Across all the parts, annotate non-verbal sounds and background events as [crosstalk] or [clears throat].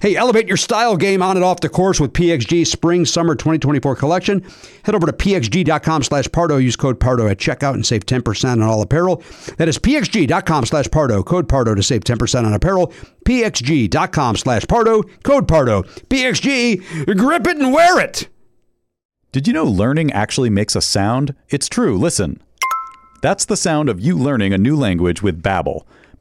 Hey, elevate your style game on and off the course with PXG Spring Summer 2024 collection. Head over to pxg.com slash Pardo. Use code Pardo at checkout and save 10% on all apparel. That is pxg.com slash Pardo. Code Pardo to save 10% on apparel. pxg.com slash Pardo. Code Pardo. PXG, grip it and wear it. Did you know learning actually makes a sound? It's true. Listen. That's the sound of you learning a new language with Babbel.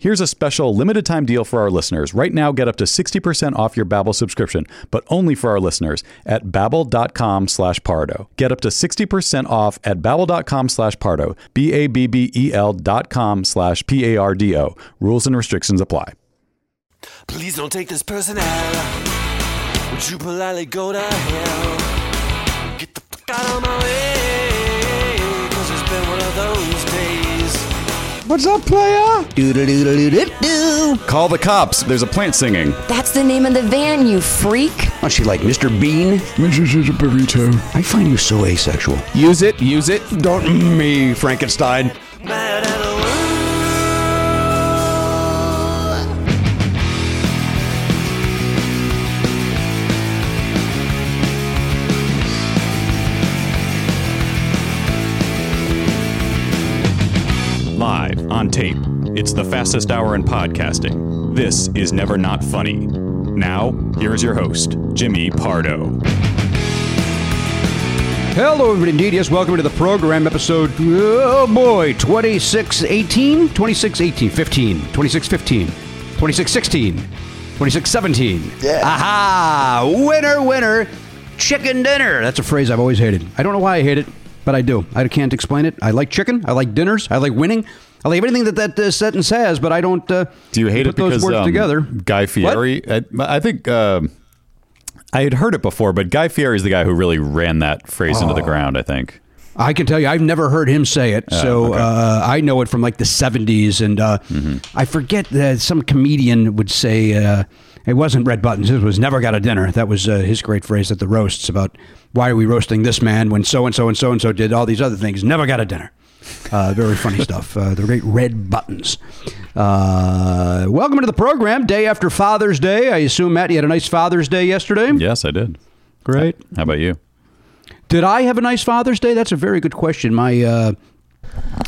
Here's a special limited time deal for our listeners. Right now, get up to 60% off your Babbel subscription, but only for our listeners at babbel.com slash pardo. Get up to 60% off at babbel.com slash pardo, B-A-B-B-E-L dot com slash P-A-R-D-O. Rules and restrictions apply. Please don't take this person out. Would you politely go to hell? Get the fuck out of my way. What's up, player? Doo-doo-doo-doo-doo. Call the cops. There's a plant singing. That's the name of the van, you freak. What's she like, Mr. Bean? Mrs. Burrito. I find you so asexual. Use it, use it. Don't me, Frankenstein. Mad at the world. On tape. It's the fastest hour in podcasting. This is Never Not Funny. Now, here's your host, Jimmy Pardo. Hello, everybody. Indeed, yes, welcome to the program episode, oh boy, 2618, 2618, 15, 2615, 2616, 2617. Yeah. Aha! Winner, winner. chicken dinner. That's a phrase I've always hated. I don't know why I hate it, but I do. I can't explain it. I like chicken. I like dinners. I like winning. I like everything that that uh, sentence has, but I don't. Uh, Do you hate put it because those words um, together? Guy Fieri? I, I think um I had heard it before, but Guy Fieri is the guy who really ran that phrase into the ground. I think. I can tell you, I've never heard him say it, so uh, I know it from like the '70s, and uh, I forget that some comedian would say uh, it wasn't Red Buttons; it was "never got a dinner." That was uh, his great phrase at the roasts about why are we roasting this man when so and so and so and so did all these other things. Never got a dinner. Uh, very funny stuff. Uh, the great Red Buttons. Uh, welcome to the program. Day after Father's Day. I assume Matt, you had a nice Father's Day yesterday. Yes, I did. Great. How about you? Did I have a nice Father's Day? That's a very good question. My, uh,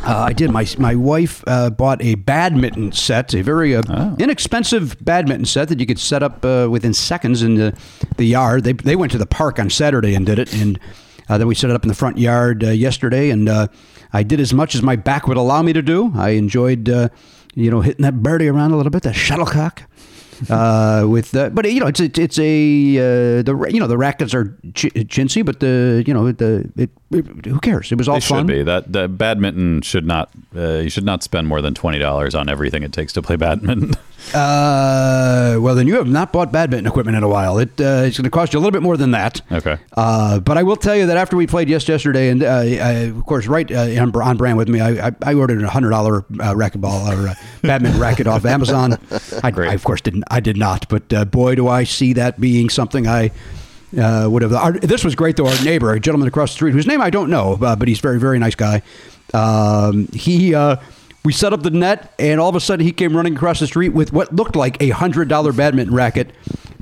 uh, I did. My my wife uh, bought a badminton set, a very uh, Oh. inexpensive badminton set that you could set up uh, within seconds in the, the yard. They they went to the park on Saturday and did it, and uh, then we set it up in the front yard uh, yesterday. And uh, I did as much as my back would allow me to do. I enjoyed, you know, hitting that birdie around a little bit, that shuttlecock [laughs] uh, with the, but you know it's it's, it's a uh, the you know the rackets are ch- chintzy, but the you know the it, it- who cares? It was all They fun. should be that the badminton should not. Uh, you should not spend more than twenty dollars on everything it takes to play badminton. [laughs] Uh, well, then you have not bought badminton equipment in a while. It uh, it's going to cost you a little bit more than that. Okay. Uh, but I will tell you that after we played yes yesterday, and uh, I, of course, right uh, on, on brand with me, I, I, I ordered a hundred dollar uh, racquetball or uh, badminton racket off Amazon. [laughs] I, I of course didn't. I did not. But uh, boy, do I see that being something I. Uh, would have. Our, this was great though. Our neighbor, a gentleman across the street, whose name I don't know, uh, but he's very, very nice guy. Um, he, uh, we set up the net, and all of a sudden he came running across the street with what looked like a hundred dollar badminton racket,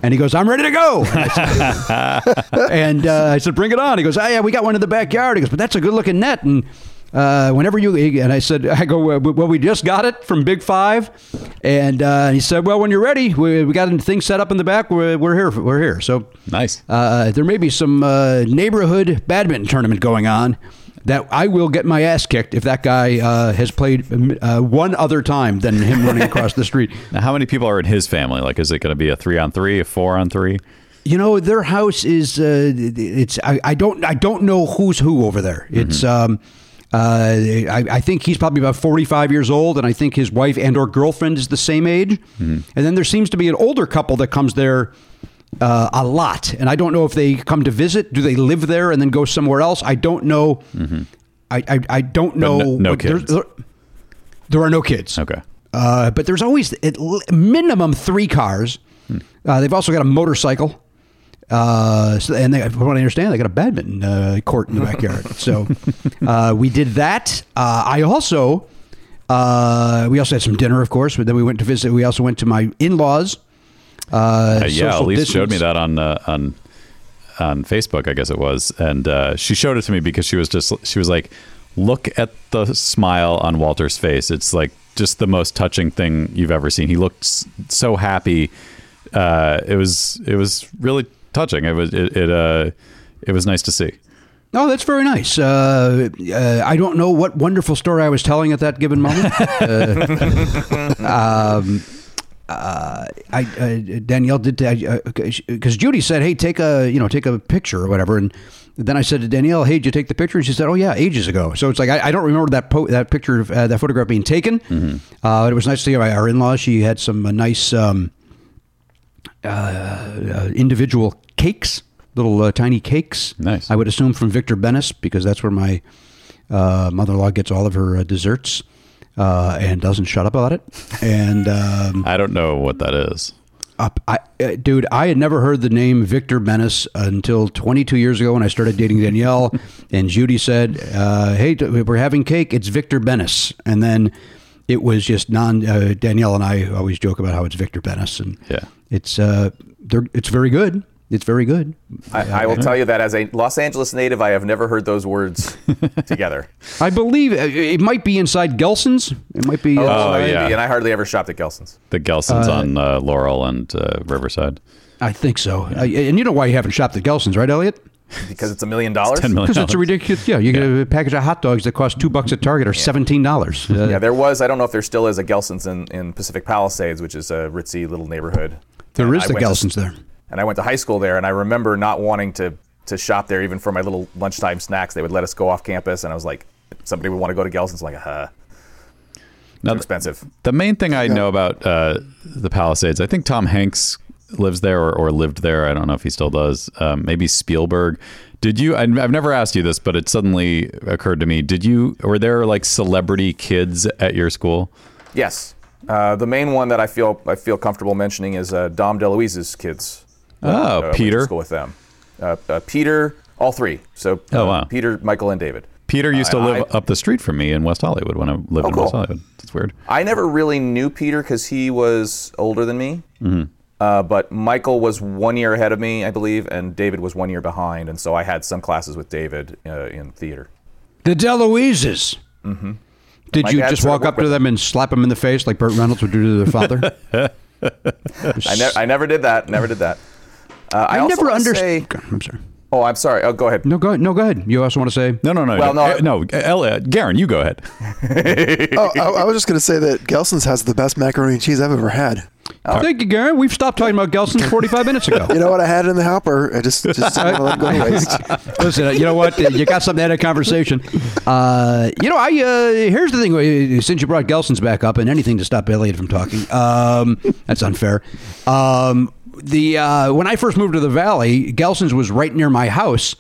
and he goes, "I'm ready to go." [laughs] And I said, [laughs] and uh, I said, "Bring it on." He goes, "Oh yeah, we got one in the backyard." He goes, "But that's a good looking net." And uh, whenever you and I said, [laughs] "I go, well, we just got it from Big Five. and uh, he said, "Well, when you're ready, we, we got things set up in the back. We're, we're here. We're here." So Nice. uh, there may be some uh, neighborhood badminton tournament going on. That I will get my ass kicked if that guy uh, has played um, uh, one other time than him running across the street. [laughs] Now, how many people are in his family? Like, is it going to be a three on three, a four on three? You know, their house is uh, it's I, I don't I don't know who's who over there. It's um uh, I, I think he's probably about 45 years old, and I think his wife and or girlfriend is the same age. And then there seems to be an older couple that comes there uh, a lot, and I don't know if they come to visit. Do they live there and then go somewhere else? I don't know. I, I I don't know. no- no kids. There, there are no kids. Okay. Uh, but there's always at minimum three cars. Uh, they've also got a motorcycle. Uh, so, and they, from what I understand, they got a badminton uh, court in the backyard. [laughs] so uh, we did that. Uh, I also, uh, we also had some dinner, of course. But then we went to visit. We also went to my in-laws. Uh, Uh, yeah, Elise showed me that on uh, on on Facebook, I guess it was, and uh, she showed it to me because she was just she was like, "Look at the smile on Walter's face. It's like just the most touching thing you've ever seen. He looked s- so happy. Uh, it was it was really touching. It was it, it uh it was nice to see. Oh, that's very nice. Uh, uh, I don't know what wonderful story I was telling at that given moment. [laughs] uh, [laughs] um, uh, I uh, Danielle did because Judy said, "Hey, take a you know take a picture or whatever," and then I said to Danielle, "Hey, did you take the picture?" And she said, "Oh yeah, ages ago." So it's like I, I don't remember that po- that picture of, uh, that photograph being taken. Uh, it was nice to see our in-laws. She had some uh, nice. Um, uh, individual cakes, little uh, tiny cakes. Nice. I would assume from Viktor Benes because that's where my uh, mother-in-law gets all of her uh, desserts uh, and doesn't shut up about it. And um, [laughs] I don't know what that is. up, I, uh, dude, I had never heard the name Viktor Benes until 22 years ago when I started dating Danielle, [laughs] and Judy said, uh, "Hey, we're having cake. It's Viktor Benes," and then. It was just non. Uh, Danielle and I always joke about how it's Viktor Benes, and Yeah. It's uh, they're, it's very good. It's very good. I, I will tell you that as a Los Angeles native, I have never heard those words [laughs] together. I believe uh, it might be inside Gelson's. It might be. Uh, Oh, maybe, yeah. And I hardly ever shopped at Gelson's. The Gelson's on uh, Laurel and uh, Riverside. I think so. Uh, and you know why you haven't shopped at Gelson's, right, Elliot? Because it's a million dollars. Ten million. Because it's a ridiculous. Yeah, you get a package of hot dogs that cost two bucks at Target or seventeen dollars. Uh, Yeah, there was. I don't know if there still is a Gelson's in, in Pacific Palisades, which is a ritzy little neighborhood. There And is I the went to- Gelson's there. and I went to high school there, and I remember not wanting to to shop there, even for my little lunchtime snacks. They would let us go off campus, and I was like, somebody would want to go to Gelson's. I'm like, uh, Now, expensive. The main thing I know about uh, the Palisades, I think Tom Hanks lives there or, or lived there. I don't know if he still does. Um, maybe Spielberg. Did you? I've never asked you this, but it suddenly occurred to me. Did you? Were there like celebrity kids at your school? Yes. Uh, the main one that I feel I feel comfortable mentioning is uh, Dom DeLuise's kids. Oh, Uh, Peter. School with them. Uh, uh, Peter, all three. So Oh, wow. Peter, Michael, and David. Peter used to live I- up the street from me in West Hollywood when I lived Oh, in cool. West Hollywood. That's weird. I never really knew Peter because he was older than me. Mm-hmm. Uh, but Michael was one year ahead of me, I believe, and David was one year behind, and so I had some classes with David uh, in theater. The DeLuises. Mm-hmm. Did My you just walk up to them and slap them in the face like Burt Reynolds would do to their father? [laughs] I, ne- I never did that. Never did that. Uh, I, I never say- I'm sorry. Oh, I'm sorry. Oh, go ahead. No, go ahead. No, go ahead. You also want to say? No, no, no. Well, no, uh, I- no. Elliot, Garon, you go ahead. [laughs] Oh, I, I was just going to say that Gelson's has the best macaroni and cheese I've ever had. Thank you, Garon. We've stopped talking about Gelson's 45 minutes ago. [laughs] You know what? I had it in the hopper. I just just didn't let it go to waste. [laughs] Listen, uh, you know what? You got something to add a conversation. Uh, you know, I uh, here's the thing. uh, Since you brought Gelson's back up, and anything to stop Elliot from talking, um, that's unfair. Um, the uh, when I first moved to the Valley, Gelson's was right near my house.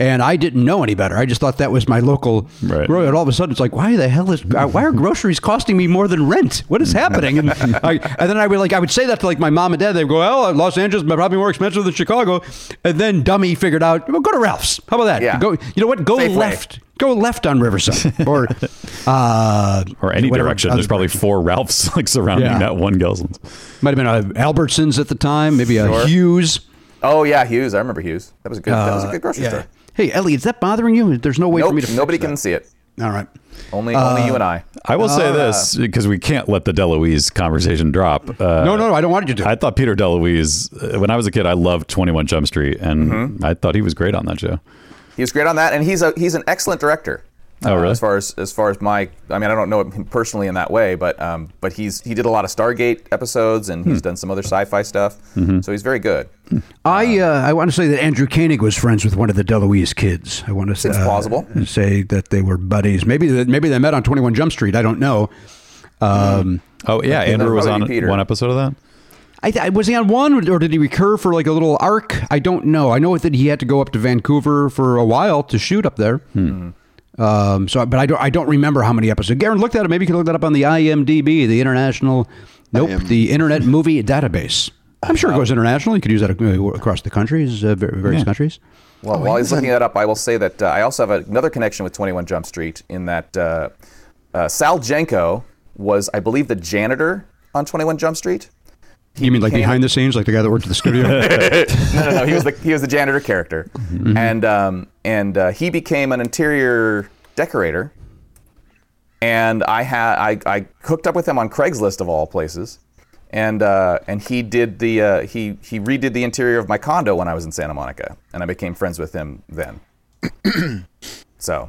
And I didn't know any better. I just thought that was my local. Right. gro- And all of a sudden, it's like, why the hell is uh, why are groceries costing me more than rent? What is happening? And, [laughs] I, and then I would like I would say that to like my mom and dad. They would go, "Oh, Los Angeles is probably more expensive than Chicago." And then dummy figured out, well, go to Ralph's. How about that? Yeah. Go. You know what? Go Safeway. left. Go left on Riverside, [laughs] or uh, Or any whatever direction. There's probably four Ralphs [laughs] like surrounding Yeah. that one Gelson's. might have been a Albertsons at the time, maybe a Sure. Hughes. Oh yeah, Hughes. I remember Hughes. That was a good. that was a good grocery Yeah. store. Hey, Ellie, is that bothering you? There's no way for me to. fix nobody that. can see it. All right. Only only you and I. I will say this because we can't let the DeLuise conversation drop. Uh, No, no, no. I don't want you to. I thought Peter DeLuise, uh, when I was a kid, I loved 21 Jump Street, and Mm-hmm. I thought he was great on that show. He was great on that, and he's a he's an excellent director. Oh, Uh, really? as far as as far as my, I mean, I don't know him personally in that way, but um, but he's he did a lot of Stargate episodes, and Hmm. he's done some other sci-fi stuff. Mm-hmm. So he's very good. I uh, I want to say that Andrew Koenig was friends with one of the DeLuise kids. I want to Seems uh, plausible. say that they were buddies. Maybe that maybe they met on Twenty One Jump Street. I don't know. Um, Oh, yeah. Andrew was on Peter. one episode of that. I th- was he on one, or did he recur for like a little arc? I don't know. I know that he had to go up to Vancouver for a while to shoot up there. Um, so, but I don't. I don't remember how many episodes. Garon looked at it. Maybe you can look that up on the IMDb, the International. Nope, IM. the Internet Movie Database. I'm sure it goes international. You could use that uh, across the countries, uh, various Yeah. countries. Well, while he's looking that up, I will say that uh, I also have another connection with 21 Jump Street in that uh, uh, Sal Jenco was, I believe, the janitor on 21 Jump Street. You mean like behind the scenes, like the guy that worked at the studio? [laughs] no, no, no. He was the he was the [laughs] janitor character, and um, and uh, he became an interior decorator. And I had I, I hooked up with him on Craigslist of all places, and uh, and he did the uh, he he redid the interior of my condo when I was in Santa Monica, and I became friends with him then. [clears throat] so,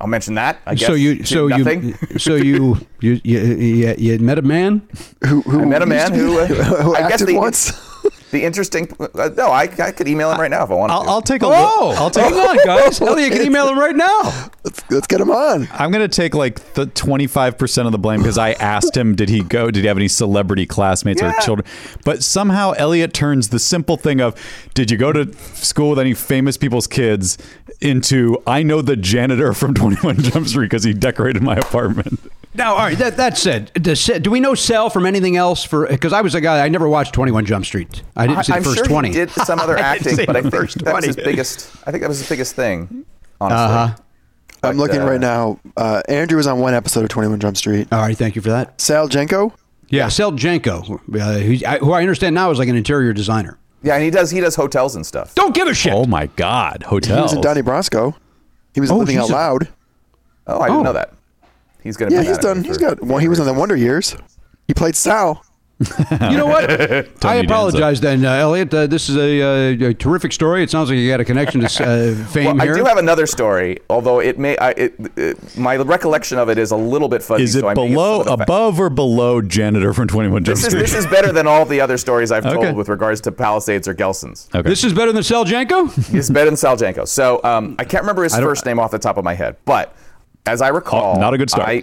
I'll mention that. I guess. so you, so nothing. you, so you, you, you, you, you met a man. Who, who I met a man to who, uh, who I guess acted the- once. The interesting. Uh, no, I, I could email him right now if I want. I'll, to. I'll take a Oh, look. I'll take. hang [laughs] on, guys. Elliot you can email him right now. let's, let's get him on. I'm going to take like the 25% of the blame because I asked him, did he go? Did he have any celebrity classmates Yeah. or children? But somehow Elliot turns the simple thing of, did you go to school with any famous people's kids into, I know the janitor from 21 Jump Street because he decorated my apartment. Now, all right. That, that said, does, do we know Sal from anything else? For because I was a guy I never watched Twenty One Jump Street. I didn't see the I'm first sure twenty. he did [laughs] some other acting, see but I the think first that was his 20. biggest. I think that was his biggest thing. Honestly, Uh-huh. I'm But, looking uh, right now. Uh, Andrew was on one episode of 21 Jump Street. All right, thank you for that. Sal Jenco. Yeah, Sal Jenco, uh, who's- I- who I understand now is like an interior designer. Yeah, and he does he does hotels and stuff. Don't give a shit. Oh my God. Hotels. He was in Donnie Brasco. He was Oh, living out a- loud. Oh, I didn't Oh. know that. He's gonna. Yeah, he's that done. He's got. Well, he was on the Wonder Years. He played Sal. You know what? [laughs] I Tony apologize then, uh, Elliot. Uh, this is a, uh, a terrific story. It sounds like you got a connection to uh, [laughs] fame Well, I here. do have another story, although it may. I, it, it, my recollection of it is a little bit fuzzy. Is it so I may below, some of the fa- above, or below janitor from Twenty One Jump This is, Street? this is better than all the other stories I've told with regards to Palisades or Gelson's. okay. this is better than Sal Jenco? It's better than Sal Jenco. So um, I can't remember his first name off the top of my head, but as I recall, Oh, not a good start. I,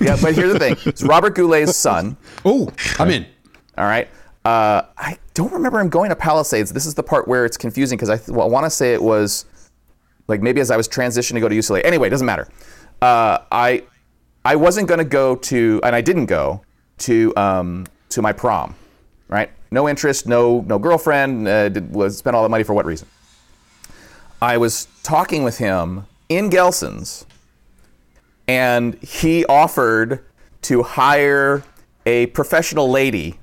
yeah, but here's the thing: it's [laughs] Robert Goulet's son. oh, I'm in. All right. Uh, I don't remember him going to Palisades. This is the part where it's confusing because I, th- well, I want to say it was like maybe as I was transitioning to go to UCLA. Anyway, it doesn't matter. Uh, I I wasn't going to go to, and I didn't go to um, to my prom. Right? No interest, no no girlfriend. Uh, did, was spent all that money for what reason? I was talking with him in Gelson's, and he offered to hire a professional lady.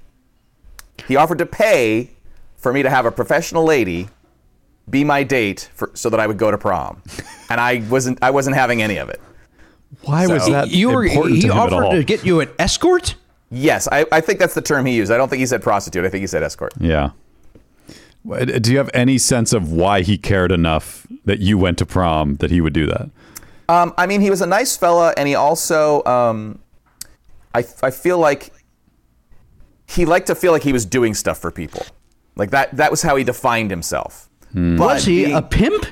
He offered to pay for me to have a professional lady be my date for, so that I would go to prom, [laughs] and I wasn't. I wasn't having any of it. Why was that You were, important he to him at offered all? to get you an escort? Yes, I, I think that's the term he used. I don't think he said prostitute. I think he said escort. Yeah. Do you have any sense of why he cared enough that you went to prom that he would do that? Um, I mean, he was a nice fella, and he also, um, I, I feel like he liked to feel like he was doing stuff for people. Like that. That was how he defined himself. But Was he being- a pimp?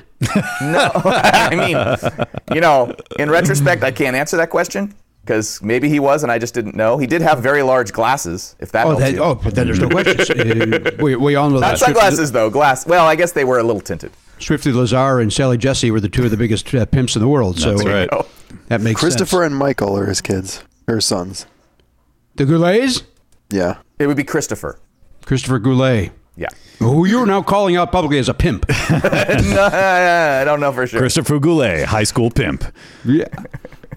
No, [laughs] I mean, you know, in retrospect, I can't answer that question because maybe he was and I just didn't know. He did have very large glasses, if that Oh, helps that, you. oh, but then there's no question. [laughs] Uh, we, we all know Not that. sunglasses though, glass. Well, I guess they were a little tinted. Swifty Lazar and Sally Jesse were the two of the biggest uh, pimps in the world. So right. That makes Christopher sense. and Michael are his kids, her sons. The Goulets? Yeah. it would be Christopher. Christopher Goulet, Yeah. who you're now calling out publicly as a pimp. [laughs] no, I don't know for sure. Christopher Goulet, high school pimp. yeah.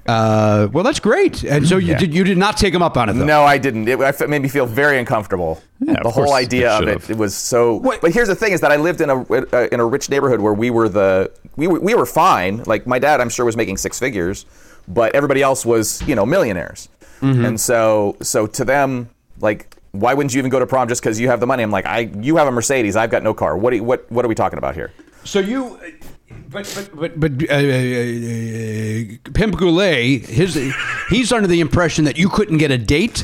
Uh, well, that's great. And so you did you did not take him up on it, though? No, I didn't. It, I f- made me feel very uncomfortable. Yeah, the whole idea it of it, it was so. Wait. But here's the thing: is that I lived in a uh, in a rich neighborhood where we were the we were we were fine. Like my dad, I'm sure was making six figures, but everybody else was you know millionaires. Mm-hmm. And so so to them, like, why wouldn't you even go to prom just because you have the money? I'm like, I you have a Mercedes, I've got no car. What do you, what what are we talking about here? So you, but but but, but uh, uh, uh, Pimp Goulet, his he's under the impression that you couldn't get a date.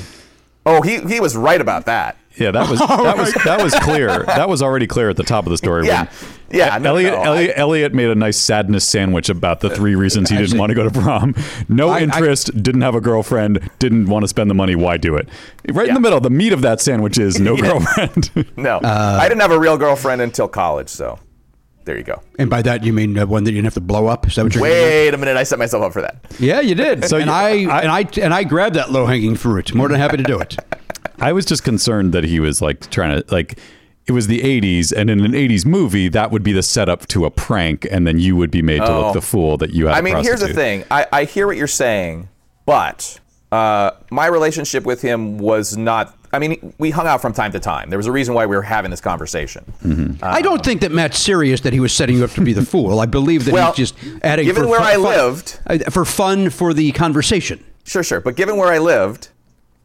Oh, he he was right about that. Yeah, that was [laughs] that was that was clear. That was already clear at the top of the story. Yeah. when Yeah, no, Elliot, no, I- Elliot, Elliot made a nice sadness sandwich about the three reasons he I didn't see. want to go to prom. No I- I- interest, didn't have a girlfriend, didn't want to spend the money. Why do it? Right in the middle, the meat of that sandwich is no [laughs] girlfriend. No, Uh, I didn't have a real girlfriend until college. So there you go. And by that you mean one that you didn't have to blow up. Is that what you're? getting? Wait a minute, I set myself up for that. Yeah, you did. So and I, I- and I and I grabbed that low hanging fruit. More than happy to do it. [laughs] I was just concerned that he was like trying to like it was the 80s and in an 80s movie that would be the setup to a prank and then you would be made to Oh. look the fool that you had i mean, here's the thing. I, I hear what you're saying, but uh, my relationship with him was not. I mean, we hung out from time to time. There was a reason why we were having this conversation. Mm-hmm. I don't think that Matt's serious that he was setting you up to be the fool. I believe that Well, he's just adding. given for where fun- I lived- uh, for fun for the conversation. Sure, sure. But given where I lived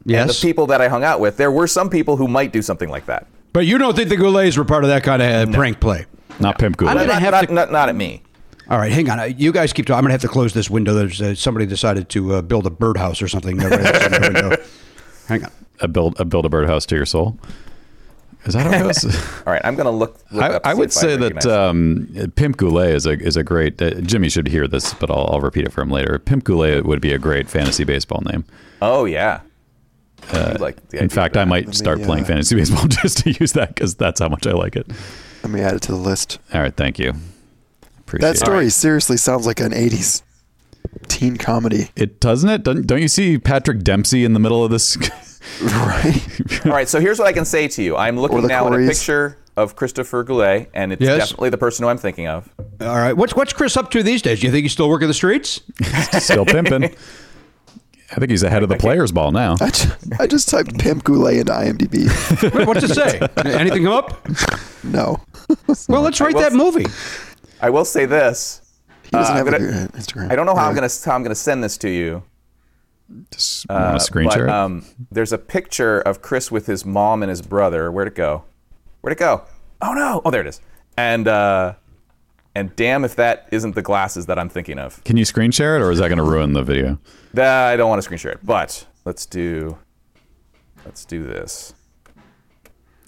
and Yes, the people that I hung out with, there were some people who might do something like that. but you don't think the Goulets were part of that kind of uh, prank play? Not Pimp Goulet. I'm gonna Not, have not, to- not, not at me. All right, hang on. Uh, You guys keep talking. I'm going to have to close this window. There's uh, somebody decided to uh, build a birdhouse or something. Right outside the window. Hang on. a build a build a birdhouse to your soul. Is that how it goes? [laughs] All right, I'm going to look. look I, up I would if say that um, Pimp Goulet is a is a great. Uh, Jimmy should hear this, but I'll, I'll repeat it for him later. Pimp Goulet would be a great fantasy baseball name. oh yeah. You like the In fact, I that. might start uh, playing fantasy [laughs] baseball just to use that because that's how much I like it. Let me add it to the list. All right, thank you. Appreciate That story seriously sounds like an 80s teen comedy, it. It doesn't it? Don't, don't you see Patrick Dempsey in the middle of this? [laughs] right? [laughs] All right, so here's what I can say to you. I'm looking the now at a picture of Christopher Goulet, and it's Yes. definitely the person who I'm thinking of. All right. What's what's Chris up to these days? Do you think he's still working the streets? Still pimping. [laughs] I think he's ahead of the players' ball now. I just, I just typed Pimp Goulet into IMDb. Wait, What's it say? Anything come up? No. Well, let's write will- that movie. I will say this. He doesn't Uh, have I'm gonna- good Instagram. I don't know how I'm gonna how I'm gonna send this to you. Just want to screen but, share it? um, there's a picture of Chris with his mom and his brother. Where'd it go? Where'd it go? Oh no! Oh, there it is. And uh, and damn if that isn't the glasses that I'm thinking of. Can you screen share it, or is that going to ruin the video? That I don't want to screen share it, but let's do let's do this.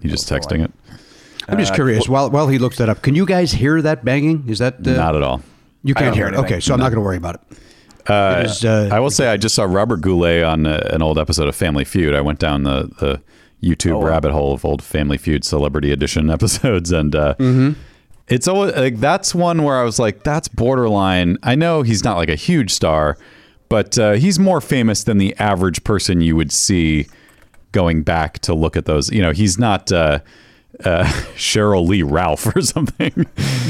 You just texting it? I'm just curious. While while he looks that up, can you guys hear that banging? Is that uh, Not at all. You can't hear it. anything. Okay, so I'm not going to worry about it. Uh, It is, uh, I will say I just saw Robert Goulet on uh, an old episode of Family Feud. I went down the, the YouTube Oh, wow. rabbit hole of old Family Feud Celebrity Edition [laughs] episodes, and uh, Mm-hmm. it's always like that's one where I was like, that's borderline. I know he's not like a huge star, but uh, he's more famous than the average person you would see going back to look at those. You know, he's not. Uh, [laughs] Sheryl Lee Ralph or something.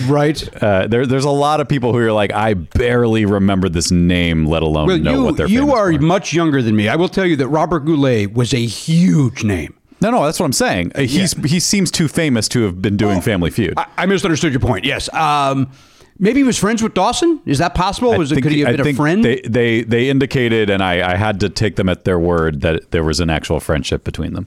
Right. Uh, there, there's a lot of people who are like, I barely remember this name, let alone Well, know you what they're you are for. much younger than me. I will tell you that Robert Goulet was a huge name. No, no, that's what I'm saying. Uh, He's he seems too famous to have been doing Family Feud. I, I misunderstood your point. Yes. Um, maybe he was friends with Dawson. Is that possible? Was it? Could he have been a friend? They, they they indicated, and I, I had to take them at their word that there was an actual friendship between them.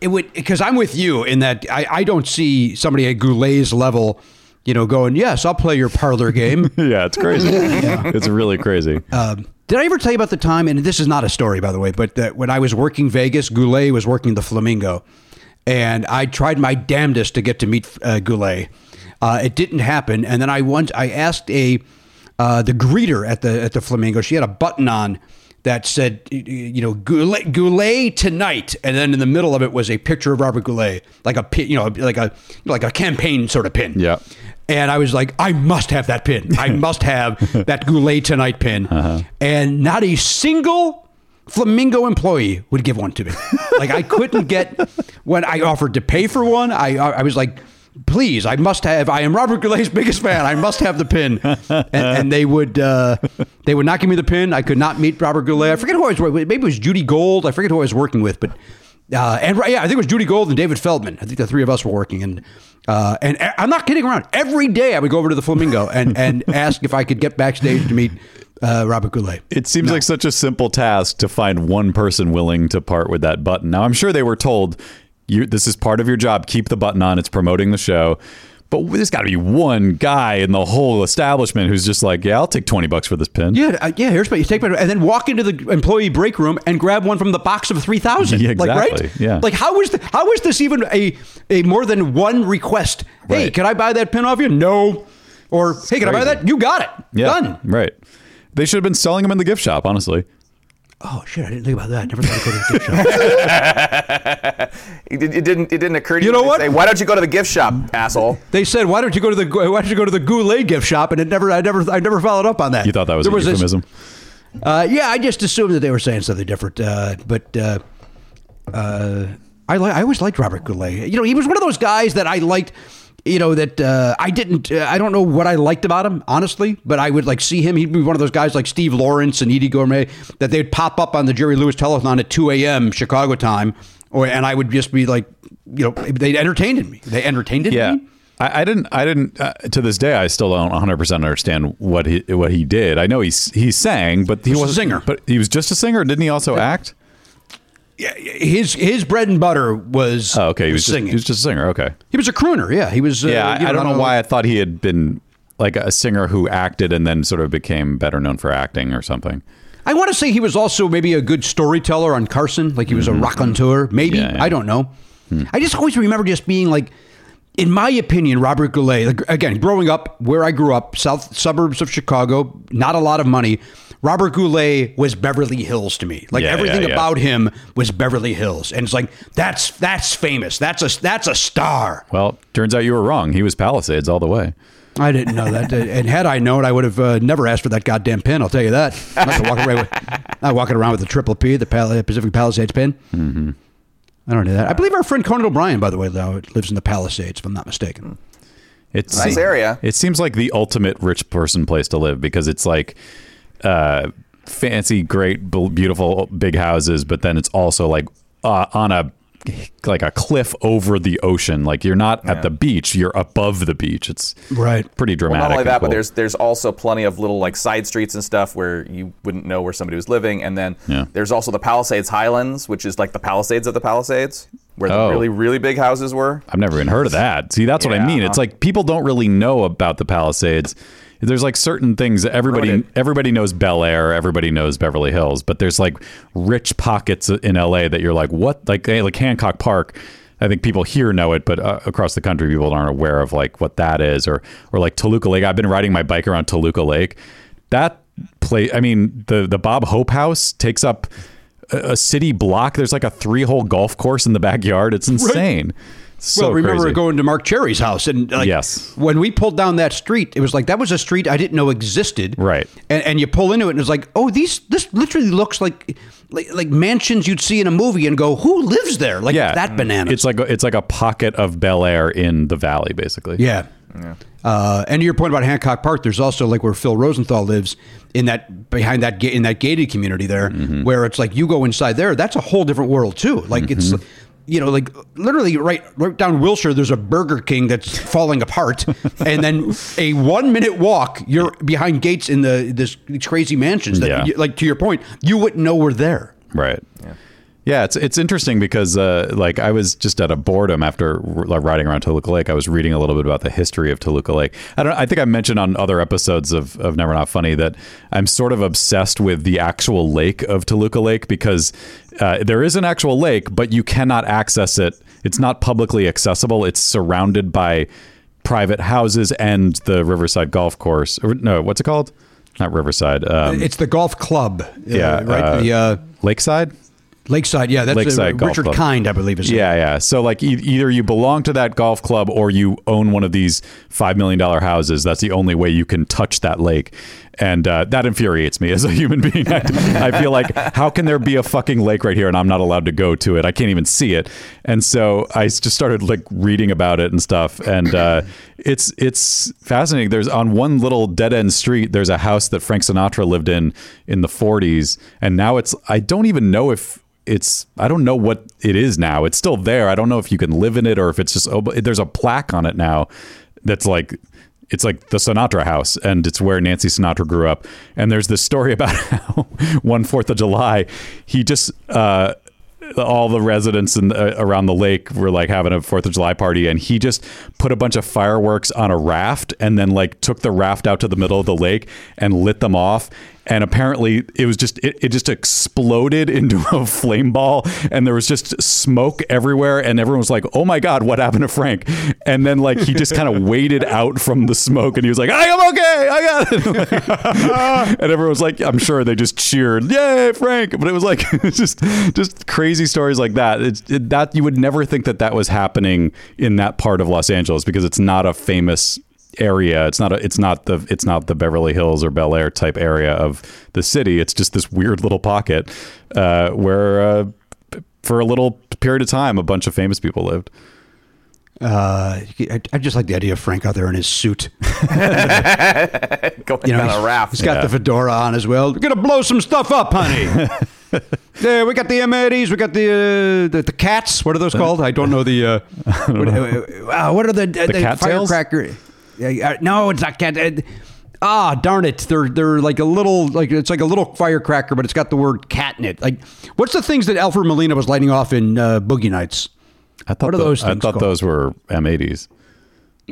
It would because I'm with you in that I, I don't see somebody at Goulet's level, you know, going, yes, I'll play your parlor game. [laughs] Yeah, it's crazy. It's really crazy. Um, did I ever tell you about the time? And this is not a story, by the way, but that when I was working Vegas, Goulet was working the Flamingo, and I tried my damnedest to get to meet uh, Goulet. Uh, it didn't happen, and then I once I asked a uh, the greeter at the at the Flamingo. She had a button on that said, you know, Goulet, Goulet tonight, and then in the middle of it was a picture of Robert Goulet, like a pin, you know, like a like a campaign sort of pin. Yeah. And I was like, I must have that pin. I [laughs] must have that Goulet Tonight pin. Uh-huh. And not a single Flamingo employee would give one to me. [laughs] like I couldn't get when I offered to pay for one. I I was like, please, I must have. I am Robert Goulet's biggest fan. I must have the pin. And, and they would uh, they would not give me the pin. I could not meet Robert Goulet. I forget who I was. working with. Maybe it was Judy Gold. I forget who I was working with, but. Uh, and yeah, I think it was Judy Gold and David Feldman. I think the three of us were working, and uh, and I'm not kidding around. Every day I would go over to the Flamingo and and ask if I could get backstage to meet uh, Robert Goulet. It seems like such a simple task to find one person willing to part with that button. Now, I'm sure they were told, "You, this is part of your job. Keep the button on. It's promoting the show." But there's got to be one guy in the whole establishment who's just like, "Yeah, I'll take twenty bucks for this pin." Yeah, uh, yeah. Here's my you take my and then walk into the employee break room and grab one from the box of three thousand. [laughs] Yeah, Like exactly, right? yeah. Like how is the, how is this even a a more than one request? Hey, Right. can I buy that pin off you? No. Or hey, can I buy that? You got it. Yeah, Done. right. They should have been selling them in the gift shop. Honestly, Oh shit! I didn't think about that. I Never thought I'd go to the gift shop. [laughs] It, it didn't. It didn't occur to You you. know to what? Say, Why don't you go to the gift shop, asshole? They said, "Why don't you go to the Why don't you go to the Goulet gift shop?" And it never, I never, I never followed up on that. you thought that was There a this- euphemism. uh, yeah, I just assumed that they were saying something different. Uh, but uh, uh, I, li- I always liked Robert Goulet. You know, he was one of those guys that I liked. You know that uh, I didn't. Uh, I don't know what I liked about him, honestly. But I would like see him. He'd be one of those guys like Steve Lawrence and Eydie Gormé that they'd pop up on the Jerry Lewis telethon at 2 a.m. Chicago time, or and I would just be like, you know, they entertained me. They entertained Yeah. me. I, I didn't. I didn't. Uh, to this day, I still don't 100 percent understand what he what he did. I know he's he sang, but he was a singer. But he was just a singer. Didn't he also act? Yeah, his his bread and butter was Oh, okay. He was just, singing. he was just a singer. Okay. He was a crooner. Yeah, he was. Uh, Yeah, you I, I don't know why I thought he had been like a singer who acted and then sort of became better known for acting or something. I want to say he was also maybe a good storyteller on Carson, like he was a raconteur. Maybe Mm-hmm. Yeah, yeah. I don't know. I just always remember just being like, in my opinion, Robert Goulet. Like, again, growing up where I grew up, south suburbs of Chicago, not a lot of money. Robert Goulet was Beverly Hills to me. Like Yeah, everything yeah, yeah. about him was Beverly Hills, and it's like that's that's famous. That's a that's a star. Well, turns out you were wrong. He was Palisades all the way. I didn't know that, [laughs] and had I known, I would have uh, never asked for that goddamn pin. I'll tell you that. I'm not, gonna walk around with, [laughs] not walking around with the triple P, the Pal- Pacific Palisades pin. Mm-hmm. I don't know that. I believe our friend Conan O'Brien, by the way, though, lives in the Palisades, if I'm not mistaken. It's Nice area. It seems like the ultimate rich person place to live because it's like uh, fancy, great, beautiful, big houses, but then it's also like uh, on a like a cliff over the ocean. Like you're not at the beach, you're above the beach. It's Right. pretty Well, dramatic. not only and that, but there's there's also plenty of little like side streets and stuff where you wouldn't know where somebody was living, and then Yeah. there's also the Palisades Highlands, which is like the Palisades of the Palisades, where Oh. the really really big houses were. I've never even heard of that. See, that's what I Yeah. mean. It's like people don't really know about the Palisades. There's like certain things that everybody everybody knows Bel Air, everybody knows Beverly Hills, but there's like rich pockets in LA that you're like, what? Like eh, like Hancock Park. I think people here know it, but uh, across the country, people aren't aware of like what that is, or or like Toluca Lake. I've been riding my bike around Toluca Lake. That place, I mean, the the Bob Hope House takes up a, a city block. There's like a three hole golf course in the backyard. It's [laughs] insane. So well, remember crazy. going to Marc Cherry's house and like, Yes. when we pulled down that street, it was like that was a street I didn't know existed. Right. And, and you pull into it and it's like, oh, these this literally looks like like like mansions you'd see in a movie and go, who lives there? Like yeah, that banana. It's like a, it's like a pocket of Bel Air in the valley, basically. yeah. Uh, and to your point about Hancock Park, there's also like where Phil Rosenthal lives in that behind that ga- in that gated community there, Mm-hmm. where it's like you go inside there, that's a whole different world too. Like it's Mm-hmm. You know like literally right right down Wilshire, there's a Burger King that's falling apart, [laughs] and then a one minute walk, you're behind gates in the this these crazy mansions that Yeah. you, like to your point, you wouldn't know we're there. Right. Yeah. It's it's interesting because uh, like I was just out of boredom after r- riding around Toluca Lake. I was reading a little bit about the history of Toluca Lake. I don't. I think I mentioned on other episodes of of Never Not Funny that I'm sort of obsessed with the actual lake of Toluca Lake because uh, there is an actual lake, but you cannot access it. It's not publicly accessible. It's surrounded by private houses and the Riverside Golf Course. Or, no, what's it called? Not Riverside. Um, it's the golf club. uh, yeah, right. uh, the uh, Lakeside. Lakeside. Yeah, that's Lakeside Golf Richard Club. Kind, I believe is. Yeah, yeah. So like e- either you belong to that golf club or you own one of these five million dollar houses. That's the only way you can touch that lake, and uh, that infuriates me as a human [laughs] being. I, I feel like how can there be a fucking lake right here and I'm not allowed to go to it? I can't even see it. And so I just started like reading about it and stuff, and uh, it's it's fascinating. There's on one little dead end street. There's a house that Frank Sinatra lived in in the 40s, and now it's I don't even know if it's I don't know what it is now. It's still there. I don't know if you can live in it or if it's just oh, there's a plaque on it now that's like it's like the Sinatra house and it's where Nancy Sinatra grew up. And there's this story [laughs] about how one Fourth of July he just uh, all the residents in, uh, around the lake were like having a Fourth of July party, and he just put a bunch of fireworks on a raft, and then like took the raft out to the middle of the lake and lit them off. And apparently, it was just it, it just exploded [laughs] into a flame ball, and there was just smoke everywhere, and everyone was like, "Oh my god, what happened to Frank?" And then like he just kind of [laughs] waded out from the smoke, and he was like, "I am okay, I got it." [laughs] and everyone was like, "I'm sure they just cheered, yay, Frank!" But it was like just just crazy stories like that. It's it, that you would never think that that was happening in that part of Los Angeles because it's not a famous area. It's not a, it's not the it's not the Beverly Hills or Bel Air type area of the city. It's just this weird little pocket uh, where uh, for a little period of time a bunch of famous people lived. Uh, I, I just like the idea of Frank out there in his suit. [laughs] Going You know, down a raft. He's got the fedora on as well. We're gonna blow some stuff up, honey. [laughs] there, we got the M80s. We got the, uh, the the cats. What are those called? I don't know the. Uh, [laughs] what, uh, uh, what are the the, cattails? firecracker? Yeah, uh, no, it's not cat. Uh, ah, darn it! They're they're like a little like it's like a little firecracker, but it's got the word cat in it. Like, what's the things that Alfred Molina was lighting off in uh, Boogie Nights? I thought What are tho- those I thought called? those were M80s.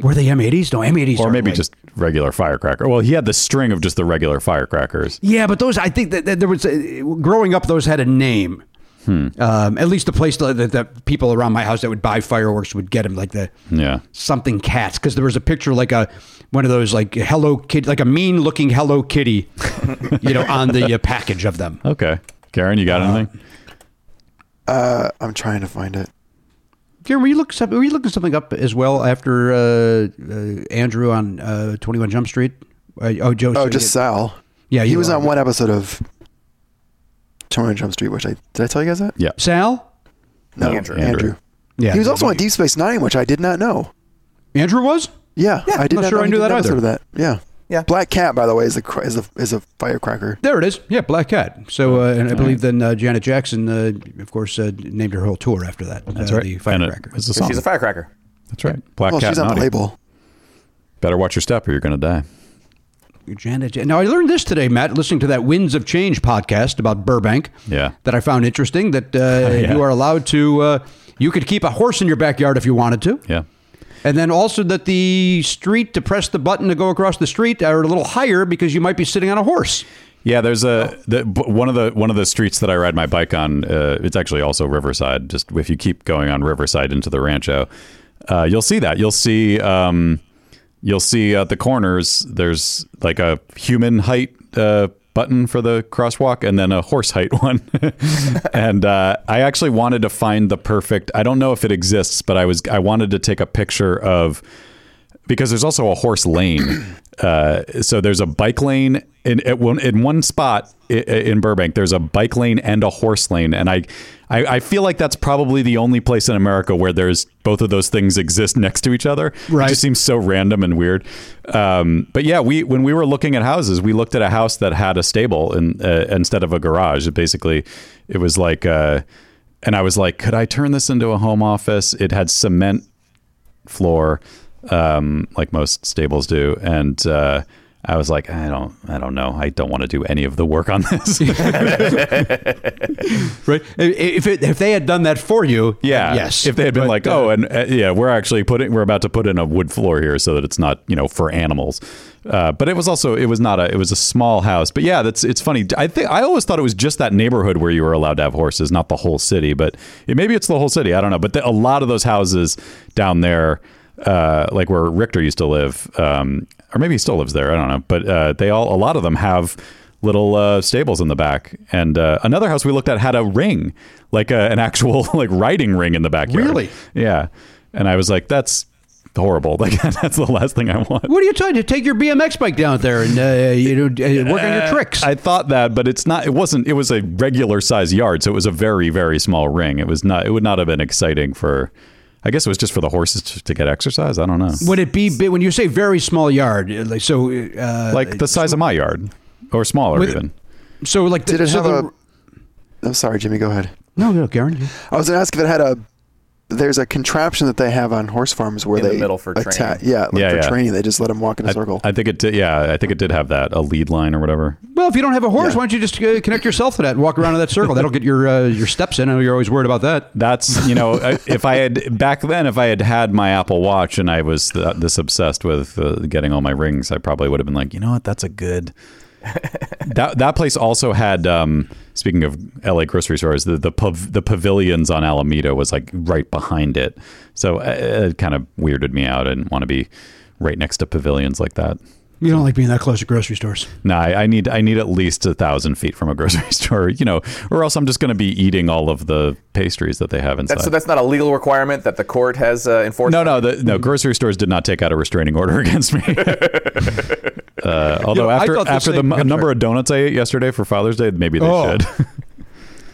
Were they M80s? No, M80s. Or maybe like- just regular firecracker. Well, he had the string of just the regular firecrackers. Yeah, but those I think that, that there was uh, growing up. Those had a name. Hmm. Um, at least the place that, that, that people around my house that would buy fireworks would get them like the Yeah. something cats because there was a picture like a one of those like Hello Kitty like a mean looking Hello Kitty, [laughs] you know, on the uh, package of them. Okay. Garon, you got anything? Uh, I'm trying to find it. Garon, were you looking something? Were you looking something up as well after uh, uh, Andrew on uh, Twenty One Jump Street? Uh, oh, Joe. Oh, said just Sal. Yeah, he was on one episode of 21 Jump Street, which I did I tell you guys that? Yeah. Sal. No, Andrew. Andrew. Yeah, He was also on Deep Space Nine, which I did not know. Andrew was. Yeah, Yeah, I did I'm not not sure know I he knew did that an episode either. Of that. Yeah. Yeah. Black Cat, by the way, is a cr- is a is a firecracker. There it is. Yeah, Black Cat. So, uh, and I believe then uh, Janet Jackson, uh, of course, uh, named her whole tour after that. That's uh, right. The And it firecracker. was a song. She's a firecracker. That's right. Black Well, cat she's on the naughty. label. Better watch your step or you're going to die. Janet. Ja- Now I learned this today, Matt, listening to that Winds of Change podcast about Burbank. Yeah. That I found interesting. That uh, [laughs] Yeah. you are allowed to. Uh, you could keep a horse in your backyard if you wanted to. Yeah. And then also that the street to press the button to go across the street are a little higher because you might be sitting on a horse. Yeah, there's a the, one of the one of the streets that I ride my bike on. Uh, it's actually also Riverside. Just if you keep going on Riverside into the Rancho, uh, you'll see that. You'll see um, you'll see at the corners. There's like a human height uh, button for the crosswalk, and then a horse height [laughs] one. [laughs] and uh, I actually wanted to find the perfect. I don't know if it exists, but I was I wanted to take a picture of because there's also a horse lane. [clears throat] Uh, so there's a bike lane in in one spot in Burbank. There's a bike lane and a horse lane, and I, I I feel like that's probably the only place in America where there's both of those things exist next to each other. Right. It just seems so random and weird. Um, but yeah, we when we were looking at houses, we looked at a house that had a stable in, uh, instead of a garage. It basically, it was like. Uh, and I was like, could I turn this into a home office? It had cement floor, um, like most stables do, and uh, I was like, I don't, I don't know, I don't want to do any of the work on this. [laughs] Right? If it, if they had done that for you, yeah, yes. If they had been But, like, uh, oh, and uh, yeah, we're actually putting, we're about to put in a wood floor here so that it's not, you know, for animals. Uh, but it was also, it was not a, it was a small house. But yeah, that's, it's funny. I think I always thought it was just that neighborhood where you were allowed to have horses, not the whole city. But it, maybe it's the whole city. I don't know. But the, a lot of those houses down there, uh, like where Richter used to live, um, or maybe he still lives there. I don't know. But uh, they all, a lot of them have little uh, stables in the back. And uh, another house we looked at had a ring, like a, an actual [laughs] like riding ring in the backyard. Really? Yeah. And I was like, that's horrible. [laughs] Like that's the last thing I want. What are you trying to take your BMX bike down there and uh, you know uh, work on your tricks? I thought that, but it's not. It wasn't. It was a regular size yard, so it was a very, very small ring. It was not. It would not have been exciting for. I guess it was just for the horses to, to get exercise. I don't know. Would it be big when you say very small yard? uh, Like so, uh, Like the size of my yard, or smaller With- even. so like Did the, it so have the, a? I'm sorry, Jimmy. Go ahead. no no Garon? I was gonna ask if it had a. There's a contraption that they have on horse farms where In the they middle for atta- training. Yeah, like Yeah, for yeah. training, they just let them walk in a I, circle. I think it. Did, yeah, I think it did have that a lead line or whatever. Well, if you don't have a horse, Yeah. why don't you just uh, connect yourself to that and walk around in that circle? That'll get your uh, your steps in. I know you're always worried about that. That's you know, I- if I had back then, if I had had my Apple Watch and I was th- this obsessed with uh, getting all my rings, I probably would have been like, you know what, that's a good. That that place also had. Um, speaking of LA grocery stores, the the, pav- the pavilions on Alameda was like right behind it, so uh, it kind of weirded me out. I didn't want to be right next to pavilions like that. You don't like being that close to grocery stores. No, I, I need I need at least a thousand feet from a grocery [laughs] store, you know, or else I'm just going to be eating all of the pastries that they have inside. That's, so that's not a legal requirement that the court has uh, enforced. No, no, the, no. Grocery stores did not take out a restraining order [laughs] against me. [laughs] uh, although know, I after the after the same- m- I'm number of donuts I ate yesterday for Father's Day, maybe they Oh. should.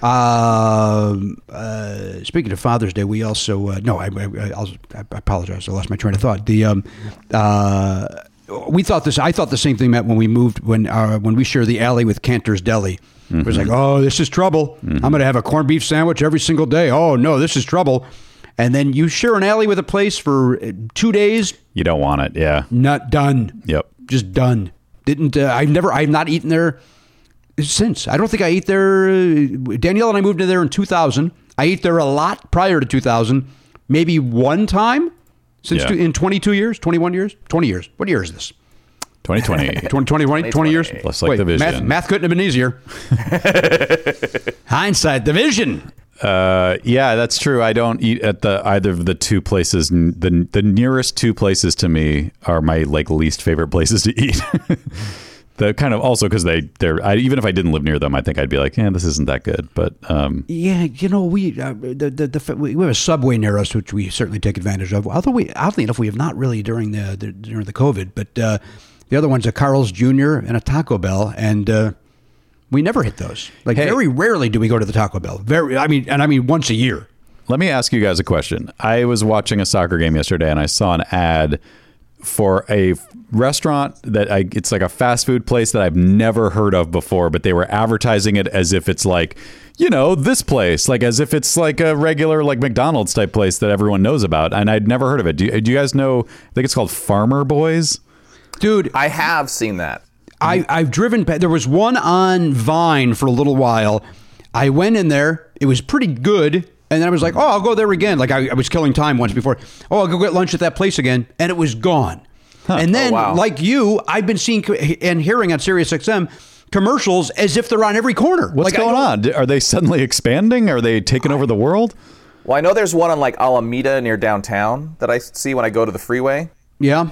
Um, uh, speaking of Father's Day, we also uh, no, I, I, I'll, I apologize. I lost my train of thought. The um, uh, we thought this. I thought the same thing, Matt, when we moved when uh, when we share the alley with Canter's Deli. It was like, oh, this is trouble. I'm going to have a corned beef sandwich every single day. Oh no, this is trouble. And then you share an alley with a place for uh, two days. you don't want it. Yeah. Not done. Yep. Just done. Didn't uh, I've never I've not eaten there since. I don't think I ate there. Uh, Danielle and I moved in there in 2000. I ate there a lot prior to 2000. Maybe one time since Yeah. two, in 22 years, 21 years, 20 years. What year is this? 2020. [laughs] 20, 20, 20, 20 years? Just like Wait, the vision. Math, math couldn't have been easier. [laughs] Hindsight, the vision. Uh, yeah, that's true. I don't eat at the either of the two places. The the nearest two places to me are my like least favorite places to eat. [laughs] the kind of also because they they're I, even if I didn't live near them, I think I'd be like, yeah, this isn't that good. But um, Yeah, you know, we uh, the, the, the we have a subway near us, which we certainly take advantage of. Although we, oddly enough, we have not really during the, the during the COVID. But uh, the other one's a Carl's Jr. and a Taco Bell, and uh, we never hit those. Like Hey. very rarely do we go to the Taco Bell. Very, I mean, and I mean once a year. Let me ask you guys a question. I was watching a soccer game yesterday and I saw an ad for a restaurant that I it's like a fast food place that I've never heard of before, but they were advertising it as if it's like, you know, this place, like as if it's like a regular like McDonald's type place that everyone knows about, and I'd never heard of it. Do, do you guys know? I think it's called Farmer Boys. Dude, I have seen that. I, I've driven. There was one on Vine for a little while. I went in there. It was pretty good, and then I was like, "Oh, I'll go there again." Like I, I was killing time once before. Oh, I'll go get lunch at that place again, and it was gone. And then, Oh, wow. like you, I've been seeing and hearing on SiriusXM commercials as if they're on every corner. What's Like, going on? Are they suddenly expanding? Are they taking over the world? Well, I know there's one on like Alameda near downtown that I see when I go to the freeway, Yeah,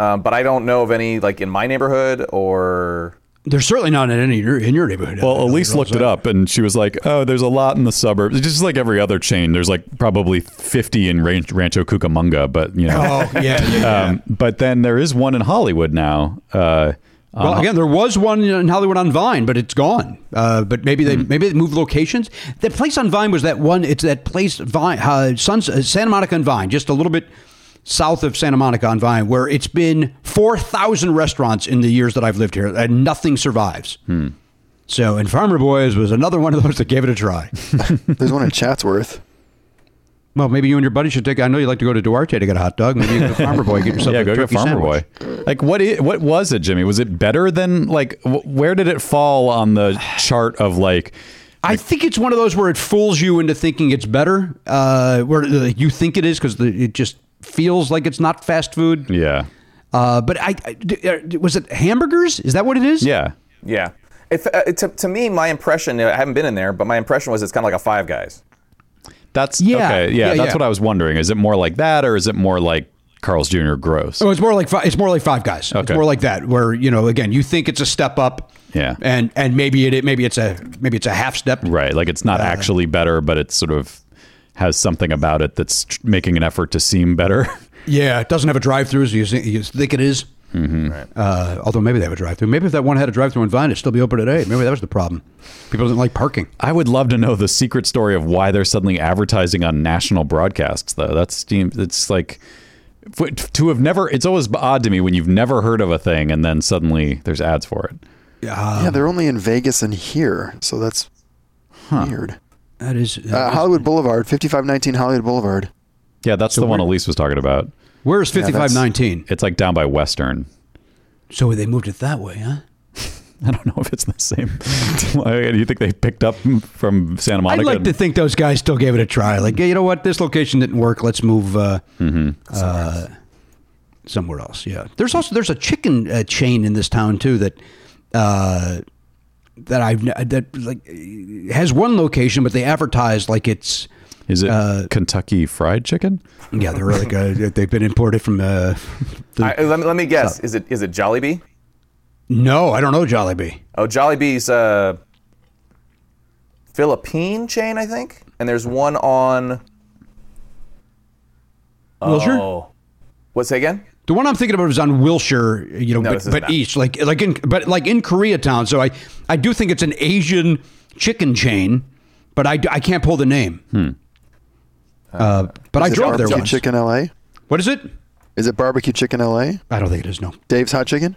um, but I don't know of any like in my neighborhood or. They're certainly not in any in your neighborhood. Well, Elise they're looked it up and she was like, "Oh, there's a lot in the suburbs. It's just like every other chain. There's like probably 50 in Ran- Rancho Cucamonga, but you know." Oh yeah, yeah. yeah. Um, but then there is one in Hollywood now. Uh, Well, again, there was one in Hollywood on Vine, but it's gone. Uh, but maybe they maybe they moved locations. The place on Vine was that one. It's that place Vine, uh, Suns, uh, Santa Monica and Vine, just a little bit south of Santa Monica on Vine, where it's been four thousand restaurants in the years that I've lived here, and nothing survives. So, and Farmer Boys was another one of those that gave it a try. [laughs] There's one in Chatsworth. well, maybe you and your buddy should take. I know you like to go to Duarte to get a hot dog. Maybe you go to Farmer Boy get yourself [laughs] yeah, a go get turkey Farmer sandwich. Boy. Like what? i- what was it, Jimmy? Was it better than like? wh- Where did it fall on the chart of like? I think it's one of those where it fools you into thinking it's better, uh, where uh, you think it is because it just feels like it's not fast food. Yeah, Uh, but I, uh, was it hamburgers? Is that what it is? yeah. Yeah. If, uh, to, to me, my impression, I haven't been in there, but my impression was it's kind of like a Five Guys. That's Yeah, okay. Yeah, yeah, that's yeah. what I was wondering. Is it more like that, or is it more like Carl's Jr. Gross? Oh, it's more like it's more like Five Guys. It's Okay. more like that, where you know, again, you think it's a step up. Yeah. and and maybe it maybe it's a maybe it's a half step. Right. Like it's not actually better, but it's sort of has something about it that's tr- making an effort to seem better. [laughs] Yeah, it doesn't have a drive-through, so you think, you think it is. Mm-hmm. Uh, although maybe they have a drive-through. Maybe if that one had a drive-through in Vine, it'd still be open today. Maybe that was the problem. People didn't like parking. I would love to know the secret story of why they're suddenly advertising on national broadcasts, though. That's it's like f- to have never. It's always odd to me when you've never heard of a thing and then suddenly there's ads for it. yeah, they're only in Vegas and here, so that's weird. That is. Uh, Hollywood Boulevard, 5519 Hollywood Boulevard. Yeah, that's the one Elise was talking about. Where's that's- 5519? It's like down by Western. So they moved it that way, huh? [laughs] I don't know if it's the same. [laughs] Do you think they picked up from Santa Monica? I'd like to think those guys still gave it a try. Like, yeah, you know what? This location didn't work. Let's move uh, uh, somewhere else. Yeah. There's also there's a chicken uh, chain in this town too that uh, that I've that like has one location, but they advertise like it's Is it uh, Kentucky Fried Chicken? yeah they're really good. They've been imported from. Uh, the, I, let, me, let me guess. Is it is it Jollibee? no, I don't know Jollibee. Oh, Jollibee's a Philippine chain, I think. And there's one on. Wilshire? Oh. What's that again? The one I'm thinking about is on Wilshire, you know, No, but, but east, like like in but like in Koreatown. So I I do think it's an Asian chicken chain, but I, I can't pull the name. Uh, but I Is it drove there barbecue once. chicken LA? What is it? Is it barbecue chicken LA? I don't think it is. No, Dave's Hot Chicken?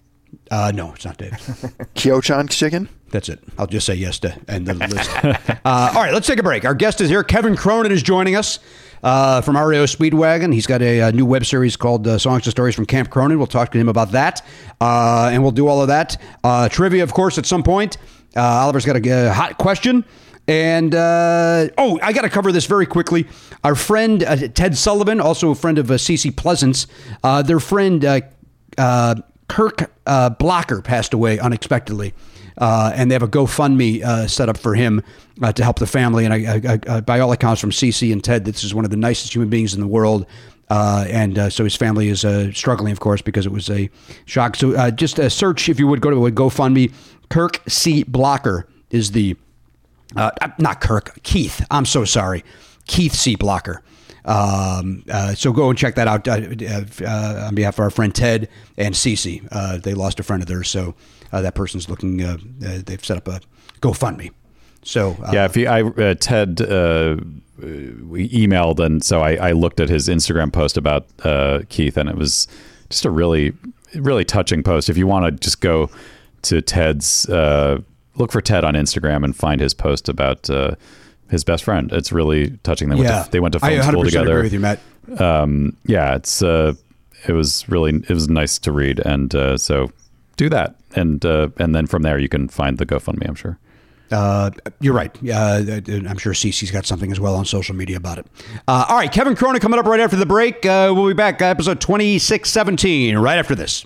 uh, no, it's not Dave. [laughs] Kyochon Chicken? That's it. I'll just say yes to end the list. [laughs] uh, all right, let's take a break. Our guest is here. Kevin Cronin is joining us uh, from REO Speedwagon. He's got a, uh new web series called uh, Songs and Stories from Camp Cronin. We'll talk to him about that, uh, and we'll do all of that. Uh, trivia, of course, at some point. Uh, Oliver's got a uh, hot question. And uh, oh, I got to cover this very quickly. Our friend uh, Ted Sullivan, also a friend of uh, Cece Pleasants, uh, their friend Kirk Blocker passed away unexpectedly, uh, and they have a GoFundMe uh, set up for him uh, to help the family. And I, I, I, by all accounts, from Cece and Ted, this is one of the nicest human beings in the world. Uh, and uh, so his family is uh, struggling, of course, because it was a shock. So uh, just uh, search, if you would, go to a GoFundMe. Kirk C. Blocker is the uh, not Kirk, Keith. I'm so sorry, Keith C. Blocker. Um, uh, so go and check that out uh, uh, on behalf of our friend Ted and Cece. Uh, they lost a friend of theirs, so uh, that person's looking. Uh, uh, they've set up a GoFundMe. So uh, Yeah, if he, I uh, Ted uh, we emailed, and so I, I looked at his Instagram post about uh, Keith, and it was just a really, really touching post. If you want to just go to Ted's, uh, look for Ted on Instagram and find his post about uh, his best friend. It's really touching. They went yeah, to, they went to film 100% school together. Agree with you, Matt. Um, yeah, it's uh, it was really it was nice to read, and uh, so do that, and uh, and then from there you can find the GoFundMe. I'm sure. Uh, you're right. Uh, I'm sure Cece's got something as well on social media about it. Uh, all right, Kevin Cronin coming up right after the break. Uh, we'll be back, episode 2617, right after this.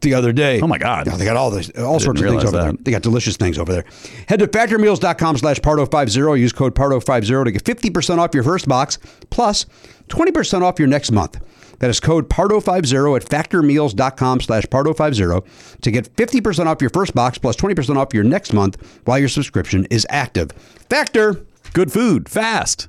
the other day. Oh, my God. Yeah, they got all this all sorts of things over there. They got delicious things over there. Head to factormeals.com slash pardo50. Use code pardo50 to get 50% off your first box plus 20% off your next month. That is code pardo50 at factormeals.com slash pardo50 to get 50% off your first box plus 20% off your next month while your subscription is active. Factor! Good food, fast.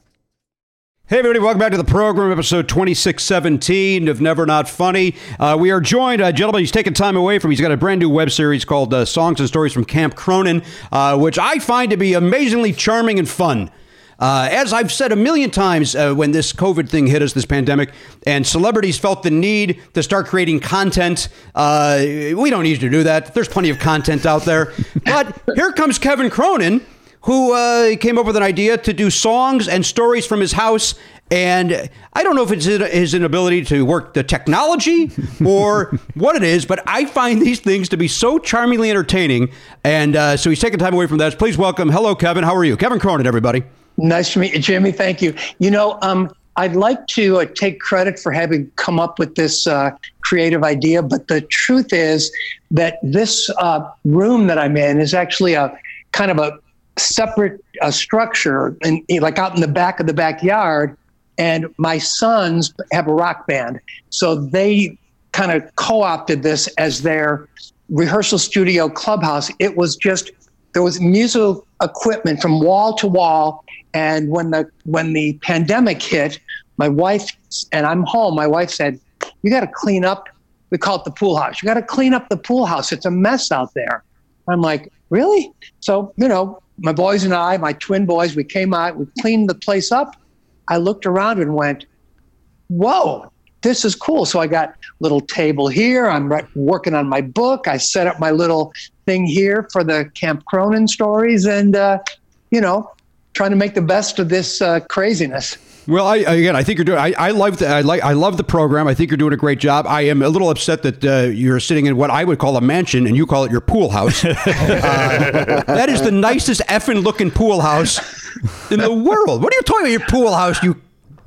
Hey, everybody, welcome back to the program, episode 2617 of Never Not Funny. Uh, we are joined, uh, gentleman he's taking time away from, he's got a brand new web series called uh, Songs and Stories from Camp Cronin, uh, which I find to be amazingly charming and fun. Uh, as I've said a million times uh, when this COVID thing hit us, this pandemic, and celebrities felt the need to start creating content, uh, we don't need to do that. There's plenty of content out there. But here comes Kevin Cronin who uh, came up with an idea to do songs and stories from his house. And I don't know if it's his inability to work the technology [laughs] or what it is, but I find these things to be so charmingly entertaining. And uh, so he's taking time away from that. Please welcome, hello, Kevin. How are you? Kevin Cronin, everybody. Nice to meet you, Jimmy. Thank you. You know, um, I'd like to uh, take credit for having come up with this uh, creative idea, but the truth is that this uh, room that I'm in is actually a kind of a separate uh, structure, and like out in the back of the backyard. And my sons have a rock band, so they kind of co-opted this as their rehearsal studio clubhouse. It was just there was musical equipment from wall to wall and when the when the pandemic hit my wife and i'm home my wife said you got to clean up we call it the pool house you got to clean up the pool house it's a mess out there i'm like really so you know my boys and i my twin boys we came out we cleaned the place up. I looked around and went whoa this is cool. So i got a little table here. I'm working on my book. I set up my little thing here for the camp cronin stories and uh, you know trying to make the best of this uh, craziness Well, I, again, I think you're doing. I, I love the. I like. I love the program. I think you're doing a great job. I am a little upset that uh, you're sitting in what I would call a mansion, and you call it your pool house. [laughs] uh, that is the nicest effing looking pool house in the world. What are you talking about? Your pool house? You.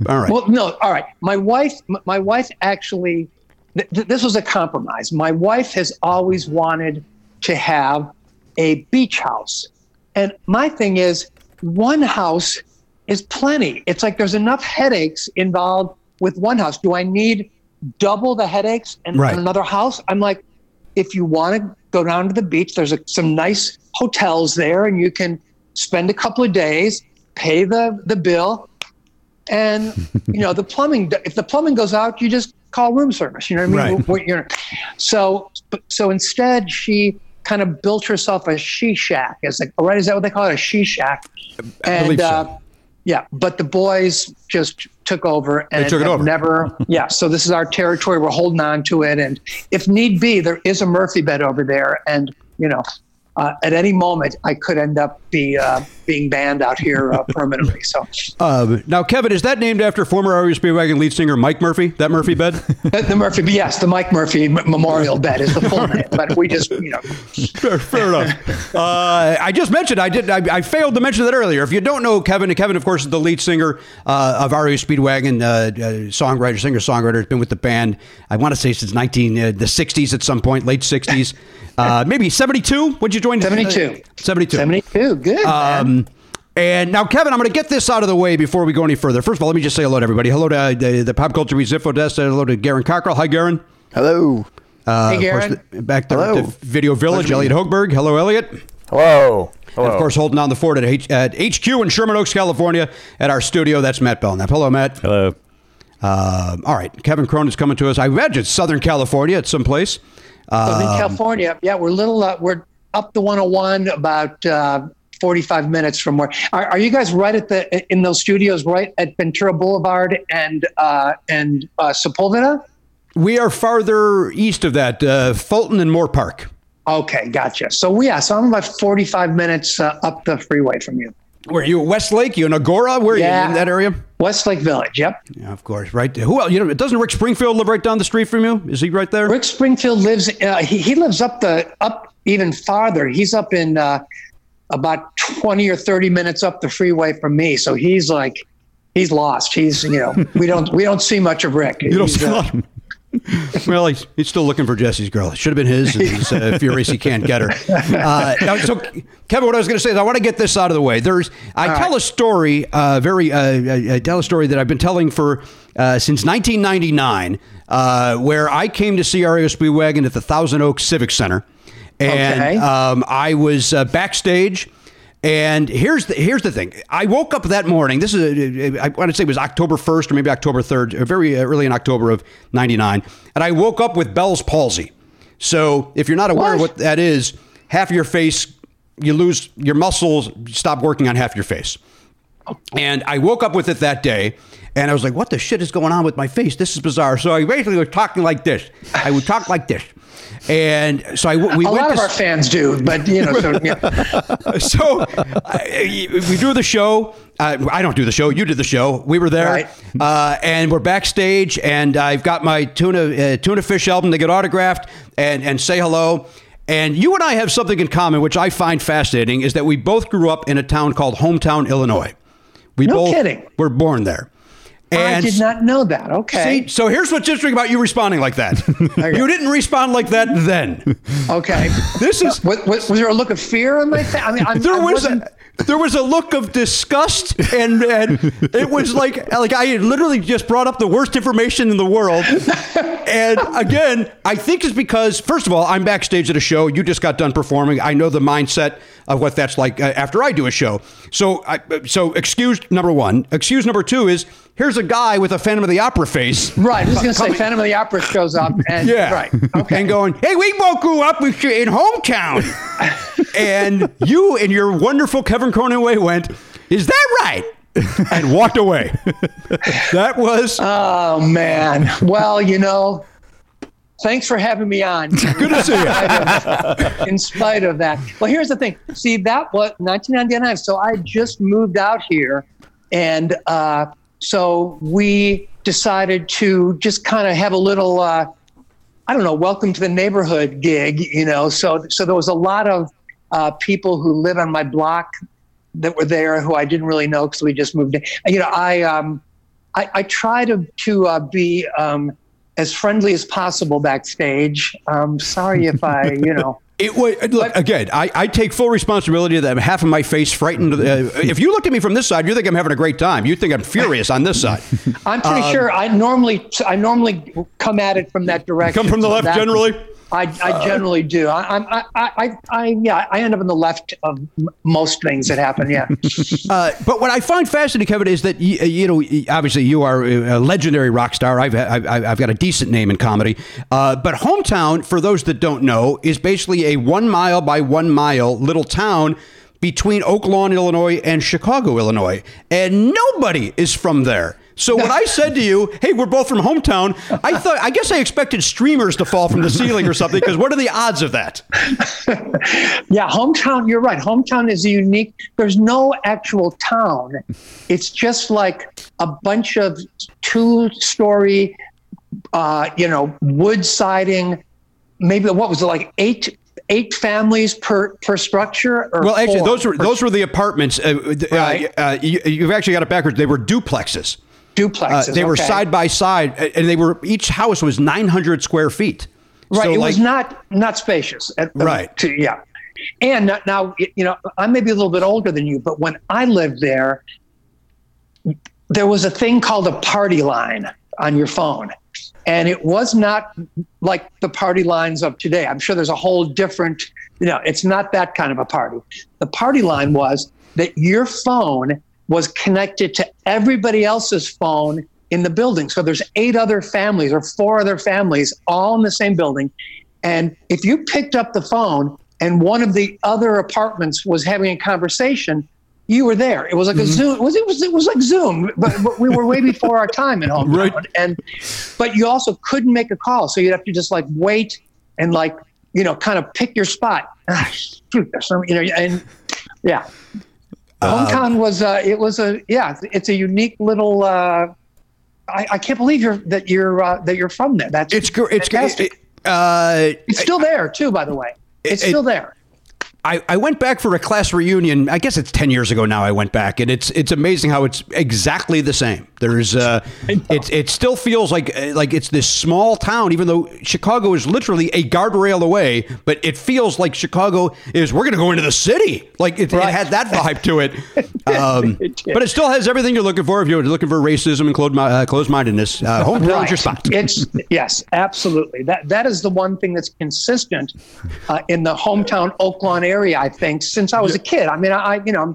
All right. Well, no, all right. My wife, my wife actually, th- th- this was a compromise. My wife has always wanted to have a beach house, and my thing is, one house is plenty. It's like there's enough headaches involved with one house. Do I need double the headaches in, Right. another house? I'm like, if you want to go down to the beach, there's a, some nice hotels there, and you can spend a couple of days, pay the the bill, and [laughs] you know the plumbing. If the plumbing goes out, you just call room service. You know what I mean? Right. You're- so so instead, she kind of built herself a she shack. Is like, right? Is that what they call it? A she shack? And believe so. uh, yeah, but the boys just took over and they took it over. never. Yeah, so this is our territory. We're holding on to it, and if need be, there is a Murphy bed over there, and you know. Uh, at any moment, I could end up be uh, being banned out here uh, permanently. So, [laughs] Um, now, Kevin, is that named after former REO Speedwagon lead singer Mike Murphy? That Murphy bed? [laughs] the Murphy, yes, the Mike Murphy Memorial Bed is the full name, but we just, you know, [laughs] fair, fair enough. Uh, I just mentioned I did. I, I failed to mention that earlier. If you don't know Kevin, Kevin, of course, is the lead singer uh, of REO Speedwagon, uh, uh, songwriter, singer, songwriter. Has been with the band. I want to say since nineteen uh, the '60s at some point, late '60s, uh, maybe '72. When'd you join? 72. '72. 72. Good. man. Um, and now, Kevin, I'm going to get this out of the way before we go any further. First of all, let me just say hello to everybody. Hello to uh, the, the Pop Culture Week's Info Desk. Hello to Garon Cockrell. Hi, Garon. Hello. Uh, Hey, of Garon. the- back there Hello. at the Video Village, Pleasure to Elliot meet Hochberg. Hello, Elliot. Hello. And Hello. of course, holding down the fort at, H- at HQ in Sherman Oaks, California, at our studio. That's Matt Belknap. Hello, Matt. Hello. Um, all right, Kevin Cronin is coming to us. I imagine Southern California at some place. Southern um, California. Yeah, we're little. Uh, we're up the 101 about uh, 45 minutes from where. Are, are you guys right at the in those studios right at Ventura Boulevard and uh, and uh, Sepulveda? We are farther east of that, uh, Fulton and Moorpark. Okay, gotcha. So yeah, so I'm about 45 minutes uh, up the freeway from you. Where are you? At Westlake? You in Agoura? Where are Yeah. you in that area? Westlake Village. Yep. Yeah, of course. Right. Who else? You know, doesn't Rick Springfield live right down the street from you? Is he right there? Rick Springfield lives. Uh, he he lives up the up even farther. He's up in uh, about 20 or 30 minutes up the freeway from me. So he's like. He's lost. He's, you know, we don't we don't see much of Rick. [laughs] You don't He's, see uh, lot. [laughs] well, he's, he's still looking for Jesse's girl. It should have been his. And he's uh, [laughs] furious he can't get her. Uh, so, Kevin, what I was going to say is I want to get this out of the way. There's, I tell a story, uh, very, uh, I tell a story that I've been telling for uh, since 1999, uh, where I came to see REO Speedwagon at the Thousand Oaks Civic Center, and Okay. um, I was uh, backstage. And here's the here's the thing. I woke up that morning. This is uh, uh, I want to say it was October 1st or maybe October 3rd, or uh, very early in October of 99. And I woke up with Bell's palsy. So, if you're not aware of What? what that is, half of your face you lose your muscles stop working on half your face. And I woke up with it that day, and I was like, "What the shit is going on with my face? This is bizarre." So I basically was talking like this. I would talk like this, and so I we A lot to of our fans do, but you know, so, yeah. [laughs] so I, we do the show. Uh, I don't do the show. You did the show. We were there, Right. uh, and we're backstage. And I've got my tuna uh, tuna fish album to get autographed and and say hello. And you and I have something in common, which I find fascinating, is that we both grew up in a town called Hometown, Illinois. We No both kidding. were born there. I did not know that. Okay. See, so here's what's interesting about you responding like that. [laughs] you didn't respond like that then. Okay. [laughs] This is Was, was, was there a look of fear on my face? I mean, I'm, there I was a, there was a look of disgust and and [laughs] it was like like I literally just brought up the worst information in the world. And again, I think it's because first of all, I'm backstage at a show. You just got done performing. I know the mindset of what that's like uh, after I do a show. So I, so excuse number one. Excuse number two is here's a guy with a Phantom of the Opera face. Right. I was going to say Phantom of the Opera shows up and Yeah. right. Okay. And going, hey, we both grew up with you in hometown. [laughs] and you, and your wonderful Kevin Cronin way, went, is that right? and walked away. [laughs] that was oh man. Well, you know, thanks for having me on. good to see you. [laughs] in spite of that. Well, here's the thing. See, that was 1999. So I just moved out here, and uh, so we decided to just kind of have a little, uh, I don't know, welcome to the neighborhood gig. You know, so so there was a lot of uh, people who live on my block that were there who I didn't really know because we just moved in. You know, I um, I, I try to to uh, be um, as friendly as possible backstage. Um, sorry if I, you know. It was look again. I, I take full responsibility that half of my face frightened. Uh, if you look at me from this side, you think I'm having a great time. You think I'm furious on this side. [laughs] I'm pretty Um, sure I normally I normally come at it from that direction. Come from the So left generally. I, I generally do. I, I, I, I, I yeah I end up on the left of m- most things that happen. Yeah. [laughs] Uh, but what I find fascinating, Kevin, is that you, you know, obviously you are a legendary rock star. I've I've, I've got a decent name in comedy. Uh, but hometown, for those that don't know, is basically a one mile by one mile little town between Oak Lawn, Illinois, and Chicago, Illinois, and nobody is from there. So when I said to you, "Hey, we're both from hometown," I thought, I guess I expected streamers to fall from the ceiling or something. Because what are the odds of that? [laughs] Yeah, hometown. You're right. Hometown is a unique. There's no actual town. It's just like a bunch of two-story, uh, you know, wood siding. Maybe what was it like eight eight families per per structure? Or Well, actually, those were those were the apartments. Uh, uh, Right. uh, you, you've actually got it backwards. They were duplexes. Duplexes. Uh, they were okay. side by side, and they were each house was 900 square feet. Right. So, it like, was not not spacious. At Right. To, yeah. And now- now, you know, I may be a little bit older than you, but when I lived there, there was a thing called a party line on your phone. And it was not like the party lines of today. I'm sure there's a whole different, you know, it's not that kind of a party. The party line was that your phone was connected to everybody else's phone in the building. So there's eight other families or four other families all in the same building. And if you picked up the phone and one of the other apartments was having a conversation, you were there. It was like a Zoom. It was it was it was like Zoom, but, but we were way before our time at home. [laughs] Right. And but you also couldn't make a call, so you'd have to just like wait and like you know kind of pick your spot. Ah, shoot, there's some you know and yeah. Hometown was uh, it was a yeah it's a unique little. Uh, I, I can't believe you're that you're uh, that you're from there. That's it's it's fantastic. it, uh, It's still there too, by the way. It's It- still there. I, I went back for a class reunion. I guess it's ten years ago now. I went back, and it's it's amazing how it's exactly the same. There's uh, [laughs] it it still feels like uh, like it's this small town, even though Chicago is literally a guardrail away. But it feels like Chicago is. We're going to go into the city. Like it, it had that vibe to it. [laughs] Um, It but it still has everything you're looking for. If you're looking for racism and closed uh, closed mindedness, uh, hometown's your spot. It's yes, absolutely. That that is the one thing that's consistent uh, in the hometown Oakland Lawn area. I think since I was a kid. I mean, I, you know,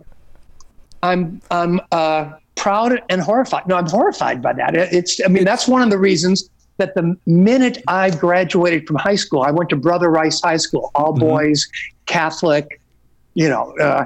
I'm I'm uh, proud and horrified. No, I'm horrified by that. It- It's I mean that's one of the reasons that the minute I graduated from high school, I went to Brother Rice High School, all boys, Catholic. You know, uh,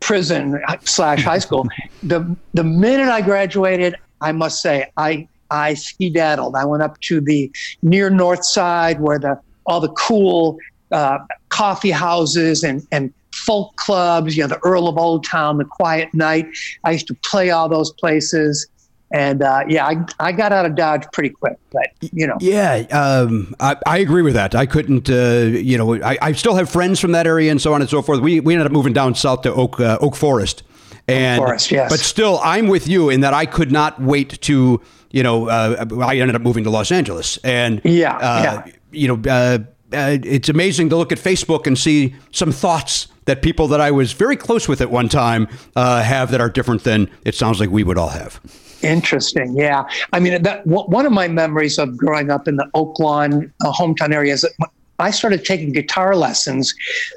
prison slash high school. [laughs] the the minute I graduated, I must say I I skedaddled. I went up to the near north side where the all the cool uh, coffee houses and and folk clubs. You know, the Earl of Old Town, the Quiet Knight. I used to play all those places. And uh, yeah, I, I got out of Dodge pretty quick, but you know. Yeah, um, I, I agree with that. I couldn't, uh, you know, I, I still have friends from that area and so on and so forth. We, we ended up moving down south to Oak uh, Oak Forest, and Forest, yes. but still, I'm with you in that I could not wait to, you know, uh, I ended up moving to Los Angeles, and Yeah, uh, yeah. you know, uh, it's amazing to look at Facebook and see some thoughts that people that I was very close with at one time uh, have that are different than it sounds like we would all have. Interesting. Yeah. I mean, that w- one of my memories of growing up in the Oak Lawn uh, hometown area is that I started taking guitar lessons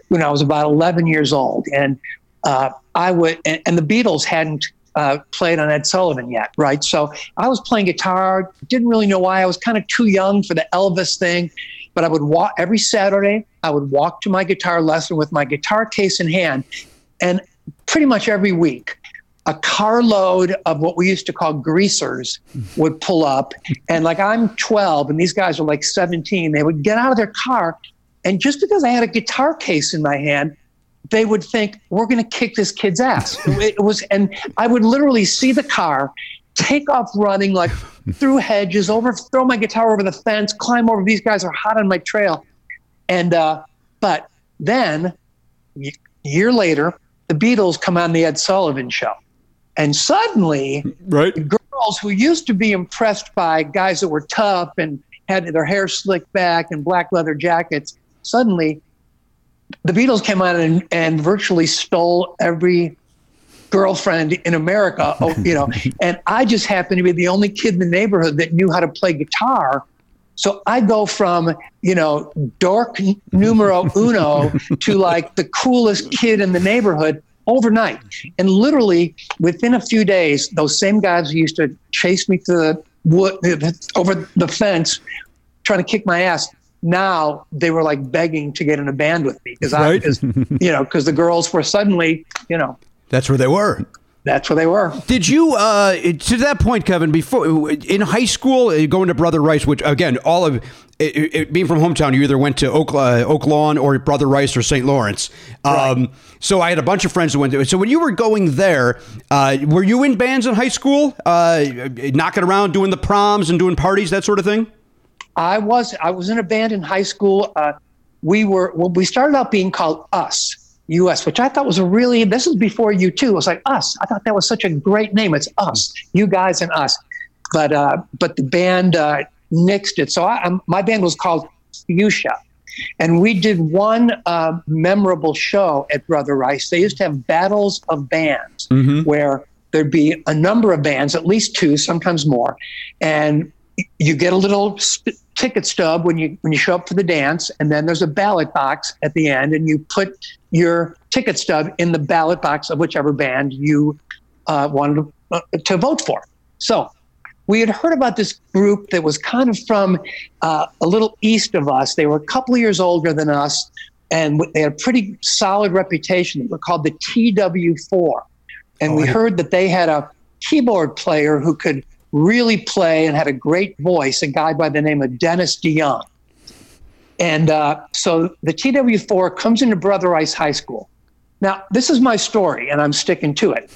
when I was about 11 years old. And uh, I would, and, and the Beatles hadn't uh, played on Ed Sullivan yet, right? So I was playing guitar, didn't really know why. I was kind of too young for the Elvis thing, but I would walk every Saturday. I would walk to my guitar lesson with my guitar case in hand. And pretty much every week, a carload of what we used to call greasers would pull up. And like I'm 12 and these guys are like 17, they would get out of their car. And just because I had a guitar case in my hand, they would think, we're going to kick this kid's ass. it was, and I would literally see the car take off running like [laughs] through hedges, over, throw my guitar over the fence, climb over. These guys are hot on my trail. And, uh, but then y- year later, the Beatles come on the Ed Sullivan show. And suddenly, Right. girls who used to be impressed by guys that were tough and had their hair slicked back and black leather jackets, suddenly the Beatles came on and, and virtually stole every girlfriend in America, oh, you know, [laughs] and I just happened to be the only kid in the neighborhood that knew how to play guitar. So I go from, you know, dork numero uno [laughs] to like the coolest kid in the neighborhood overnight. And literally within a few days, those same guys who used to chase me to the wood over the fence, trying to kick my ass. Now they were like begging to get in a band with me because I, Right. because you know, because the girls were suddenly, you know, That's where they were. that's where they were. Did you, uh, to that point, Kevin, before in high school, uh, going to Brother Rice, which again, all of it, it, being from hometown, you either went to Oak, uh, Oak Lawn or Brother Rice or St. Lawrence. Um, so I had a bunch of friends who went to. it. So when you were going there, uh, were you in bands in high school, uh, knocking around, doing the proms and doing parties, that sort of thing? I was I was in a band in high school. Uh, we were well, we started out being called Us US, which I thought was a really this is before you too. It was like Us. I thought that was such a great name. It's Us, you guys, and Us. But uh, but the band uh, nixed it. So I, um, my band was called Fuchsia. And we did one uh, memorable show at Brother Rice. They used to have battles of bands where there'd be a number of bands, at least two, sometimes more, and you get a little sp- ticket stub when you when you show up for the dance, and then there's a ballot box at the end, and you put your ticket stub in the ballot box of whichever band you uh, wanted to, uh, to vote for. So we had heard about this group that was kind of from uh, a little east of us. They were a couple of years older than us, and they had a pretty solid reputation. They were called the TW4. And we heard that they had a keyboard player who could really play and had a great voice, a guy by the name of Dennis DeYoung. And uh, so the TW4 comes into Brother Rice High School. Now, this is my story, and I'm sticking to it.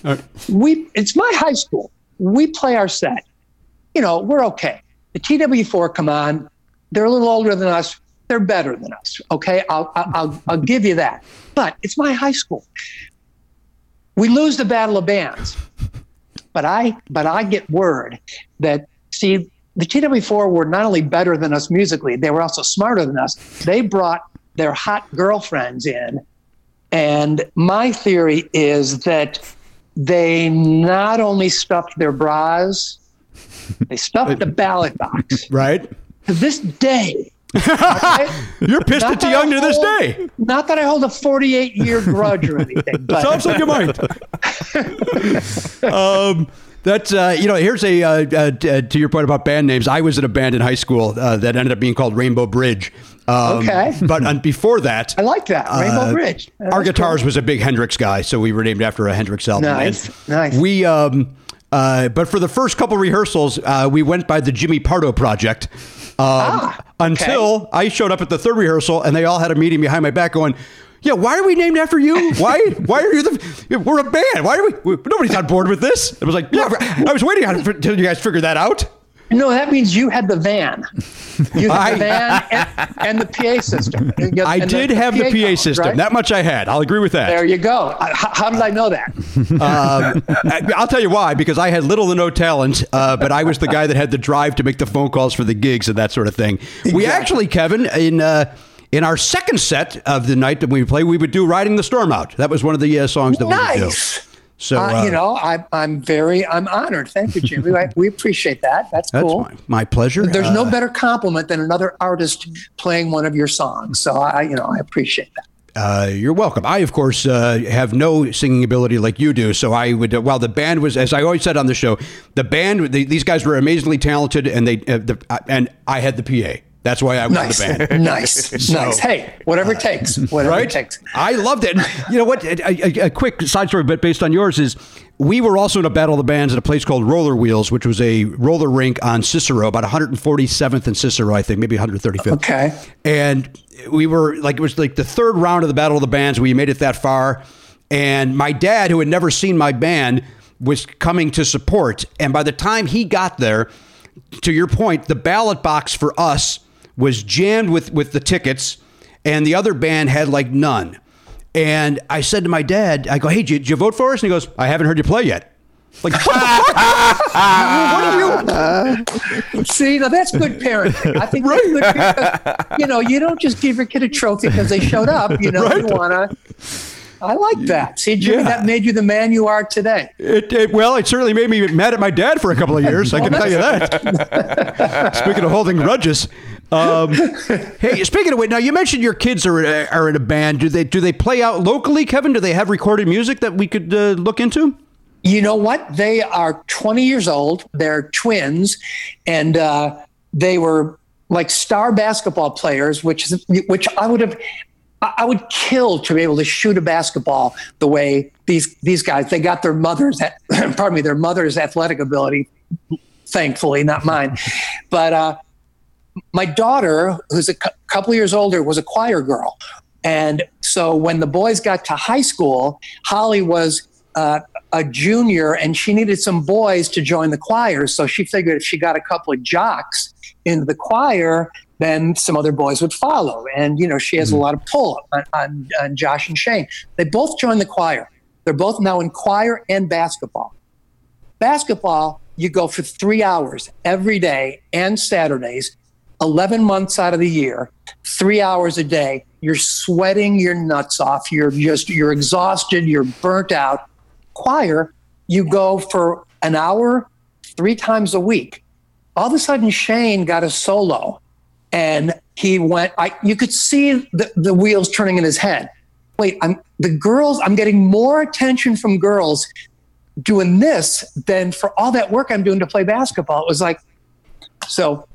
We, it's my high school. We play our set. You know, we're okay. The TW4 come on. They're a little older than us. They're better than us. Okay, I'll, I'll, I'll give you that. But it's my high school. We lose the battle of bands, but I, but I get word that see the TW4 were not only better than us musically, they were also smarter than us. They brought their hot girlfriends in. And my theory is that they not only stuffed their bras, they stuffed the ballot box. [laughs] Right. To this day? [laughs] You're pissed Not at that I young to this day. Not that I hold a 48 year grudge or anything, [laughs] but Sounds like you might. [laughs] um, That's uh, you know. Here's a uh, uh, uh, to your point about band names. I was in a band in high school uh, that ended up being called Rainbow Bridge. Um, Okay. But before that, I like that. Rainbow uh, Bridge. Our That's guitars was a big Hendrix guy, so we were named after a Hendrix album. Nice, And nice. We um, uh, but for the first couple rehearsals, uh, we went by the Jimmy Pardo project. Um, Ah, until I showed up at the third rehearsal, and they all had a meeting behind my back, going. Yeah, why are we named after you? Why? [laughs] Why are you the? We're a band. Why are we? we nobody's on board with this. It was like, yeah, I was waiting on until you guys figured that out. No, that means you had the van. You had [laughs] I- the van and, and the PA system. [laughs] And I the did have the PA columns, system. right? That much I had. I'll agree with that. There you go. How, how did I know that? [laughs] Um, I- I'll tell you why. Because I had little to no talent, uh, but I was the guy that had the drive to make the phone calls for the gigs and that sort of thing. We actually, Kevin, in uh, in our second set of the night that we play, we would do "Riding the Storm Out." That was one of the uh, songs that we would do. So Uh, uh, you know, I, I'm very, I'm honored. Thank you, Jimmy. [laughs] I, we appreciate that. That's, that's cool. my, my pleasure. There's Uh, no better compliment than another artist playing one of your songs. So I, you know, I appreciate that. Uh, you're welcome. I, of course, uh, have no singing ability like you do. So I would, uh, while the band was, as I always said on the show, the band, the, these guys were amazingly talented, and they, uh, the, uh, and I had the PA. That's why I was Nice, in the band. [laughs] nice, [laughs] nice. Hey, whatever it takes, whatever right? it takes. I loved it. You know what? A, a- a quick side story, but based on yours, is we were also in a battle of the bands at a place called Roller Wheels, which was a roller rink on Cicero, about 147th and Cicero, I think, maybe 135th. Okay. And we were like, it was like the third round of the battle of the bands. We made it that far, and my dad, who had never seen my band, was coming to support. And by the time he got there, to your point, the ballot box for us was jammed with with the tickets, and the other band had like none. And I said to my dad, I go, "Hey, did you, you vote for us?" And he goes, "I haven't heard you play yet." Like, what the fuck? what are you? [laughs] See, now that's good parenting. I think that's good because, you know, you don't just give your kid a trophy because they showed up. You know, you want to. I like that. See, Jimmy, Yeah. that made you the man you are today. It, it, well, it certainly made me mad at my dad for a couple of [laughs] years. I can tell you that. [laughs] speaking of holding grudges, um, hey, speaking of which, now you mentioned your kids are are in a band. Do they do they play out locally, Kevin? Do they have recorded music that we could uh, look into? You know what? They are 20 years old. They're twins, and uh, they were like star basketball players, which is which I would have. I would kill to be able to shoot a basketball the way these these guys. They got their mother's, [laughs] pardon me, their mother's athletic ability. Thankfully, not mine. But uh, my daughter, who's a cou- couple years older, was a choir girl. And so when the boys got to high school, Holly was uh, a junior and she needed some boys to join the choir. So she figured if she got a couple of jocks into the choir, then some other boys would follow. And, you know, she has a mm-hmm. lot of pull on, on, on Josh and Shane. They both joined the choir. They're both now in choir and basketball. Basketball, you go for three hours every day and Saturdays, 11 months out of the year, three hours a day. You're sweating your nuts off. You're just, you're exhausted. You're burnt out. Choir, you go for an hour, three times a week. All of a sudden, Shane got a solo and he went, I, you could see the, the wheels turning in his head. Wait, I'm the girls, I'm getting more attention from girls doing this than for all that work I'm doing to play basketball. It was like, so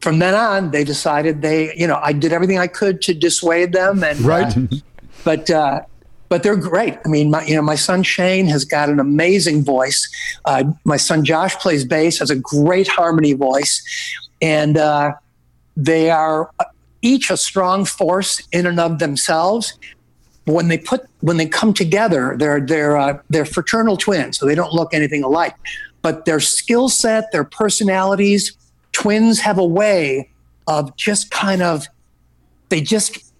from then on, they decided they, you know, I did everything I could to dissuade them, and Right. uh, [laughs] but uh, but they're great. I mean, my you know, my son Shane has got an amazing voice. Uh, my son Josh plays bass, has a great harmony voice, and uh, they are each a strong force in and of themselves when they put when they come together, they're they're uh, they're fraternal twins, so they don't look anything alike. But their skill set, their personalities, twins have a way of just kind of they just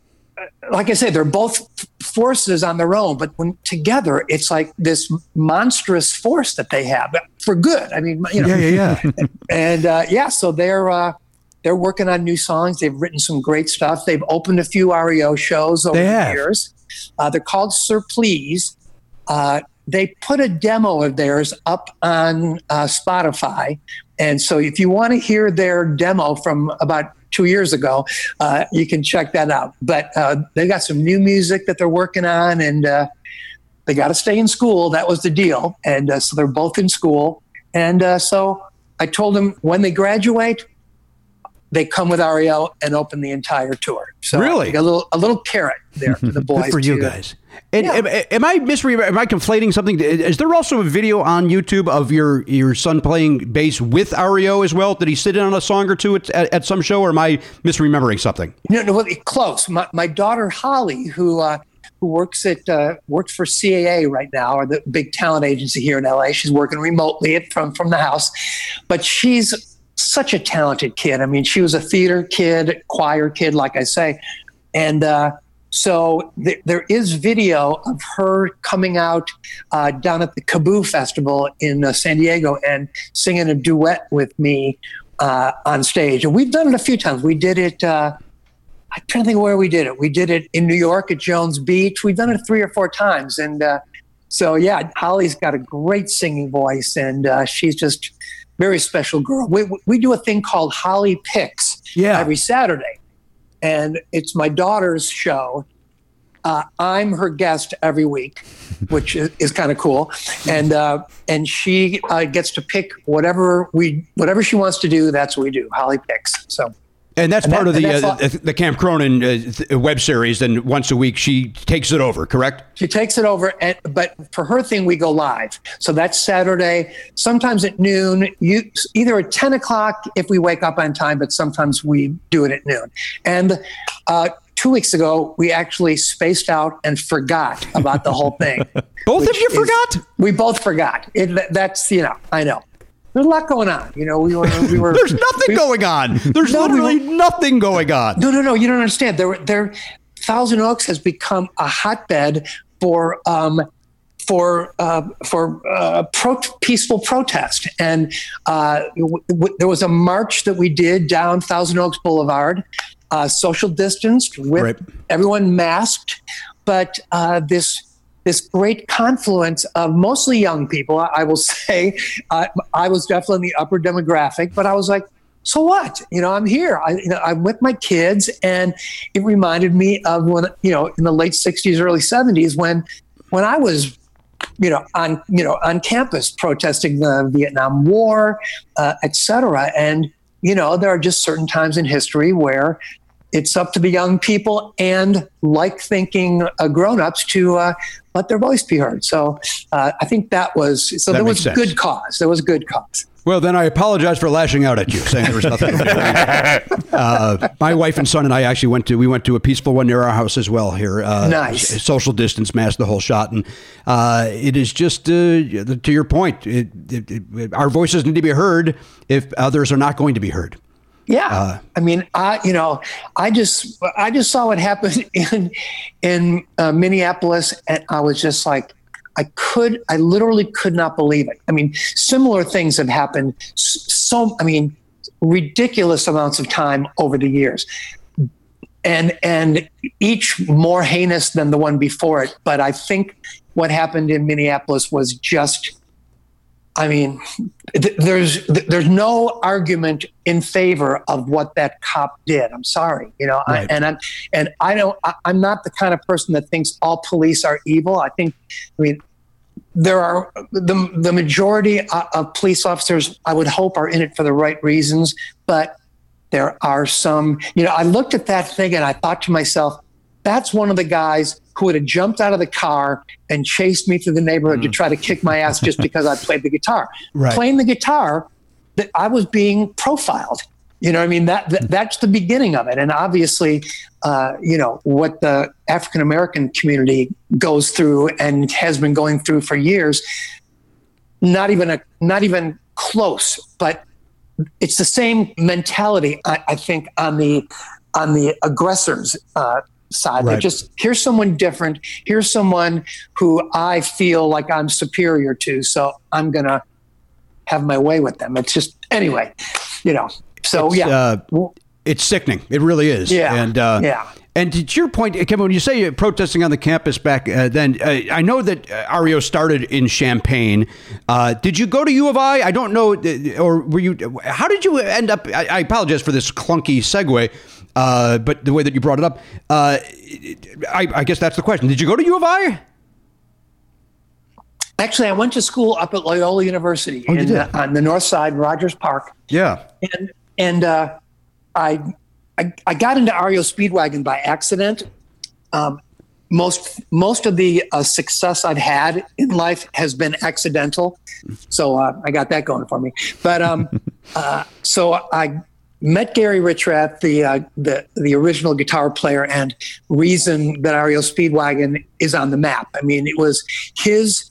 like I said, they're both forces on their own, but when together, it's like this monstrous force that they have for good. I mean, you know, yeah, yeah. [laughs] and uh, yeah, so they're uh, they're working on new songs. They've written some great stuff. They've opened a few REO shows over the years. Uh, they're called Sir Please. Uh, they put a demo of theirs up on uh, Spotify, and so if you want to hear their demo from about two years ago, uh, you can check that out. But uh, they got some new music that they're working on, and uh, they got to stay in school. That was the deal, and uh, so they're both in school. And uh, so I told them when they graduate, they come with REO and open the entire tour. So Really? a little a little carrot there to the [laughs] boys. Good for you guys. And Yeah. am, am I misre- Am I conflating something? Is there also a video on YouTube of your your son playing bass with REO as well? Did he sit in on a song or two at, at, at some show, or am I misremembering something? No, no, well, close. My, my daughter Holly, who uh, who works at uh, works for CAA right now, or the big talent agency here in LA. She's working remotely from from the house, but she's such a talented kid. I mean, she was a theater kid, choir kid, like I say, and. Uh, so th- there is video of her coming out uh, down at the KAABOO Festival in uh, San Diego and singing a duet with me uh, on stage. And we've done it a few times. We did it. I'm trying to think where we did it. We did it in New York at Jones Beach. We've done it three or four times, and uh, so yeah, Holly's got a great singing voice, and uh, she's just very special girl. We we do a thing called Holly Picks Yeah. every Saturday, and it's my daughter's show. Uh, I'm her guest every week, [laughs] which is, is kind of cool, and uh, and she uh, gets to pick whatever we whatever she wants to do. That's what we do. Holly picks. So And that's And part that- of the uh, the, Camp Cronin uh, web series. And once a week, she takes it over. Correct? She takes it over, and, but for her thing, we go live. So that's Saturday, sometimes at noon. You either at ten o'clock if we wake up on time, but sometimes we do it at noon. And uh, two weeks ago, we actually spaced out and forgot about the whole thing. [laughs] Both of you is- forgot. We both forgot. It, that's you know, I know. There's a lot going on. You know, we were we [laughs] were. There's nothing we- going on. There's No, we literally were- nothing going on. no, no, no. You don't understand. There, there. Thousand Oaks has become a hotbed for um, for uh, for uh, pro- peaceful protest, and uh, w- w- there was a march that we did down Thousand Oaks Boulevard, uh, social distanced with Right. everyone masked, but uh, this this great confluence of mostly young people. I, I will [laughs] say, uh, I was definitely in the upper demographic, but I was like, so what? You know, I'm here. I, you know, I'm with my kids, and it reminded me of when you know, in the late '60s, early '70s, when when I was you know, on you know on campus protesting the Vietnam War, uh, et cetera. And you know, there are just certain times in history where it's up to the young people and like thinking uh, grown-ups to uh, let their voice be heard. So uh, I think that was so That there was sense. good cause. There was good cause. Well, then I apologize for lashing out at you, saying there was nothing. [laughs] uh, my wife and son and I actually went to we went to a peaceful one near our house as well here. Uh, Nice. Social distance, mask the whole shot, and uh, it is just uh, to your point. It, it, it, our voices need to be heard if others are not going to be heard. Yeah, Uh, I mean, I you know, I just I just saw what happened [laughs] in in uh, Minneapolis, and I was just like, I could, I literally could not believe it. I mean, similar things have happened. So, I mean, ridiculous amounts of time over the years, and and each more heinous than the one before it. But I think what happened in Minneapolis was just I mean, th- there's th- there's no argument in favor of what that cop did. I'm sorry, you know, Right. I, and I'm and I don't. I, I'm not the kind of person that thinks all police are evil. I think, I mean, there are the the majority of, of police officers. I would hope are in it for the right reasons, but there are some. You know, I looked at that thing and I thought to myself, that's one of the guys who would have jumped out of the car and chased me through the neighborhood to try to kick my ass just because I played the guitar. [laughs] Right. Playing the guitar, that I was being profiled. You know, what I mean that, that that's the beginning of it, and obviously, uh, you know what the African American community goes through and has been going through for years. Not even a not even close, but it's the same mentality. I, I think on the on the aggressors uh, side. Right. just here's someone different. Here's someone who I feel like I'm superior to, so I'm gonna have my way with them. It's just anyway, you know. So It's, yeah, uh, It's sickening. It really is. Yeah. And uh, Yeah. And to your point, Kevin, when you say you're protesting on the campus back uh, then, uh, I know that uh, REO started in Champaign. Uh, did you go to U of I? I don't know, uh, or were you? How did you end up? I, I apologize for this clunky segue, uh, but the way that you brought it up, uh, I, I guess that's the question. Did you go to U of I? Actually, I went to school up at Loyola University Oh, in, uh, on the north side, Rogers Park. Yeah. and and uh, I, I I got into REO Speedwagon by accident. Um, most most of the uh, success I've had in life has been accidental, so uh, I got that going for me. But um, [laughs] uh, so I met Gary Richrath, the uh, the the original guitar player and reason that REO Speedwagon is on the map. I mean, it was his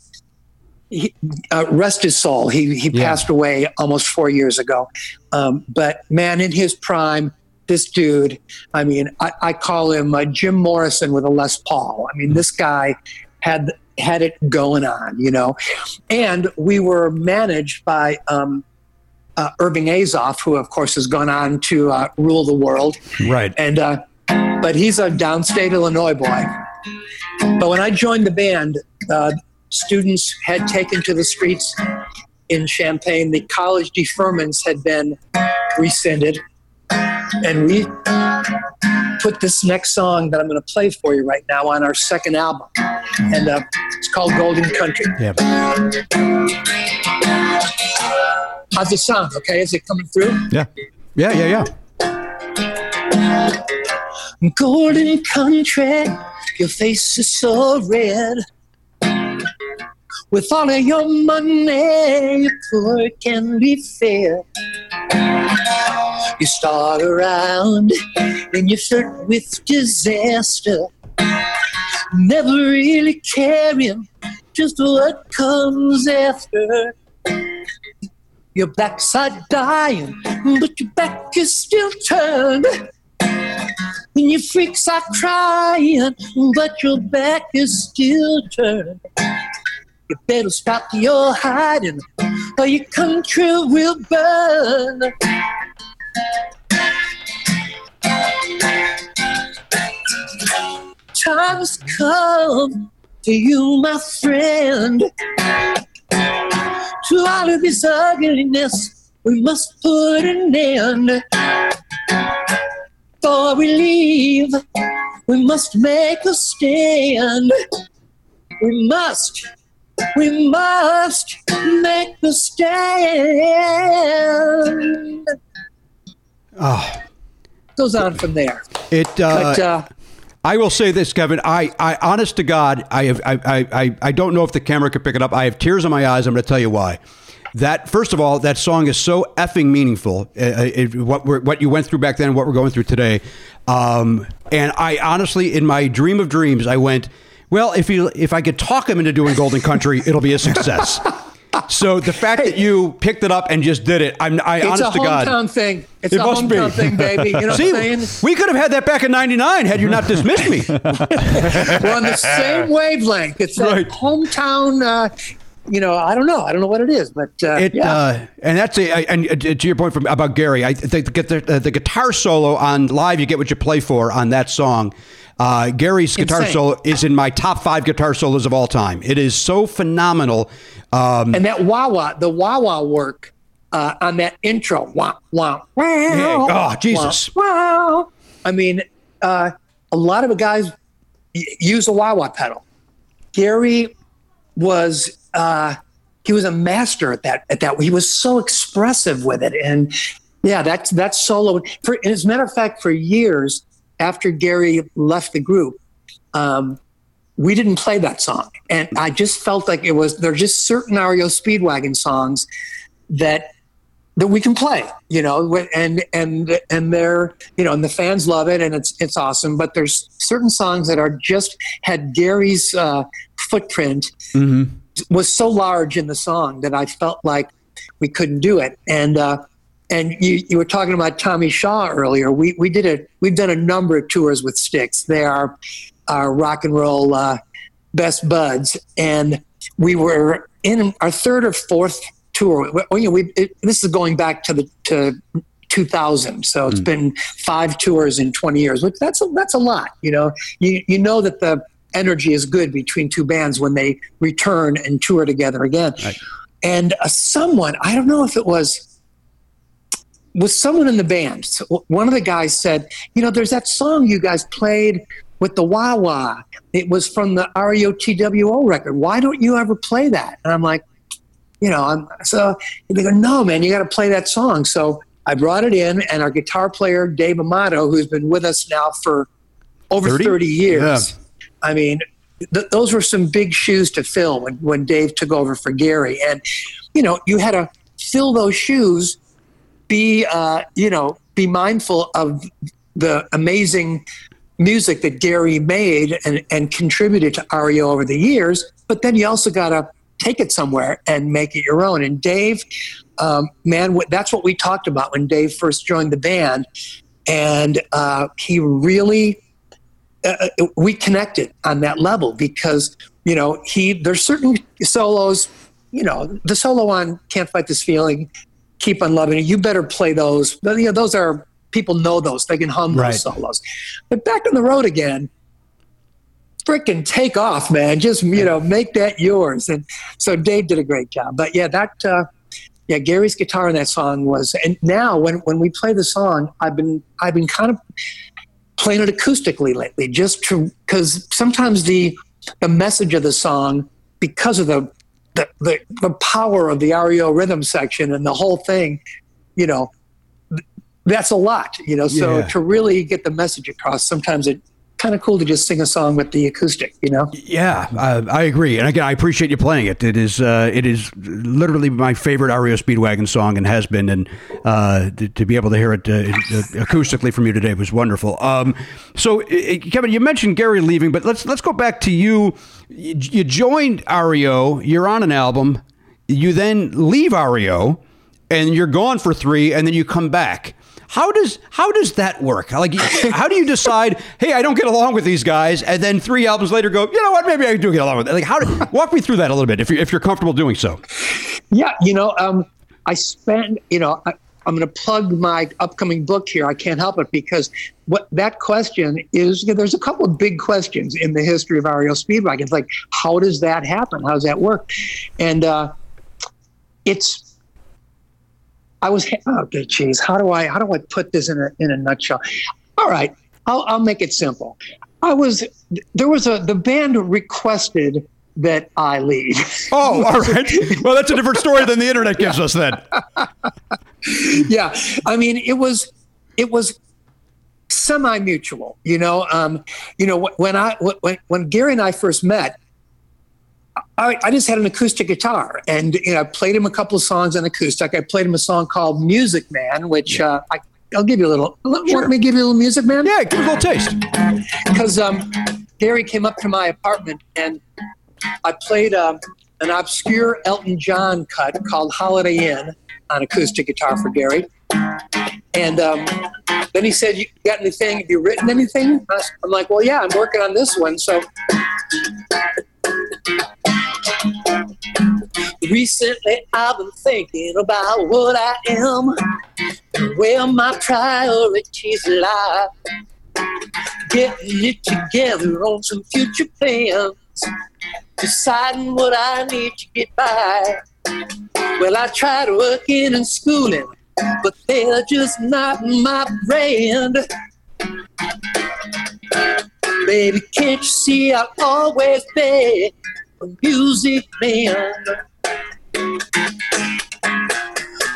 he, uh, rest his soul. He he Yeah. passed away almost four years ago. Um, but man, in his prime, this dude. I mean, I, I call him uh, Jim Morrison with a Les Paul. I mean, this guy had had it going on, you know. And we were managed by um, uh, Irving Azoff, who of course has gone on to uh, rule the world Right. and uh, but he's a downstate Illinois boy. But when I joined the band, uh, students had taken to the streets in Champaign. The college deferments had been rescinded, and we put this next song that I'm going to play for you right now on our second album, and uh, it's called Golden Country. Yeah. How's it sound? Okay, is it coming through? Yeah. Yeah, yeah, yeah. Golden country, your face is so red. With all of your money, your poor can be fed. You start around and you flirt with disaster. Never really caring just what comes after. Your backside dying, but your back is still turned. And your freaks are crying, but your back is still turned. You better stop your hiding, or your country will burn. Time has come to you, my friend. To all of this ugliness, we must put an end. Before we leave, we must make a stand. We must, we must make a stand. Oh, Goes on from there. it. Uh, But uh, I will say this, Kevin. I, I, honest to God, I have, I, I, I, don't know if the camera could pick it up. I have tears in my eyes. I'm going to tell you why. That first of all, that song is so effing meaningful. Uh, it, what what you went through back then, what we're going through today. Um, and I honestly, in my dream of dreams, I went, well, if you, if I could talk him into doing Golden Country, it'll be a success. [laughs] So the fact that you picked it up and just did it, I'm, I it's honest a to God, hometown thing. It's It a must be. thing, baby. You know See, what I'm saying? we could have had that back in '99 had you not dismissed me. [laughs] We're on the same wavelength. It's that Right. hometown. Uh, you know, I don't know. I don't know what it is, but uh, It yeah. uh, and that's a and uh, to your point from about Gary, I think the, the, the guitar solo on live, you get what you play for on that song. Uh, Gary's guitar Insane. solo is in my top five guitar solos of all time. It is so phenomenal. Um, and that wah wah, the wah wah work uh, on that intro, wah wah wow, oh, Jesus. wow. I mean, uh, a lot of the guys y- use a wah wah pedal. Gary was uh, he was a master at that. At that, he was so expressive with it, and yeah, that's that's solo. For as a matter of fact, for years after Gary left the group, um, we didn't play that song, and I just felt like it was there are just certain REO Speedwagon songs that that we can play, you know, and and and they're you know, and the fans love it, and it's it's awesome. But there's certain songs that are just had Gary's uh, footprint was so large in the song that I felt like we couldn't do it. And uh, and you you were talking about Tommy Shaw earlier. We we did a we've done a number of tours with Styx. They are our rock and roll uh, best buds, and we were in our third or fourth tour. Well, you know, we it, this is going back to the to 2000, so it's been five tours in 20 years. Which that's a, that's a lot. You know, you you know that the energy is good between two bands when they return and tour together again. And uh, someone, I don't know if it was was someone in the band. So one of the guys said, "You know, there's that song you guys played with the wah wah. It was from the E REOTWO record. Why don't you ever play that? And I'm like, you know, I'm, so they go, no, man, you got to play that song. So I brought it in, and our guitar player, Dave Amato, who's been with us now for over 30? 30, years. I mean, th- those were some big shoes to fill when, when Dave took over for Gary. And, you know, you had to fill those shoes, be, uh, you know, be mindful of the amazing music that Gary made and, and contributed to REO over the years. But then you also got to take it somewhere and make it your own. And Dave, um, man, that's what we talked about when Dave first joined the band. And uh, he really uh, we connected on that level because you know he there's certain solos you know the solo on can't fight this feeling keep on loving it you better play those you know those are people know those. They can hum Right. those solos. But back on the road again freaking take off man. Just you know make that yours. And so dave did a great job. But yeah that uh yeah gary's guitar in that song was and now when when we play the song i've been i've been kind of playing it acoustically lately, just to because sometimes the the message of the song, because of the the, the the power of the REO rhythm section and the whole thing, you know, that's a lot, you know. So Yeah. to really get the message across, sometimes it kind of cool to just sing a song with the acoustic, you know. Yeah, uh, I agree, and again, I appreciate you playing it. It is uh, it is literally my favorite REO Speedwagon song, and has been. And uh, to, to be able to hear it uh, uh, acoustically from you today was wonderful. Um, so, Kevin, you mentioned Gary leaving, but let's let's go back to you. You, you joined REO. You're on an album. You then leave REO, and you're gone for three, and then you come back. How does how does that work? Like, [laughs] how do you decide? Hey, I don't get along with these guys, and then three albums later, go, you know what? Maybe I do get along with. It. Like, how? Do, walk me through that a little bit, if you if you're comfortable doing so. Yeah, you know, um, I spend, you know, I, I'm going to plug my upcoming book here. I can't help it because what that question is, you know, there's a couple of big questions in the history of REO Speedwagon. It's like, how does that happen? How does that work? And uh, it's, I was, okay, geez, how do I, how do I put this in a, in a nutshell? All right, I'll, I'll make it simple. I was, there was a, the band requested that I leave. Oh, all right. Well, that's a different story than the internet gives us. Then. [laughs] yeah i mean it was it was semi-mutual you know um you know when i when, when gary and i first met I, I just had an acoustic guitar and you know, I played him a couple of songs on acoustic. I played him a song called Music Man, which uh, I, I'll give you a little. Want me to give you a little Music Man? Yeah, give it a little taste. because um, Gary came up to my apartment and I played um, an obscure Elton John cut called Holiday Inn on acoustic guitar for Gary. And um, then he said, "You got anything? Have you written anything?" I'm like, "Well, yeah, I'm working on this one." So recently, I've been thinking about what I am, where my priorities lie getting it together on some future plans, deciding what I need to get by. Well, I tried working and schooling, but they're just not my brand. Baby, can't you see I've always been a music man?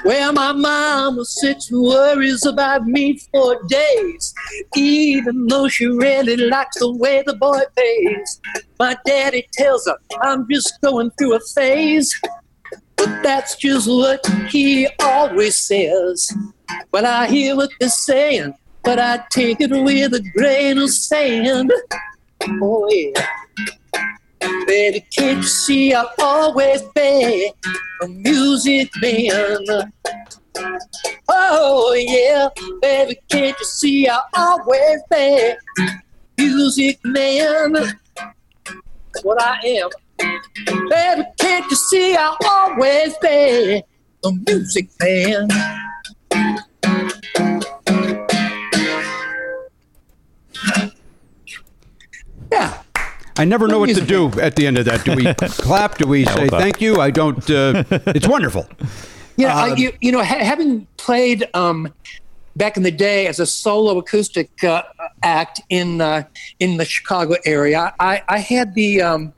Well, my mama sits and worries about me for days, even though she really likes the way the boy plays. My daddy tells her I'm just going through a phase, but that's just what he always says. Well, I hear what they're saying, but I take it with a grain of sand. Oh, yeah. Baby, can't you see I've always been a music man? Oh yeah, baby, can't you see I've always been music man? That's what I am. Baby, can't you see I've always been a music man? Yeah. I never know what to do at the end of that. Do we [laughs] clap? Do we say thank you? I don't. Uh, it's wonderful. [laughs] Yeah, I, you, you know, ha- having played um, back in the day as a solo acoustic uh, act in uh, in the Chicago area. I, I had the um,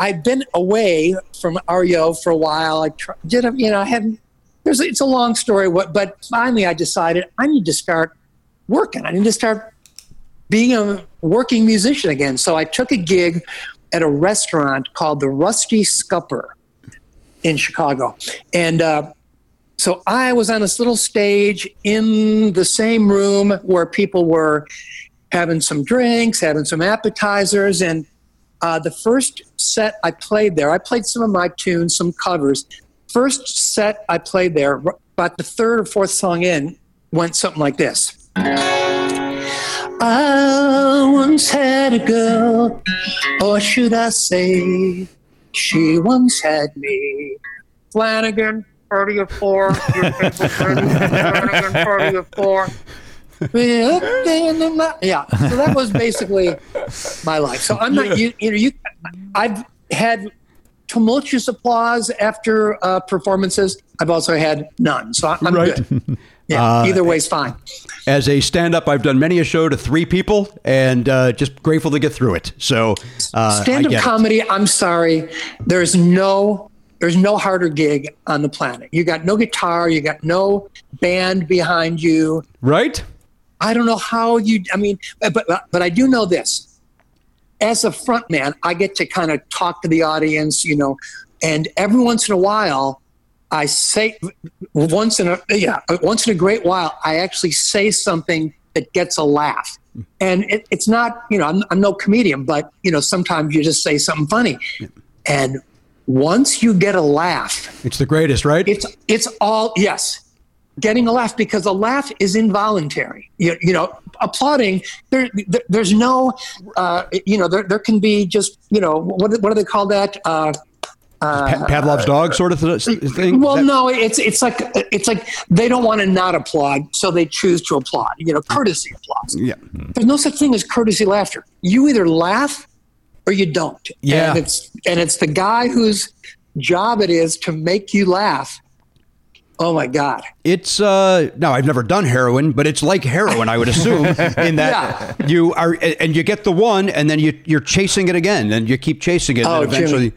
I've been away from REO for a while. I tr- did you know I hadn't. There's it's a long story. What but finally I decided I need to start working. I need to start being a working musician again. So I took a gig at a restaurant called the Rusty Scupper in Chicago, and. Uh, so I was on this little stage in the same room where people were having some drinks, having some appetizers, and uh, the first set I played there, I played some of my tunes, some covers. First set I played there, about the third or fourth song in, went something like this. I once had a girl, or should I say, she once had me. Flanagan, 30 or 4. Your people 30, Flanagan, 30 or 4. Yeah, so that was basically my life. So I'm not, you, you know, you, I've had tumultuous applause after uh, performances. I've also had none. So I- I'm Right. good. [laughs] Yeah, either way's fine. As a stand-up, I've done many a show to three people, and uh, just grateful to get through it. So uh, stand-up get it. comedy i'm sorry there's no there's no harder gig on the planet you got no guitar you got no band behind you right? i don't know how you i mean but but, but i do know this as a front man i get to kind of talk to the audience you know and every once in a while i say once in a yeah once in a great while i actually say something that gets a laugh. And it, it's not you know I'm, I'm no comedian but you know sometimes you just say something funny. And once you get a laugh It's the greatest, right? it's it's all yes getting a laugh because a laugh is involuntary. You, you know applauding there, there there's no uh, you know there, there can be just you know what, what do they call that? Uh, Pa- Pavlov's dog sort of th- thing. well, That- no, it's it's like it's like they don't want to not applaud, so they choose to applaud. You know, courtesy applause. Yeah. There's no such thing as courtesy laughter. You either laugh or you don't. Yeah. And it's and it's the guy whose job it is to make you laugh. Oh my God. It's uh no, I've never done heroin, but it's like heroin, I would assume, [laughs] in that you are and you get the one, and then you you're chasing it again, and you keep chasing it, Oh, and Jimmy.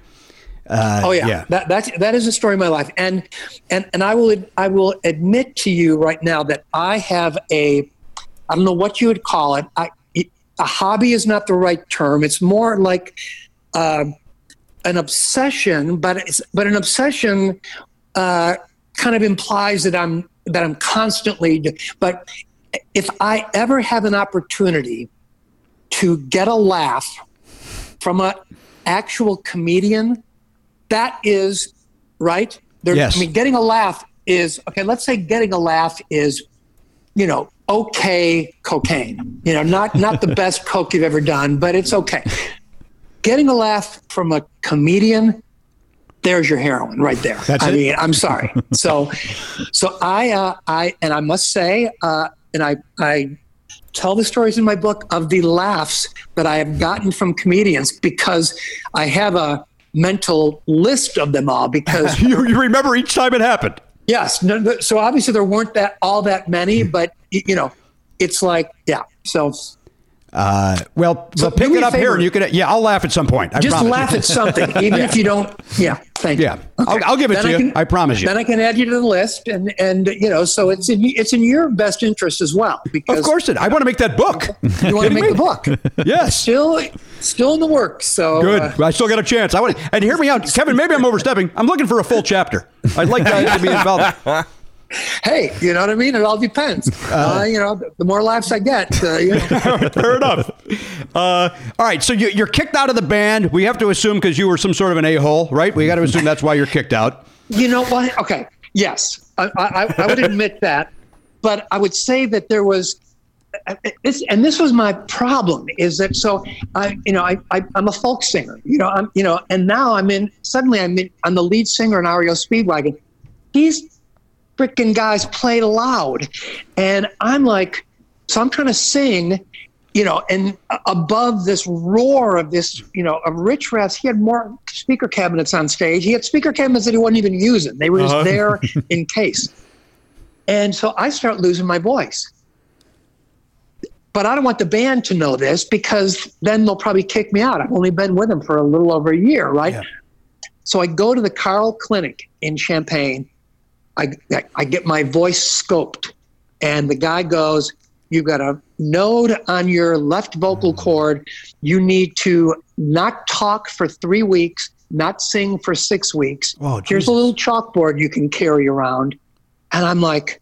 Uh, Oh yeah, yeah. that that that is a story of my life, and and and I will I will admit to you right now that I have a I don't know what you would call it. I it, a hobby is not the right term. It's more like uh, an obsession, but it's but an obsession uh, kind of implies that I'm that I'm constantly. But if I ever have an opportunity to get a laugh from an actual comedian, that is right. There, Yes. I mean, getting a laugh is okay. Let's say getting a laugh is, you know, okay cocaine. You know, not not the [laughs] best coke you've ever done, but it's okay. Getting a laugh from a comedian, there's your heroin right there. That's I it? mean, I'm sorry. [laughs] So, so I, uh, I, and I must say, uh, and I, I tell the stories in my book of the laughs that I have gotten from comedians because I have a mental list of them all because [laughs] you, you remember each time it happened. yes. No, so obviously there weren't that all that many hmm. but you know it's like yeah. So Uh, well, So so pick it a up here, and you can. Yeah, I'll laugh at some point. I just promise. laugh at something [laughs] even if you don't yeah thank Yeah. you I'll- I'll give it Then to you. I promise you. then I can add you to the list and and you know so it's in it's in your best interest as well because Of course, it. I want to make that book. you want to [laughs] make the book [laughs] yes. still still in the works so Good. uh, I still got a chance. I want and hear me out, Kevin. Maybe I'm overstepping. I'm looking for a full chapter. I'd like that to be involved. Hey, you know what I mean? It all depends. Uh, you know, the more laughs I get, uh, you know. [laughs] Fair enough. Uh, all right, so you, you're kicked out of the band. We have to assume because you were some sort of an a hole, right? We got to assume that's why you're kicked out. You know what? Okay, yes, I, I, I would admit that, but I would say that there was. uh, This, and this was my problem is that so I you know I, I I'm a folk singer you know I'm you know and now I'm in suddenly I'm in I'm the lead singer in REO Speedwagon these freaking guys play loud and I'm like so I'm trying to sing you know and above this roar of this you know of Richrath's he had more speaker cabinets on stage he had speaker cabinets that he wasn't even using they were just uh-huh. there [laughs] in case And so I start losing my voice. But I don't want the band to know this because then they'll probably kick me out. I've only been with them for a little over a year, right? Yeah. So I go to the Carle Clinic in Champaign. I, I get my voice scoped, and the guy goes, You've got a node on your left vocal cord. You need to not talk for three weeks, not sing for six weeks. Oh, Here's a little chalkboard you can carry around. And I'm like,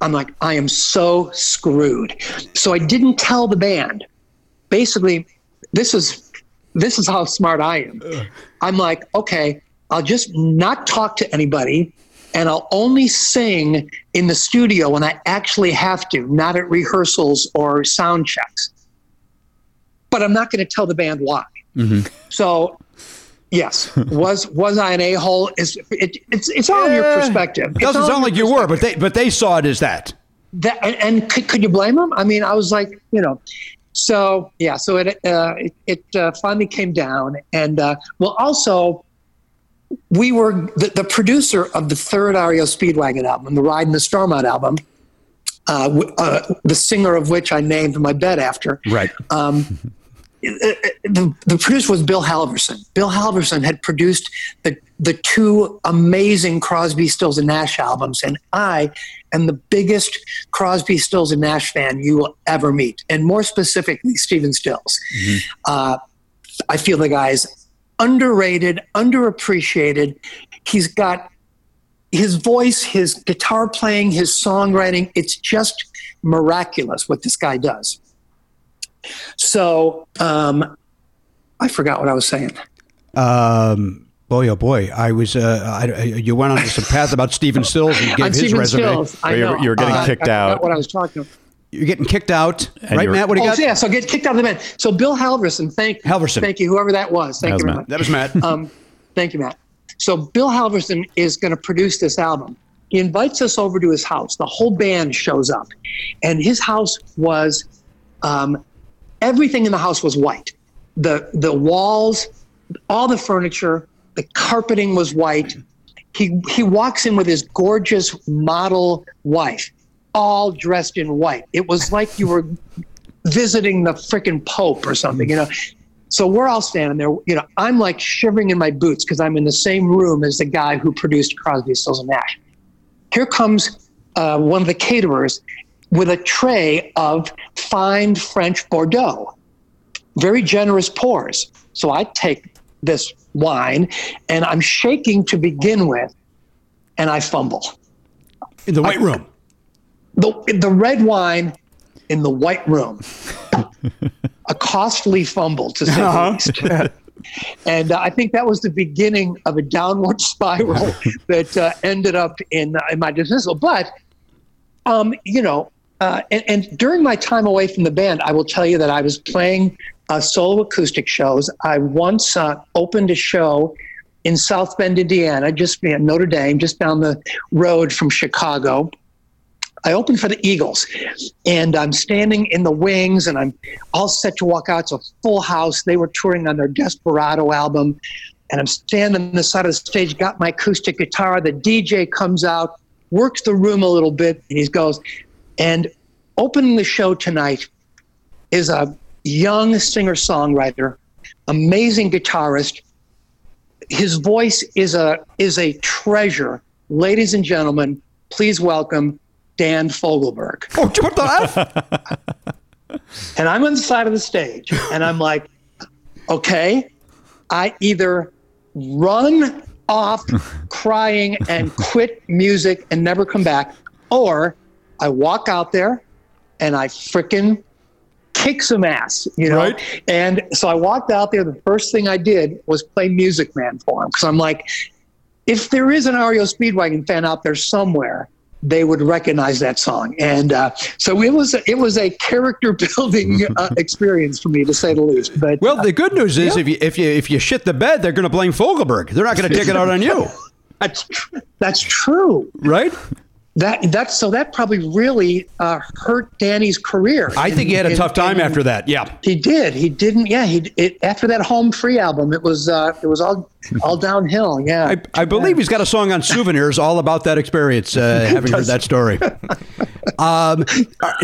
I'm like, I am so screwed. So I didn't tell the band. Basically, this is this is how smart I am. I'm like, okay, I'll just not talk to anybody and I'll only sing in the studio when I actually have to, not at rehearsals or sound checks. But I'm not going to tell the band why. So, yes, was was I an a hole? Is it, it's it's all in your perspective. It's Doesn't sound like you were, but they but they saw it as that. that and, and could, could you blame them? I mean, I was like, you know, so yeah, so it uh, it, it uh, finally came down, and uh, well, also we were the, the producer of the third REO Speedwagon album, the Ridin' the Storm Out album. Uh, w- uh, the singer of which I named my bed after. Right. Um, the, the producer was Bill Halverson. Bill Halverson had produced the the two amazing Crosby, Stills, and Nash albums, and I am the biggest Crosby, Stills, and Nash fan you will ever meet, and more specifically, Stephen Stills. Uh, I feel the guy's underrated, underappreciated. He's got his voice, his guitar playing, his songwriting. It's just miraculous what this guy does. So um, I forgot what I was saying. Um, boy, oh boy, I was. Uh, I, I- you went on some path about Stephen Stills and gave [laughs] I'm his Stephen resume. Stills. I You're- know. you're getting Uh, kicked I forgot out. What I was talking about. You're getting kicked out, right, Matt? What do you Oh, got? yeah. So get kicked out of the band. So Bill Halverson, thank Halverson. thank you, whoever that was. Thank That was you very Matt. much. That was Matt. [laughs] Um, thank you, Matt. So Bill Halverson is going to produce this album. He invites us over to his house. The whole band shows up, and his house was um, everything in the house was white. the The walls, all the furniture, the carpeting was white. He he walks in with his gorgeous model wife, all dressed in white. It was like you were visiting the freaking Pope or something, you know. So we're all standing there. You know, I'm like shivering in my boots because I'm in the same room as the guy who produced Crosby, Stills, and Nash. Here comes uh, one of the caterers with a tray of fine French Bordeaux, very generous pours. So I take this wine and I'm shaking to begin with, and I fumble. In the white room. The, the red wine in the white room. a costly fumble, to say the least. [laughs] And uh, I think that was the beginning of a downward [laughs] spiral [laughs] that uh, ended up in, uh, in my dismissal. But, um, you know, uh, and, and during my time away from the band, I will tell you that I was playing uh, solo acoustic shows. I once uh, opened a show in South Bend, Indiana, just in Notre Dame, just down the road from Chicago. I opened for the Eagles, and I'm standing in the wings, and I'm all set to walk out. It's a full house. They were touring on their Desperado album, and I'm standing on the side of the stage, got my acoustic guitar. The DJ comes out, works the room a little bit, and he goes, and opening the show tonight is a young singer songwriter, amazing guitarist. His voice is a is a treasure. Ladies and gentlemen, please welcome Dan Fogelberg. Oh, what the F? And I'm on the side of the stage, and I'm like, okay, I either run off crying and quit music and never come back, or I walk out there and I frickin' kick some ass, you know? Right. And so I walked out there. The first thing I did was play Music Man for him because I'm like, if there is an REO Speedwagon fan out there somewhere, they would recognize that song. And uh, so it was it was a character building [laughs] uh, experience for me, to say the least. But Well, the good news is if you if you if you shit the bed, they're going to blame Fogelberg. They're not going to take it out on you, [laughs] that's tr- that's true. right? That that so that probably really uh, hurt Danny's career. I think he had a tough time after that. Yeah. He did. He didn't. Yeah. He it, after that home free album, it was uh, it was all all downhill. Yeah. I, I believe he's got a song on souvenirs all about that experience. Uh, [laughs] having heard that story. Um,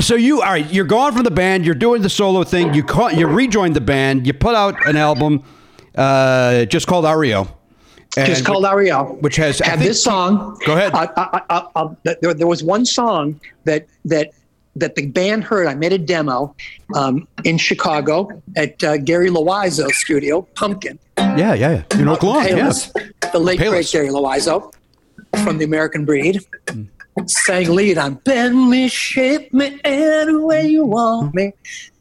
so you all right? You're gone from the band. You're doing the solo thing. You call, you rejoined the band. You put out an album uh, just called REO. And just called REO, which has- I had this song. Go ahead. Uh, uh, uh, there, there was one song that that that the band heard. I made a demo um, in Chicago at uh, Gary Loizzo's studio, Pumpkin. Yeah, yeah, yeah. You know, Cologne. Yeah. Payless, the late great Gary Loizo from the American Breed. Sang lead on Bend Me, Shape Me, Any Way You Want Me.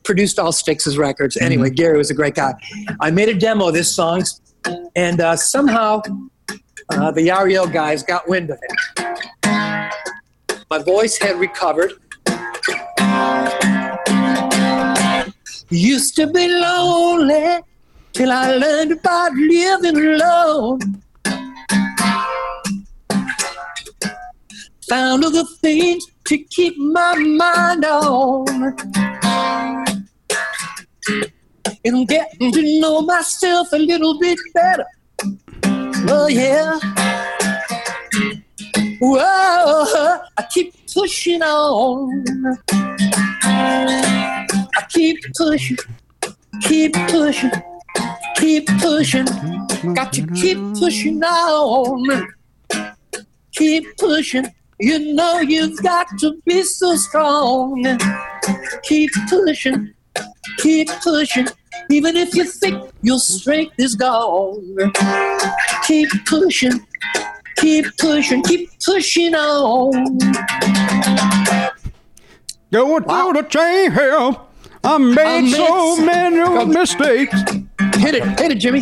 Produced all Styx' records. Anyway, Gary was a great guy. I made a demo of this song, and uh, somehow uh, the REO guys got wind of it. My voice had recovered. Used to be lonely till I learned about living alone. Found other things to keep my mind on. And I'm getting to know myself a little bit better. Oh, yeah. Whoa, I keep pushing on. I keep pushing, keep pushing, keep pushing. Got to keep pushing on. Keep pushing. You know you've got to be so strong. Keep pushing, keep pushing. Even if you think your strength is gone. Keep pushing, keep pushing, keep pushing on. Go Going through the chain hell. I made I so made- many mistakes. Hit it, hit it, Jimmy.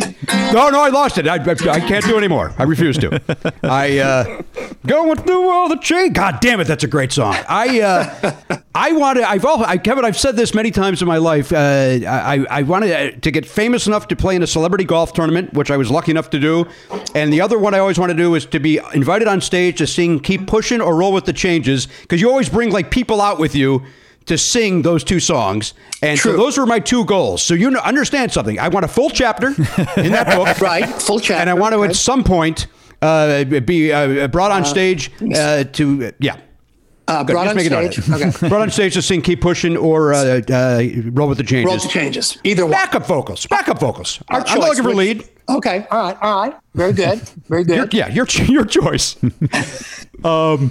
No, no, I lost it. I, I, I can't do anymore. I refuse to. [laughs] I uh, going through all the chain. God damn it, that's a great song. I uh, I want to. I've all, I, Kevin. I've said this many times in my life. Uh, I I wanted to get famous enough to play in a celebrity golf tournament, which I was lucky enough to do. And the other one I always want to do is to be invited on stage to sing "Keep Pushing" or "Roll with the Changes" because you always bring like people out with you to sing those two songs. And so those were my two goals. So you know, understand something. I want a full chapter in that book. [laughs] Right, full chapter. And I want to right. at some point uh, be uh, brought on stage uh, to, yeah. Uh, brought on make a note stage. Okay. [laughs] brought on stage to sing "Keep Pushing" or uh, uh, "Roll with the Changes." Roll with the changes. Either one. Backup vocals. Backup vocals. Our I'm not choice, looking for lead. Okay. All right. All right. Very good. Very Your, good. yeah, your [laughs] your choice. [laughs] um,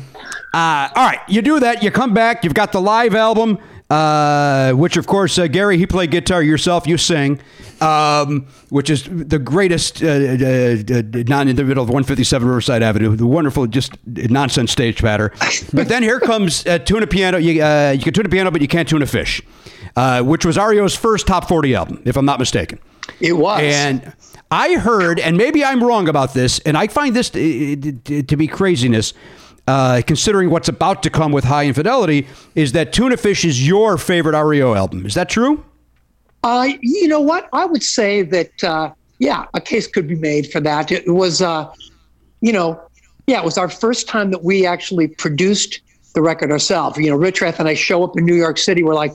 uh, all right, you do that. You come back. You've got the live album, uh, which of course uh, Gary he played guitar. Yourself you sing, um, which is the greatest uh, uh, uh, non in the middle of 157 Riverside Avenue. The wonderful just nonsense stage patter. but then here comes uh, tune a piano. You uh, you can tune a piano, but you can't tune a fish, uh, which was REO's first top 40 album, if I'm not mistaken. It was. And I heard, and maybe I'm wrong about this, and I find this to- to be craziness, uh, considering what's about to come with Hi Infidelity, is that Tuna Fish is your favorite REO album. Is that true? Uh, you know what? I would say that, uh, yeah, a case could be made for that. It was, uh, you know, yeah, it was our first time that we actually produced the record ourselves. You know, Richrath and I show up in New York City. We're like,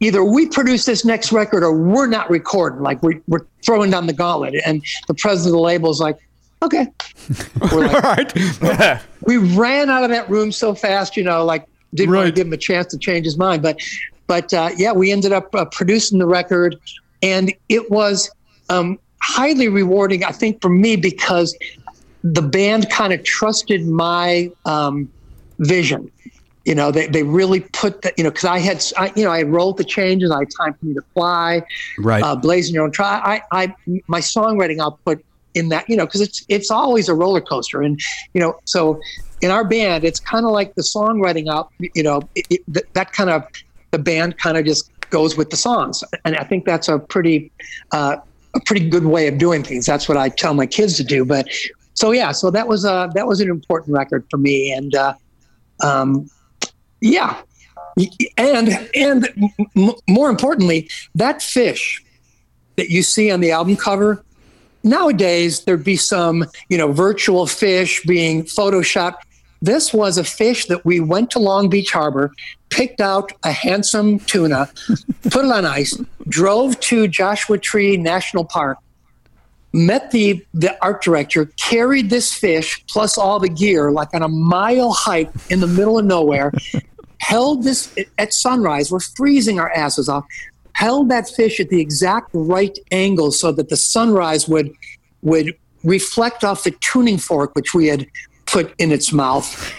either we produce this next record or we're not recording. Like, we're, we're throwing down the gauntlet. And the president of the label is like, okay. [laughs] We're like, right. [laughs] we ran out of that room so fast, you know, like didn't want to give him a chance to change his mind. But, but uh, yeah, we ended up uh, producing the record, and it was um, highly rewarding, I think, for me because the band kind of trusted my um, vision. You know, they, they really put the, you know, because I had, I, you know, I wrote the changes. I had time for me to fly Right. uh, blazing your own trail. I, I, my songwriting output in that, you know, because it's it's always a roller coaster, and you know, so in our band, it's kind of like the songwriting out, you know, it, it, that, that kind of the band kind of just goes with the songs, and I think that's a pretty uh, a pretty good way of doing things. That's what I tell my kids to do. But so yeah, so that was a that was an important record for me, and uh, um, yeah, and and m- more importantly, that fish that you see on the album cover nowadays there'd be some you know virtual fish being photoshopped this was a fish that we went to Long Beach Harbor, picked out a handsome tuna, [laughs] put it on ice, drove to Joshua Tree National Park, met the the art director, carried this fish plus all the gear like on a mile hike in the middle of nowhere, [laughs] held this at sunrise. We're freezing our asses off. Held that fish at the exact right angle so that the sunrise would would reflect off the tuning fork which we had put in its mouth,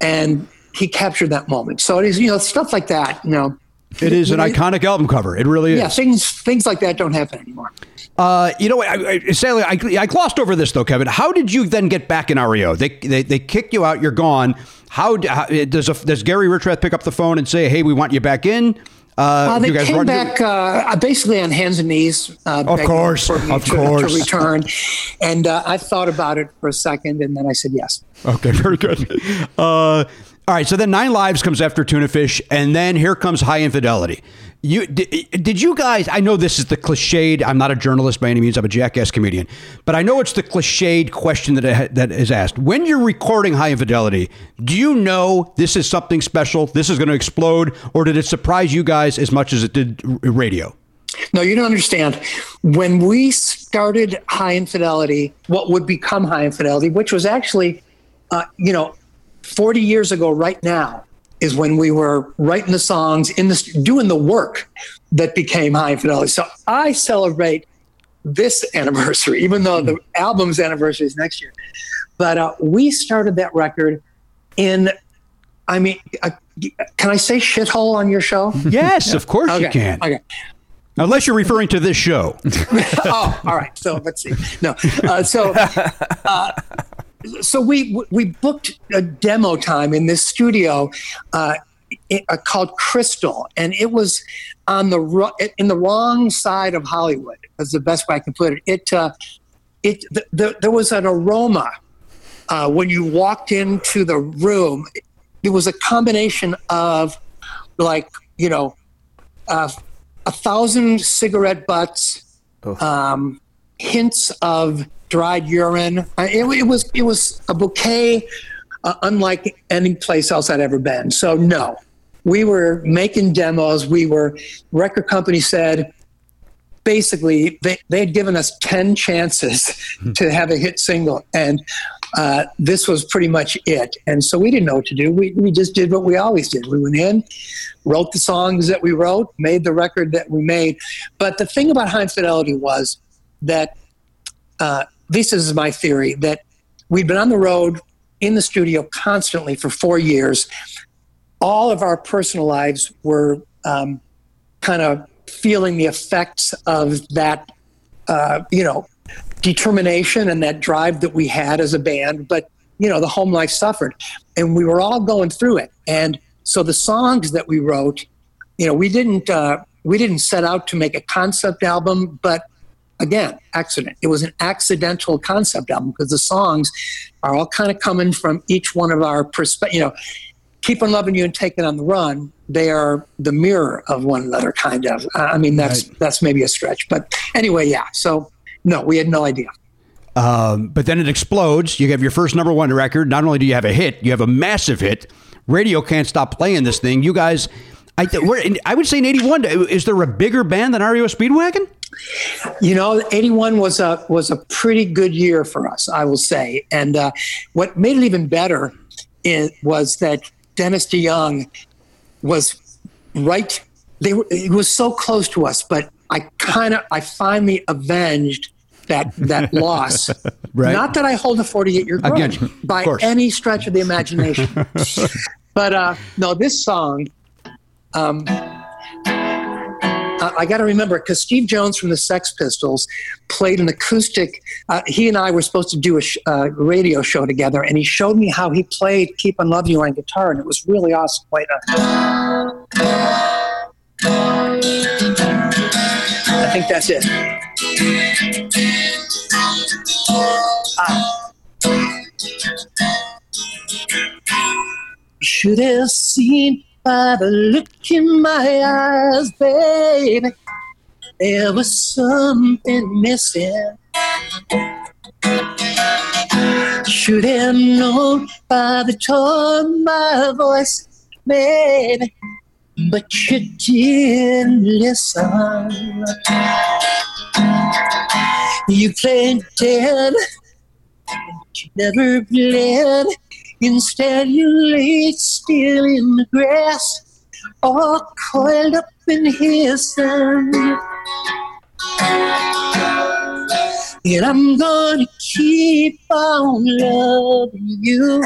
and he captured that moment. So it is you know stuff like that. You know, It is an iconic album cover. It really is. yeah, things things like that don't happen anymore. Uh, you know? I, I, Sally, I, I glossed over this though, Kevin. How did you then get back in REO? They they, they kick you out. You're gone. How, how does a, does Gary Richrath pick up the phone and say, "Hey, we want you back in"? Uh, Uh, they you guys came back uh, basically on hands and knees. Uh, begging course, for me of to, course. to return. And uh, I thought about it for a second, and then I said yes. Okay, [laughs] very good. Uh, all right, so then Nine Lives comes after Tuna Fish, and then here comes Hi Infidelity. You did, did you guys? I know this is the cliched. I'm not a journalist by any means. I'm a jackass comedian, but I know it's the cliched question that I- that is asked when you're recording Hi Infidelity. Do you know this is something special? This is going to explode, or did it surprise you guys as much as it did radio? No, you don't understand. When we started Hi Infidelity, what would become Hi Infidelity, which was actually, uh, you know, 40 years ago, right now, is when we were writing the songs, in the doing the work that became Hi Infidelity. So I celebrate this anniversary, [laughs] even though the album's anniversary is next year. But uh, we started that record in, I mean, uh, can I say shithole on your show? [laughs] Yes, of course you can. Okay. Unless you're referring to this show. [laughs] oh, all right. So let's see. No, uh, so uh, so we we booked a demo time in this studio uh, uh, called Crystal, and it was on the ro- in the wrong side of Hollywood. Is the best way I can put it. It uh, it th- th- there was an aroma uh, when you walked into the room. It was a combination of like you know uh, a thousand cigarette butts, um, hints of dried urine. Uh, It, it was it was a bouquet uh, unlike any place else I'd ever been. So no, we were making demos. We were record company said basically they, they had given us 10 chances [laughs] to have a hit single and uh, this was pretty much it and so we didn't know what to do we, we just did what we always did we went in wrote the songs that we wrote made the record that we made but the thing about high fidelity was that uh, this is my theory that we'd been on the road in the studio constantly for four years all of our personal lives were um, kind of feeling the effects of that, uh, you know, determination and that drive that we had as a band. But, you know, the home life suffered and we were all going through it. And so the songs that we wrote, you know, we didn't, uh, we didn't set out to make a concept album, but again, accident. It was an accidental concept album because the songs are all kind of coming from each one of our perspective. You know, keep on loving you and take it on the run. They are the mirror of one another, kind of. I mean, that's that's maybe a stretch, but anyway, yeah. So no, we had no idea. Um, but then it explodes. You have your first number one record. Not only do you have a hit, you have a massive hit. Radio can't stop playing this thing. You guys, I, th- I would say in '81, is there a bigger band than REO Speedwagon? You know, '81 was a was a pretty good year for us, I will say. And uh, what made it even better is, was that Dennis DeYoung was right. They were, it was so close to us, but I kind of I finally avenged that that [laughs] loss. Right. Not that I hold a 48 year grudge by course. any stretch of the imagination. [laughs] but uh, no, this song. Um, I, got to remember because Steve Jones from the Sex Pistols played an acoustic. Uh, he and I were supposed to do a sh- uh, radio show together, and he showed me how he played "Keep on Loving You" on guitar, and it was really awesome. Wait, uh, I think that's it. Ah. Should have seen by the look in my eyes, baby. There was something missing. Should have known by the tone of my voice, baby, but you didn't listen. You played dead, but you never bled. Instead, you lay still in the grass, all coiled up in his sun. And I'm gonna keep on loving you.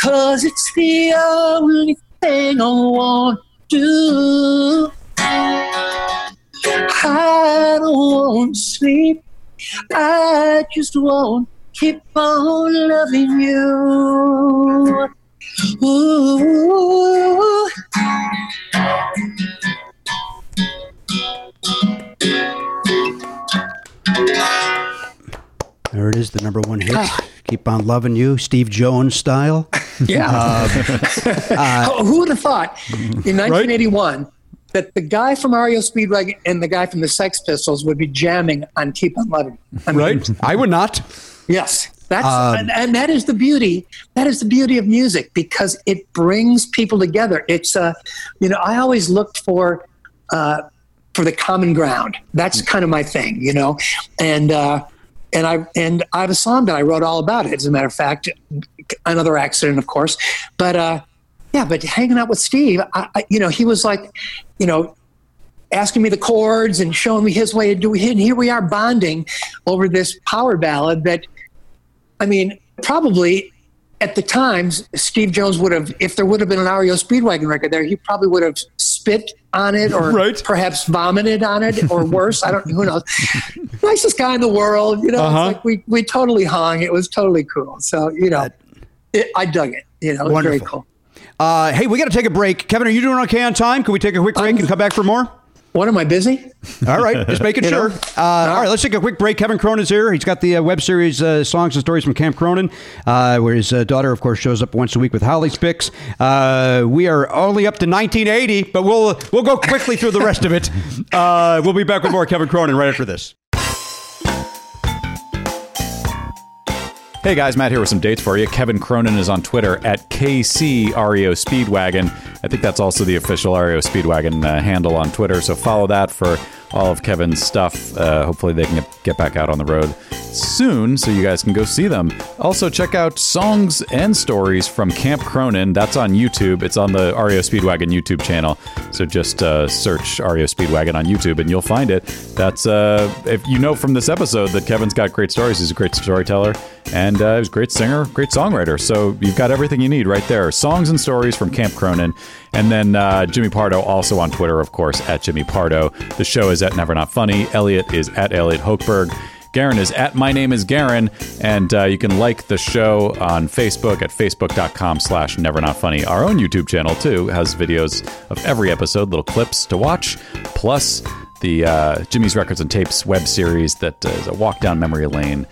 Cause it's the only thing I want to do. I don't want to sleep. I just want keep on loving you. Ooh. There it is, the number one hit. Ah. Keep on loving you, Steve Jones style. Yeah. Oh, [laughs] who would have thought in 1981 that the guy from REO Speedwagon and the guy from the Sex Pistols would be jamming on Keep on Loving? I mean, Right? I would not. Yes. That's and, and that is the beauty. That is the beauty of music because it brings people together. It's uh, you know, I always looked for uh, for the common ground. That's kind of my thing, you know, and uh, and I and I have a song that I wrote all about it. As a matter of fact, another accident, of course, but uh, yeah, but hanging out with Steve, I, I, you know, he was like, you know, asking me the chords and showing me his way of doing it. And here we are bonding over this power ballad that, I mean, probably at the times, Steve Jones would have, if there would have been an REO Speedwagon record there, he probably would have spit on it or Right. perhaps vomited on it or [laughs] worse. I don't who knows. Nicest guy in the world, you know. Uh-huh. It's like we, we totally hung. It was totally cool. So, you know, it, I dug it. You know, it was very Wonderful. cool. Uh, hey, we got to take a break. Kevin, are you doing okay on time? Can we take a quick break I'm- and come back for more? What am I busy? All right, just making [laughs] sure. know? Uh, all right, let's take a quick break. Kevin Cronin's here. He's got the uh, web series uh, Songs and Stories from Camp Cronin, uh, where his uh, daughter, of course, shows up once a week with Holly Spix. Uh, we are only up to 1980, but we'll we'll go quickly through the rest of it. Uh, we'll be back with more Kevin Cronin right after this. Hey guys, Matt here with some dates for you. Kevin Cronin is on Twitter at KC REO Speedwagon. I think that's also the official REO Speedwagon uh, handle on Twitter, so follow that for all of Kevin's stuff. Uh, hopefully, they can get, back out on the road soon so you guys can go see them. Also, check out Songs and Stories from Camp Cronin. That's on YouTube. It's on the REO Speedwagon YouTube channel. So just uh, search REO Speedwagon on YouTube and you'll find it. That's, uh, if you know from this episode that Kevin's got great stories, he's a great storyteller and uh, he's a great singer, great songwriter. So you've got everything you need right there. Songs and Stories from Camp Cronin. And then uh, Jimmy Pardo also on Twitter, of course, at Jimmy Pardo. The show is at Never Not Funny. Elliot is at Elliot Hochberg. Garon is at My Name is Garon, and uh, you can like the show on Facebook at facebook.com slash never not funny. Our own YouTube channel, too, has videos of every episode, little clips to watch, plus the uh, Jimmy's Records and Tapes web series that uh, is a walk down memory lane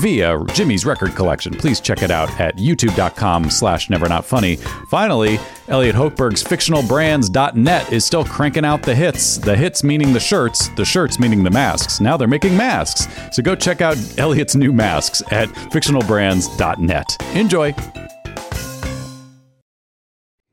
via Jimmy's Record Collection. Please check it out at youtube.com slash never not funny. Finally, Elliot Hochberg's fictionalbrands.net is still cranking out the hits. The hits meaning the shirts, the shirts meaning the masks. Now they're making masks. So go check out Elliot's new masks at fictionalbrands.net. Enjoy.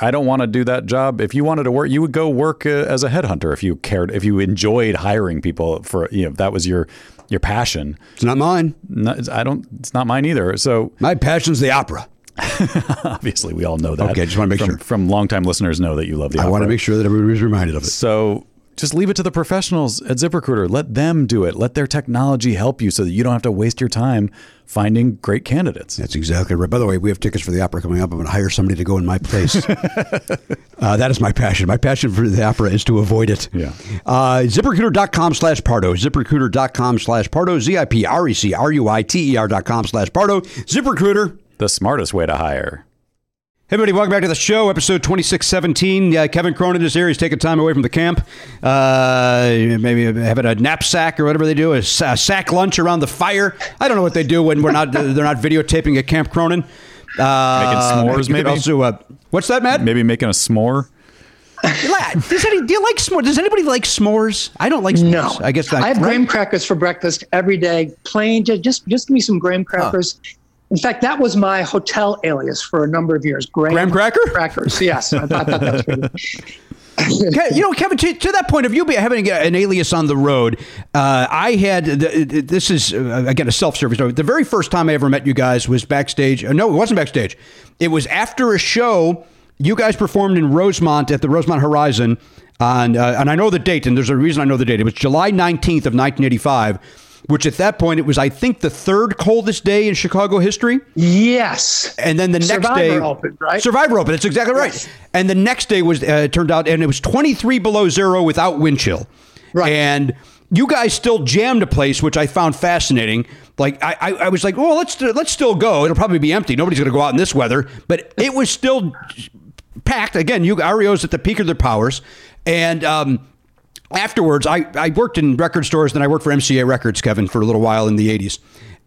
I don't want to do that job. If you wanted to work, you would go work uh, as a headhunter if you cared, if you enjoyed hiring people for, you know, if that was your your passion. It's not mine. No, I don't. It's not mine either. So My passion's the opera. [laughs] obviously, we all know that. Okay, just wanna make from, sure. From longtime listeners know that you love the. Opera. I want to make sure that everybody's reminded of it. So just leave it to the professionals at ZipRecruiter. Let them do it. Let their technology help you so that you don't have to waste your time finding great candidates. That's exactly right. By the way, we have tickets for the opera coming up. I'm going to hire somebody to go in my place. [laughs] uh, that is my passion. My passion for the opera is to avoid it. Yeah. Uh, ZipRecruiter.com slash Pardo. ZipRecruiter.com slash Pardo. Z-I-P-R-E-C-R-U-I-T-E-R dot com slash Pardo. ZipRecruiter. The smartest way to hire. Hey, everybody, welcome back to the show, episode 2617. Uh, Kevin Cronin is here. He's taking time away from the camp. Uh, maybe having a knapsack or whatever they do, a, a sack lunch around the fire. I don't know what they do when we're not [laughs] they're not videotaping at Camp Cronin. Uh, Making s'mores, you could maybe? Also, uh, what's that, Matt? Maybe making a s'more. [laughs] Does, any, do you like s'mores? Does anybody like s'mores? I don't like s'mores. No, I guess I have right? graham crackers for breakfast every day. Plain, just just give me some graham crackers. In fact, that was my hotel alias for a number of years. Graham, Graham cracker? crackers. Yes, I thought that was pretty. [laughs] You know, Kevin, to, to that point of you be having an alias on the road, uh, I had the, this is uh, again a self-service story. The very first time I ever met you guys was backstage. uh, No, it wasn't backstage. It was after a show. You guys performed in Rosemont at the Rosemont Horizon, on, uh, and I know the date, and there's a reason I know the date. It was July 19th of 1985. Which at that point it was, I think, the third coldest day in Chicago history. Yes. And then the next Survivor day, opened, right? Survivor open. That's exactly right. Yes. And the next day was uh, turned out, and it was 23 below zero without wind chill. Right. And you guys still jammed a place, which I found fascinating. Like I, I, I was like, well, let's let's still go. It'll probably be empty. Nobody's going to go out in this weather, but it was still packed. Again, you REO's at the peak of their powers, and. Um, afterwards, I, I worked in record stores, then I worked for MCA Records, Kevin, for a little while in the 80s.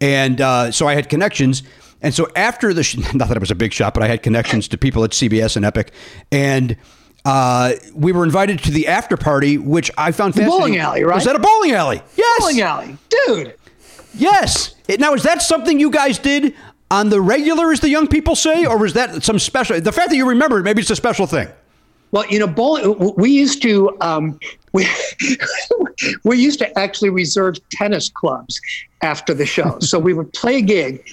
And uh, so I had connections. And so after the, sh- [laughs] not that it was a big shop, but I had connections to people at CBS and Epic. And uh, we were invited to the after party, which I found The fascinating. bowling alley, right? Was that a bowling alley? Yes. Bowling alley, dude. Yes. It- now, is that something you guys did on the regular, as the young people say, or was that some special? The fact that you remember it, maybe it's a special thing. Well, you know, bowling. We used to um, [laughs] we we used to actually reserve tennis clubs after the show, [laughs] so we would play a gig,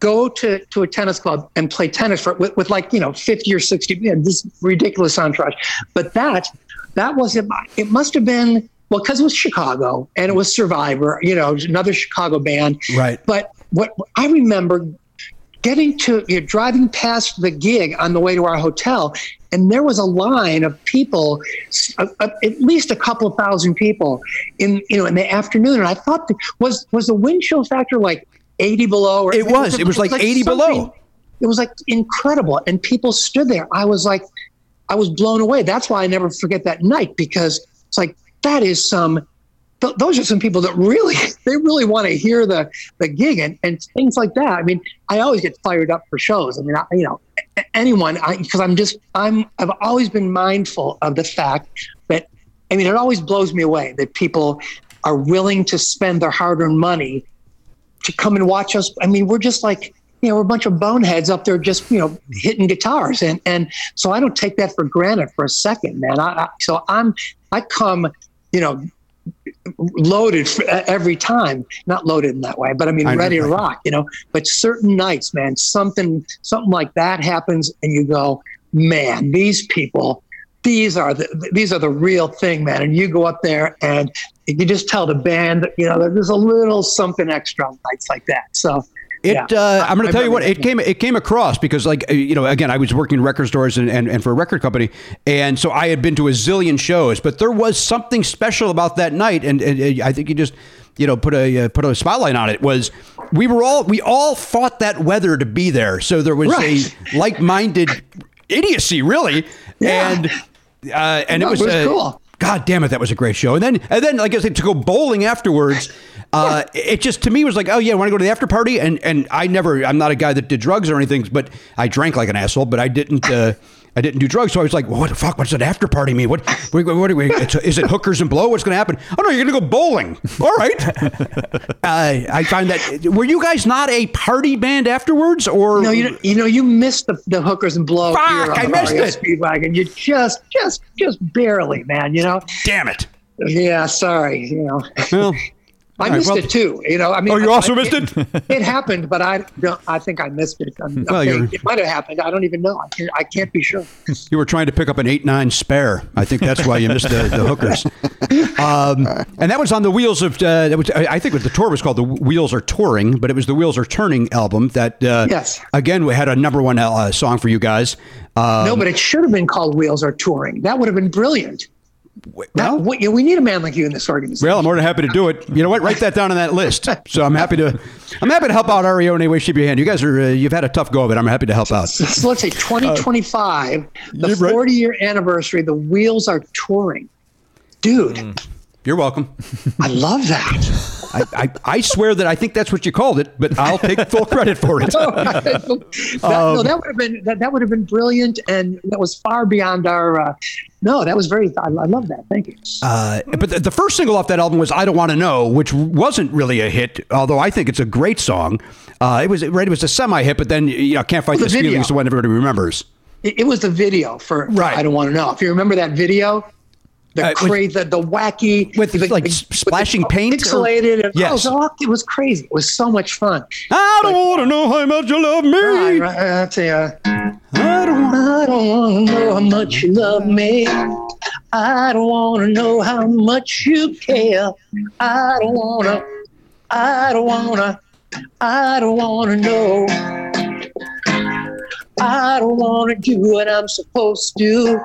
go to, to a tennis club and play tennis for with, with like you know 50 or 60 you know, this ridiculous entourage but that that was it it must have been well because it was chicago and it was survivor you know another chicago band Right. but what i remember getting to you know, driving past the gig on the way to our hotel and there was a line of people s- uh, uh, at least a couple of thousand people in you know in the afternoon. And i thought that- was was the wind chill factor like 80 below or It was. It was like 80 below. it was like incredible. And people stood there. I was like i was blown away. That's why i never forget that night because it's like that is some th- those are some people that really [laughs] they really want to hear the the gig and, and things like that i mean i always get fired up for shows i mean I, you know anyone because i'm just i'm i've always been mindful of the fact that i mean it always blows me away that people are willing to spend their hard-earned money to come and watch us. I mean, we're just like, you know, we're a bunch of boneheads up there just, you know, hitting guitars. And, and so I don't take that for granted for a second, man. I, I, so I'm, I come, you know, loaded every time, not loaded in that way, but I mean, I ready to rock, you know, but certain nights, man, something, something like that happens and you go, man, these people, these are the these are the real thing, man. And you go up there and you just tell the band, you know, there's a little something extra on nights like that. So It. yeah. Uh, I'm going to tell you what. It came. It came across because, like, uh, you know, again, I was working in record stores and, and, and for a record company, and so I had been to a zillion shows, but there was something special about that night, and, and, uh, I think you just, you know, put a uh, put a spotlight on it. Was we were all we all fought that weather to be there, so there was Right. a like-minded idiocy, really, Yeah. and uh, and it was, it was cool. God damn it, that was a great show. And then, and then, like I said, to go bowling afterwards, uh, it just to me was like, oh yeah, I want to go to the after party. And and I never, I'm not a guy that did drugs or anything, but I drank like an asshole, but I didn't. Uh, I didn't do drugs, so I was like, well, "What the fuck? What's an after party mean? What? What? what, what it's, is it hookers and blow? What's going to happen? Oh no, you're going to go bowling. All right. [laughs] uh, I find that. Were you guys not a party band afterwards, or no, you know, you know, you missed the, the hookers and blow Fuck, I missed REO it. Speedwagon. You just, just, just barely, man. You know. damn it? Yeah, sorry. You know, Well, I right, missed well- it too. You know, I mean, Oh, you I- also I- missed it? [laughs] It happened, but I don't. I think I missed it. I'm- Well, it might have happened. I don't even know. I can't, I can't be sure. You were trying to pick up an eight nine spare. I think that's why you missed the, the hookers. Um, and that was on the wheels of. Uh, that was, I think the tour was called. The Wheels Are Touring, but it was the Wheels Are Turning album. That uh, Yes. Again, we had a number one uh, song for you guys. Um, no, but it should have been called Wheels Are Touring. That would have been brilliant. That, well, we, we need a man like you in this organization. well, I'm more than happy to do it. You know what? Write that down on that list. So I'm happy to. I'm happy to help out REO in any way, shape, or hand. You guys are. Uh, you've had a tough go of it. I'm happy to help out. so let's say 2025, the you're right. 40 year anniversary. The Wheels Are Touring. Dude, You're welcome. I love that. I, I, I swear that I think that's what you called it, but I'll take full credit for it. [laughs] that, Um, no, that would have been that, that would have been brilliant, and that was far beyond our. Uh, no, that was very. I, I love that. Thank you. Uh, but the, the first single off that album was "I Don't Want to Know," which wasn't really a hit, although I think it's a great song. Uh, it was right. It was a semi-hit, but then you know, "Can't Fight The This. Feeling" is the one everybody remembers. It, it was the video for, for Right. I don't want to know. If you remember that video, the Uh, crazy, the, the wacky with, the, like, the- splashing paint or- pixelated. Yes. oh, it, was, it was crazy. It was so much fun. I don't want to know how much you love me. Right, right, I tell you, I don't. I don't want to know how much you love me. I don't want to know how much you care. I don't want to. I don't want to. I don't want to know. I don't want to do what I'm supposed to.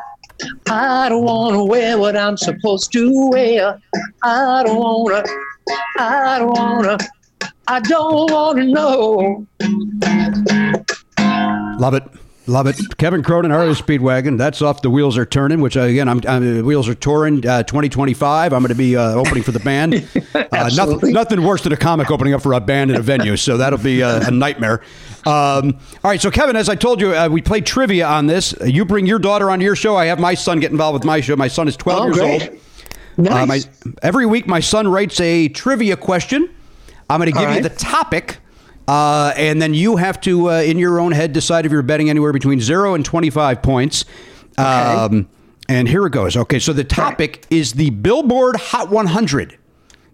I don't want to wear what I'm supposed to wear. I don't want to. I don't want to. I don't want to know. Love it. Love it. Kevin Cronin, REO Speedwagon. That's off the Wheels Are Turning, which uh, again, I'm, I'm Wheels Are Touring uh, 2025. I'm going to be uh, opening for the band. [laughs] Uh, nothing, Absolutely. nothing worse than a comic opening up for a band in a venue, so that'll be uh, a nightmare. Um, all right, so Kevin, as I told you, uh, we play trivia on this. Uh, You bring your daughter onto your show. I have my son get involved with my show. My son is 12 Oh, years great. old. Nice. Uh, my, every week, my son writes a trivia question. I'm going to give All you the topic, uh, and then you have to, uh, in your own head, decide if you're betting anywhere between zero and 25 points. Um, and here it goes. Okay, so the topic is the Billboard Hot 100.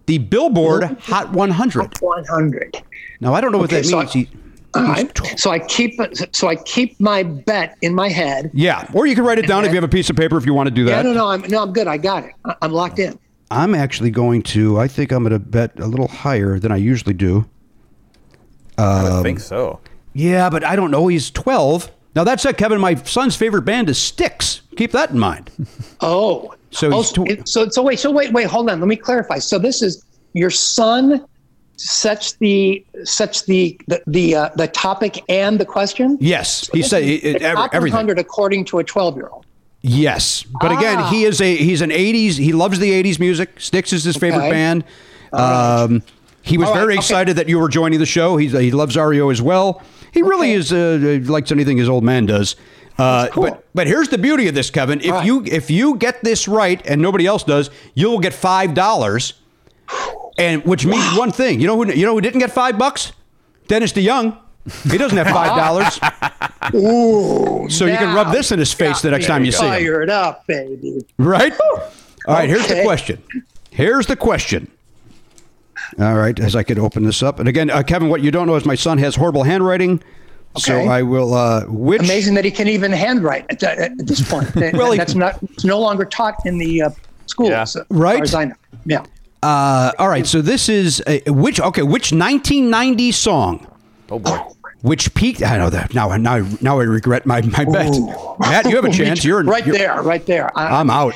The Billboard Hot 100. 100. Now, I don't know what Okay, that so means. I- You- All right. So I keep so I keep my bet in my head. Yeah, or you can write it down if you have a piece of paper if you want to do Yeah, that. no, no, I'm no, I'm good. I got it. I- I'm locked in. I'm actually going to. I think I'm going to bet a little higher than I usually do. I Um, would think so. Yeah, but I don't know. He's 12. Now that said, Kevin, my son's favorite band is Styx. Keep that in mind. [laughs] Oh, So oh, he's so, tw- so so wait, so wait, wait, hold on. Let me clarify. So this is your son sets the sets the the the, uh, the topic and the question. Yes, he said it, it- everything. 100 according to a 12 year old. Yes, but again, Ah. he is a he's an '80s. He loves the '80s music. Styx is his favorite Okay. band. Um, he was right, very okay. excited that you were joining the show. He's, he loves REO as well. He really is uh, likes anything his old man does. Uh, cool. But but here's the beauty of this, Kevin. If right. you if you get this right and nobody else does, you'll get five dollars. And which means one thing. You know who you know who didn't get five bucks? Dennis DeYoung. He doesn't have five dollars. [laughs] Ooh, So you can rub this in his face the next time you see him. Fired up, baby. Right? All right, here's the question. Here's the question. All right, as I could open this up. And again, uh, Kevin, what you don't know is my son has horrible handwriting. So I will, uh, which. Amazing that he can even handwrite at, at this point. That- [laughs] Well, he- not it's no longer taught in the uh, schools, Yeah. as Right. far as I know. Yeah. Uh, all right, so this is a, which, okay, which 1990 song, Oh boy. which peaked, I know that, now, now, now I regret my, my bet. Matt, you have a [laughs] chance. You're right you're- there, right there. I, I'm out.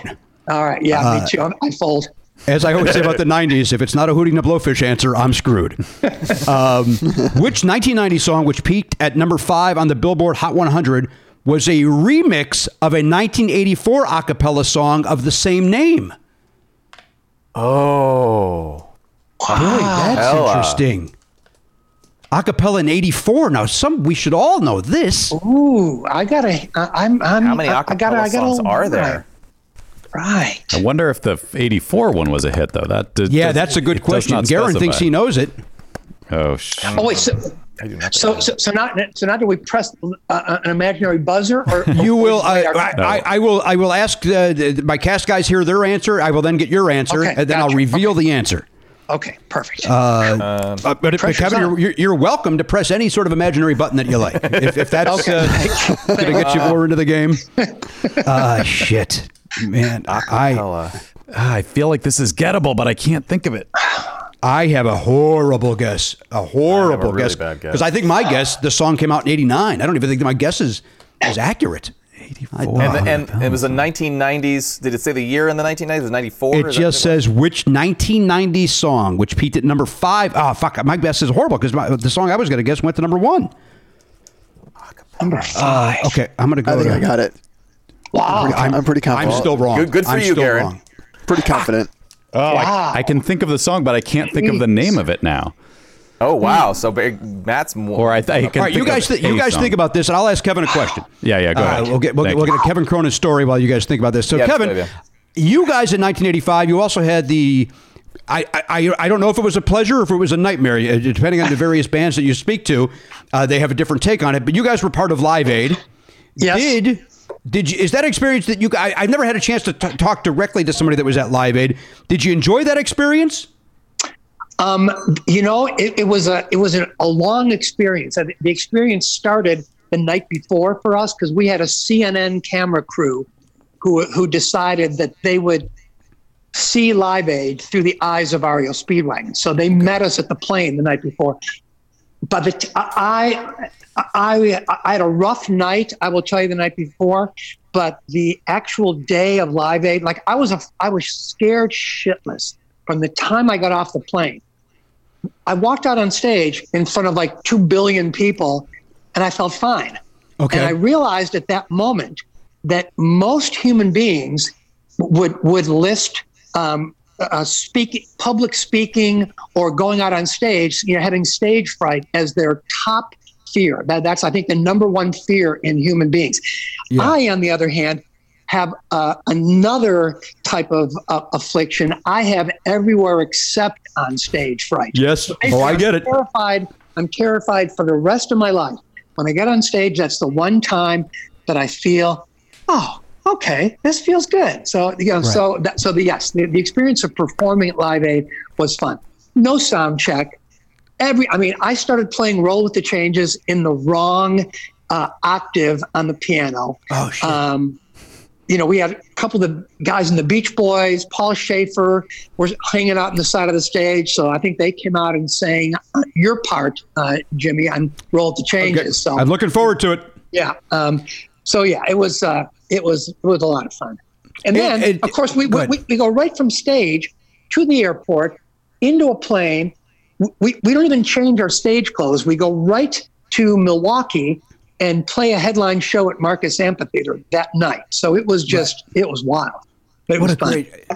all right. Yeah, Uh, me too. i'm fold. As I always say about the [laughs] 90s, if it's not a Hootie and the Blowfish answer, I'm screwed. [laughs] Um, which 1990 song, which peaked at number five on the Billboard Hot 100, was a remix of a 1984 a cappella song of the same name? Oh. Boy, that's uh, Acapella. interesting. A cappella in 84. Now, some we should all know this. Ooh, I gotta. I, I'm. I'm. How many I, I gotta. acapella I gotta. songs are there? Right. I wonder if the 84 one was a hit, though. That did, Yeah, does- that's a good question. not Garon thinks he knows it. Oh, sh- Oh wait. So, not so, so, so not. So now do we press uh, an imaginary buzzer, or You or- will. or- I, I, I, I will. I will ask uh, the- my cast guys here their answer. I will then get your answer, Okay, and then I'll gotcha. reveal the answer. Okay. Perfect. Uh, but but pressure's Kevin, you're, you're, you're welcome to press any sort of imaginary button that you like. [laughs] If, if that's Okay. uh, going to get you more into the game. [laughs] Ah, shit, man. I Ah, I feel like this is gettable, but I can't think of it. [sighs] [sighs] I have a horrible guess. A horrible really guess. bad guess. Because I think my guess, the song came out in '89. I don't even think my guess is is accurate. 84. And, and it was the 1990s. Did it say the year in the 1990s? It was 94? It just says which 1990 song, which peaked at number five. Oh, fuck. My guess is horrible because the song I was going to guess went to number one. Number five. Okay, I'm going to go. I think to, I got it. wow. I'm, I'm pretty confident. I'm still wrong. Good- good for I'm you, still Garon. wrong. pretty confident. Oh, Wow. I, I can think of the song, but I can't think of the name of it now. Oh, wow. So Matt's more. Or I, th- I can All right, you guys, th- you guys song. think about this, and I'll ask Kevin a question. Yeah, yeah, go Uh, ahead. we'll get we'll, we'll get a Kevin Cronin's story while you guys think about this. So, Yeah, Kevin, good you guys in 1985, you also had the. I, I, I- I don't know if it was a pleasure or if it was a nightmare, uh, depending on the various bands that you speak to. Uh, they have a different take on it. But you guys were part of Live Aid. Yes. Did did you, is that experience that you? I, I've never had a chance to t- talk directly to somebody that was at Live Aid. Did you enjoy that experience? Um, you know, it, it was a it was a, a long experience. The experience started the night before for us because we had a CNN camera crew who who decided that they would see Live Aid through the eyes of REO Speedwagon. So they met us at the plane the night before. But the t- I, I I had a rough night. I will tell you the night before. But the actual day of Live Aid, like I was a, I was scared shitless from the time I got off the plane. I walked out on stage in front of like two billion people, and I felt fine. Okay. And I realized at that moment that most human beings would would list um, uh, speaking, public speaking, or going out on stage, you know, having stage fright as their top fear. That, that's, I think, the number one fear in human beings. I, on the other hand, have uh, another type of uh, affliction. I have everywhere except on stage fright. Yes. Basically, Oh, I I'm get it. Terrified. I'm terrified for the rest of my life. When I get on stage, that's the one time that I feel, oh, okay, this feels good. So you know, so that, so the yes, the, the experience of performing at Live Aid was fun. No sound check. Every. I mean, I started playing "Roll with the Changes" in the wrong uh, octave on the piano. Oh, shit. Um, you know, we had a couple of the guys in the Beach Boys, Paul Shaffer, were hanging out on the side of the stage. So I think they came out and sang uh, your part, uh, Jimmy, on "Roll with the Changes." So I'm looking forward to it. yeah. Um, so yeah, it was uh, it was it was a lot of fun. And then, and- of course, we, we we go right from stage to the airport into a plane. We, we don't even change our stage clothes. We go right to Milwaukee and play a headline show at Marcus Amphitheater that night. So it was just it was wild. But it What was a fun. great.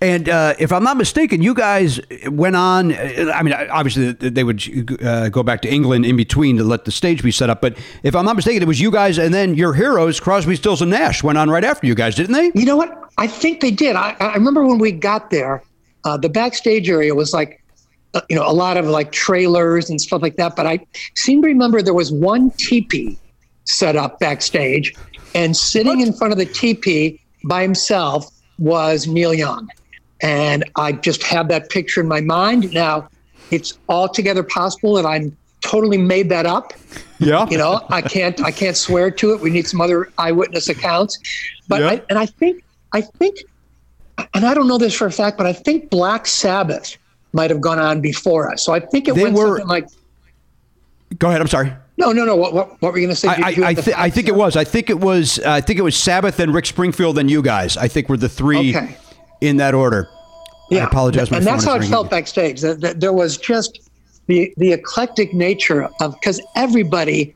And uh, if I'm not mistaken, you guys went on. I mean, obviously they would uh, go back to England in between to let the stage be set up. But if I'm not mistaken, it was you guys and then your heroes, Crosby, Stills, and Nash, went on right after you guys, didn't they? You know what? I think they did. I, I remember when we got there, uh, the backstage area was like, Uh, you know, a lot of like trailers and stuff like that. But I seem to remember there was one teepee set up backstage, and sitting in front of the teepee by himself was Neil Young. And I just have that picture in my mind. Now, it's altogether possible that I'm totally made that up. Yeah. You know, I can't I can't swear to it. We need some other eyewitness accounts. But Yeah. I, and I think I think and I don't know this for a fact, but I think Black Sabbath might have gone on before us. So I think it They went were- something like Go ahead. I'm sorry. no, no, no. What, what, what were you going to say? I, I, I, th- I think it was. I think it was. I think it was Sabbath and Rick Springfield and you guys. I think were the three Okay. in that order. Yeah. I apologize. And that's how it felt backstage. That, that there was just the the eclectic nature of because everybody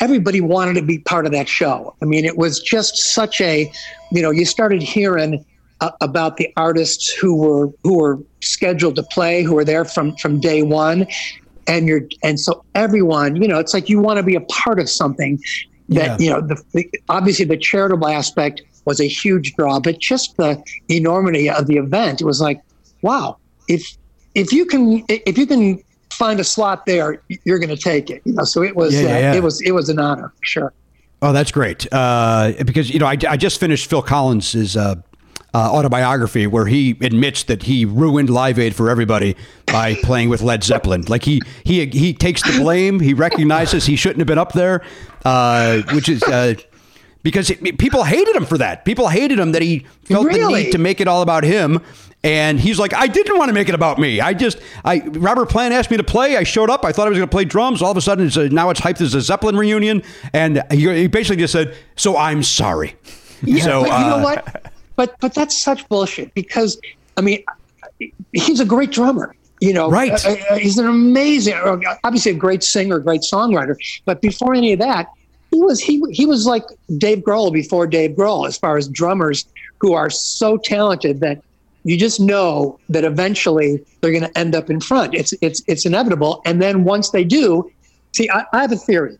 everybody wanted to be part of that show. I mean, it was just such a you know you started hearing uh, about the artists who were who were scheduled to play, who were there from from day one, and you're and so everyone you know it's like you want to be a part of something that Yeah. you know the, the obviously the charitable aspect was a huge draw, but just the enormity of the event, it was like, wow, if if you can if you can find a slot there, you're going to take it. You know, so it was Yeah, uh, yeah. it was it was an honor for sure. Oh, that's great. Uh, because you know, I, I just finished Phil Collins's uh, uh, autobiography where he admits that he ruined Live Aid for everybody by playing with Led Zeppelin. Like he he he takes the blame. He recognizes he shouldn't have been up there, uh, which is. Uh, because it, people hated him for that. People hated him that he felt the need to make it all about him. And he's like, I didn't want to make it about me. I just, I Robert Plant asked me to play. I showed up. I thought I was going to play drums. All of a sudden, it's a, now it's hyped as a Zeppelin reunion. And he, he basically just said, "So I'm sorry." Yeah, so but you uh, know what? But but that's such bullshit because I mean, he's a great drummer. You know, Right. Uh, uh, he's an amazing, uh, obviously a great singer, great songwriter. But before any of that, he was he he was like Dave Grohl before Dave Grohl, as far as drummers who are so talented that you just know that eventually they're going to end up in front. It's it's it's inevitable. And then once they do, see, I, I have a theory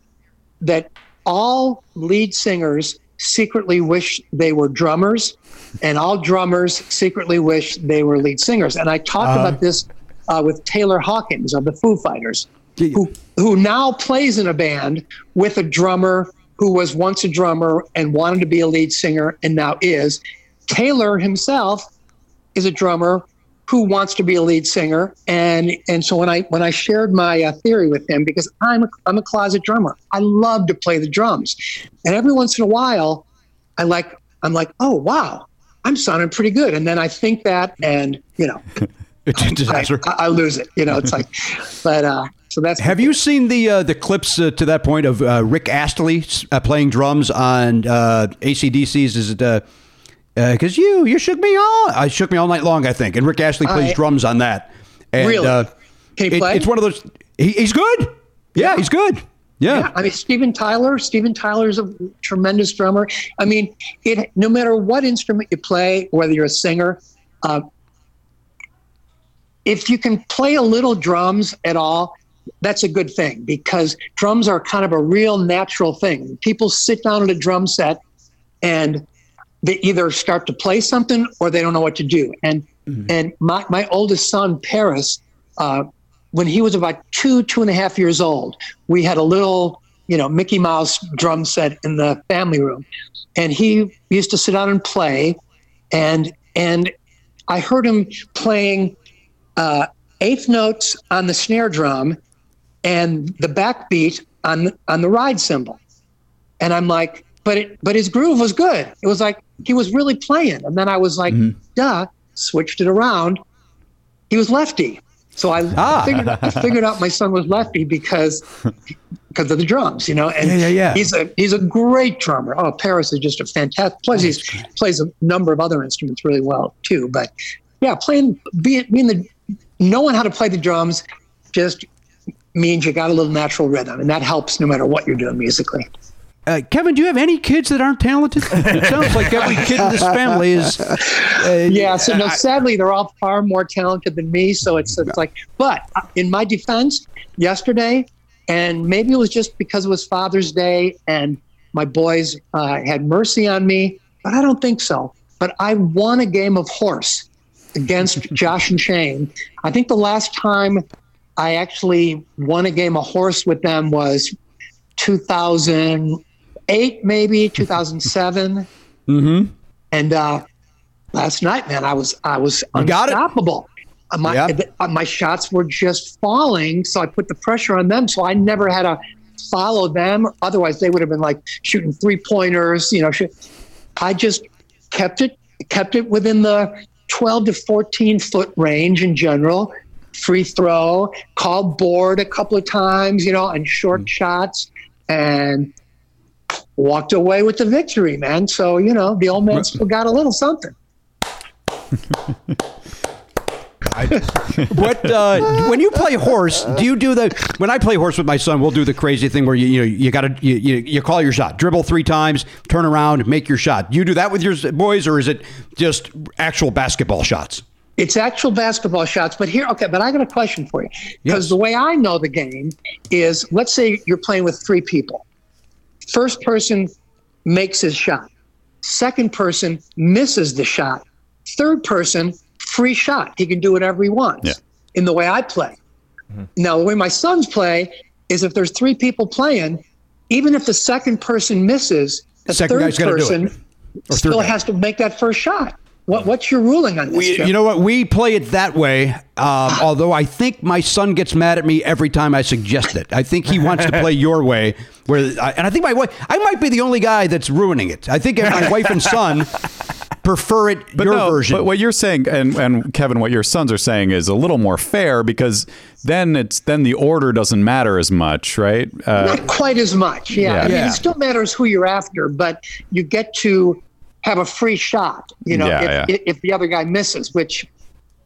that all lead singers secretly wish they were drummers, and all drummers secretly wish they were lead singers. And I talked about this uh, with Taylor Hawkins of the Foo Fighters, who who now plays in a band with a drummer who was once a drummer and wanted to be a lead singer and now is. Taylor himself is a drummer who wants to be a lead singer. And and so when I when I shared my uh, theory with him because I'm a, I'm a closet drummer I love to play the drums. And every once in a while I like I'm like oh wow I'm sounding pretty good and then I think that and you know [laughs] it's disaster. I, I lose it you know it's like [laughs] but uh so that's Have you seen the uh, the clips uh, to that point of uh, Rick Astley uh, playing drums on uh, ACDC's? Is it because you you shook me all I shook me all night long I think, and Rick Astley plays I- drums on that. And, Really? Can he it- play? It's one of those. He, he's good. Yeah, he's good. Yeah. Yeah, I mean Steven Tyler. Steven Tyler is a tremendous drummer. I mean, it no matter what instrument you play, whether you're a singer, uh, if you can play a little drums at all, that's a good thing because drums are kind of a real natural thing. People sit down at a drum set and they either start to play something or they don't know what to do. And and my, my oldest son, Paris, uh, when he was about two, two and a half years old, we had a little, you know, Mickey Mouse drum set in the family room. And he used to sit down and play. And and I heard him playing uh, eighth notes on the snare drum and the backbeat on on the ride cymbal. And I'm like, but it but his groove was good. It was like he was really playing. And then I was like, duh, switched it around. He was lefty. So I Ah. figured I figured out my son was lefty because because of the drums, you know. And Yeah, yeah, yeah. he's a he's a great drummer. Oh, Paris is just a fantastic. Plus, he plays a number of other instruments really well too. But yeah, playing being, being the knowing how to play the drums just means you got a little natural rhythm, and that helps no matter what you're doing musically. Uh, Kevin, do you have any kids that aren't talented? It sounds like every kid in this family is. Uh, Yeah, so no, sadly, they're all far more talented than me. So it's, it's like, but uh, in my defense, yesterday, and maybe it was just because it was Father's Day and my boys uh, had mercy on me, but I don't think so. But I won a game of horse against [laughs] Josh and Shane. I think the last time I actually won a game of horse with them was 2008, maybe [laughs] 2007. Mm-hmm. And uh, last night, man, I was I was You got it? unstoppable. Uh, My Yep. uh, my shots were just falling, so I put the pressure on them. So I never had to follow them. Otherwise, they would have been like shooting three pointers. You know. I just kept it kept it within the 12 to 14 foot range in general. Free throw, called board a couple of times, you know, and short shots, and walked away with the victory, man. So you know, the old man still got a little something. [laughs] What uh, when you play horse? Do you do the? When I play horse with my son, we'll do the crazy thing where you you know you got to you, you you call your shot, dribble three times, turn around, make your shot. You do that with your boys, or is it just actual basketball shots? It's actual basketball shots, but here, okay, but I got a question for you. Because Yes. the way I know the game is let's say you're playing with three people. First person makes his shot, second person misses the shot, third person, free shot. He can do whatever he wants Yeah. in the way I play. Mm-hmm. Now, the way my sons play is if there's three people playing, even if the second person misses, the Second third guy's gotta do it. person still guy. has to make that first shot. What, what's your ruling on this? We, Jeff? you know what? We play it that way. Um, although I think my son gets mad at me every time I suggest it. I think he wants to play your way. Where, I, and I think my wife, I might be the only guy that's ruining it. I think my wife and son [laughs] prefer it But your no, version. But what you're saying, and and Kevin, what your sons are saying is a little more fair because then it's then the order doesn't matter as much, right? Uh, Not quite as much. Yeah. Yeah. I mean, Yeah. it still matters who you're after, but you get to have a free shot, you know, Yeah, if, yeah. if, if the other guy misses, which,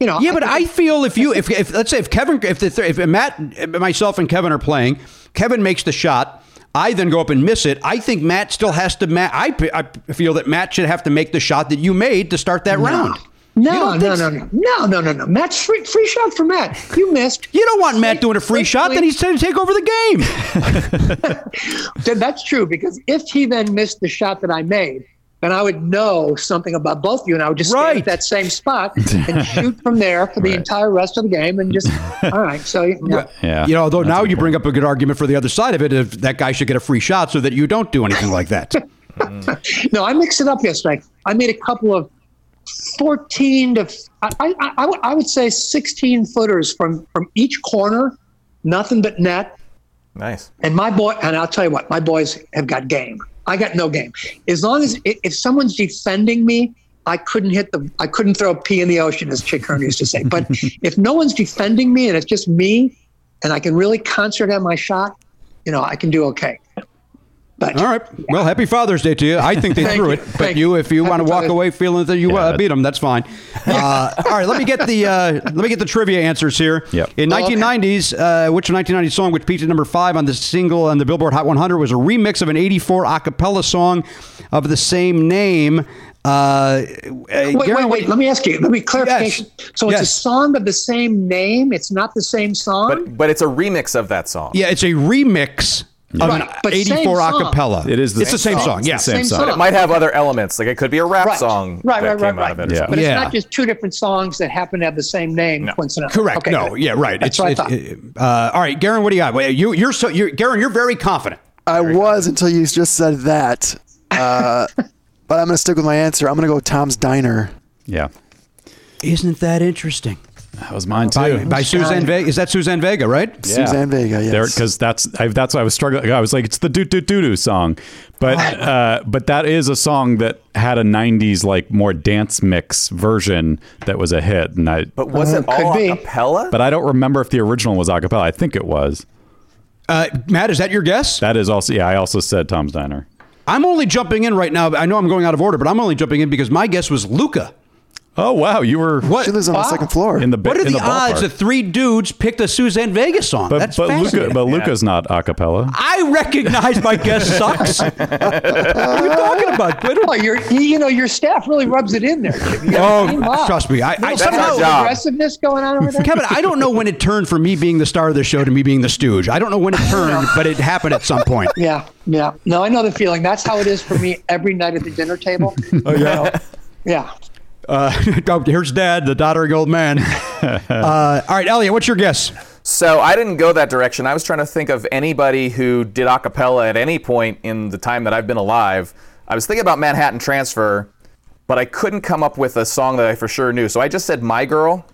you know. Yeah, but I feel if you if, if let's say if Kevin if the, if Matt myself and Kevin are playing, Kevin makes the shot. I then go up and miss it. I think Matt still has to. Matt, I, I feel that Matt should have to make the shot that you made to start that round. You No, no, no, no, no, no, no, no. Matt's free, free shot for Matt. You missed. You don't want Matt doing a free shot, then he's trying to take over the game. [laughs] Then that's true because if he then missed the shot that I made, then I would know something about both of you, and I would just stand Right. at that same spot [laughs] and shoot from there for the entire rest of the game, and just [laughs] all right. So yeah. yeah. You know, although That's now you good bring up a good argument for the other side of it, if that guy should get a free shot so that you don't do anything like that. [laughs] No, I mixed it up yesterday. I made a couple of 14 to, I, I, I, I would say 16 footers from, from each corner, nothing but net. Nice. And my boy, and I'll tell you what, my boys have got game. I got no game. As long as, if someone's defending me, I couldn't hit the, I couldn't throw a pea in the ocean, as Chick Hearn used to say. But [laughs] if no one's defending me and it's just me, and I can really concentrate on my shot, you know, I can do okay. But All right. Well, happy Father's Day to you. I think they [laughs] Thank threw you. it, but Thank you, you. if you want to walk Father's- away feeling that you uh, beat them, that's fine. [laughs] Uh, all right. Let me get the uh, let me get the trivia answers here. Yep. In Oh, 1990s, uh, which 1990 song, which peaked at number five on the single on the Billboard Hot 100, was a remix of an 84 a cappella song of the same name. Uh, Wait, wait, wait. Let me ask you. Let me clarification. So it's a song of the same name. It's not the same song. But but it's a remix of that song. Yeah, it's a remix of Right, an but same 84 a song. It is the it's the same same song. song. Yeah, same Same song. song. It might have other elements. Like it could be a rap Right. song Right, that right, came right, out of right. it. or Yeah. something. but it's not just two different songs that happen to have the same name coincidentally. Correct. Okay, no. good. Yeah. Right. That's it's, what I it's- thought. uh, all right, Garon. What do you got? Well, You, you're so. You're, Garon, you're very confident. I was until you just said that. Uh, [laughs] but I'm going to stick with my answer. I'm going to go with Tom's Diner. Yeah. Isn't that interesting? That was mine too. by, by Suzanne Vega. Is that Suzanne Vega, right? Suzanne Vega, yes. because that's I, that's why I was struggling. I was like, it's the doo doo doo doo song, but uh, but that is a song that had a '90s like more dance mix version that was a hit, and I But was it could all be. a cappella? but I don't remember if the original was a cappella. I think it was. Uh, Matt, is that your guess? That is also yeah. I also said Tom's Diner. I'm only jumping in right now. I know I'm going out of order, but I'm only jumping in because my guess was Luka. Oh wow, you were What? She lives on the second floor. in the ba- What are in the, odds ballpark. that three dudes picked a Suzanne Vega song? But That's but Luka but Luka's not a cappella. I recognize my guest sucks. [laughs] what are you talking about? What Oh, your you, you know your staff really rubs it in there. Jim. You gotta team Oh, up. trust me. I, I somehow aggressiveness going on over there. Kevin, I don't know when it turned from me being the star of the show to me being the stooge. I don't know when it turned, [laughs] but it happened at some point. Yeah, yeah. No, I know the feeling. That's how it is for me every night at the dinner table. oh yeah. Yeah. Uh, [laughs] oh, here's Dad, the doddering old man. [laughs] Uh, all right, Elliot, what's your guess? So I didn't go that direction. I was trying to think of anybody who did a cappella at any point in the time that I've been alive. I was thinking about Manhattan Transfer, but I couldn't come up with a song that I for sure knew. So I just said My Girl,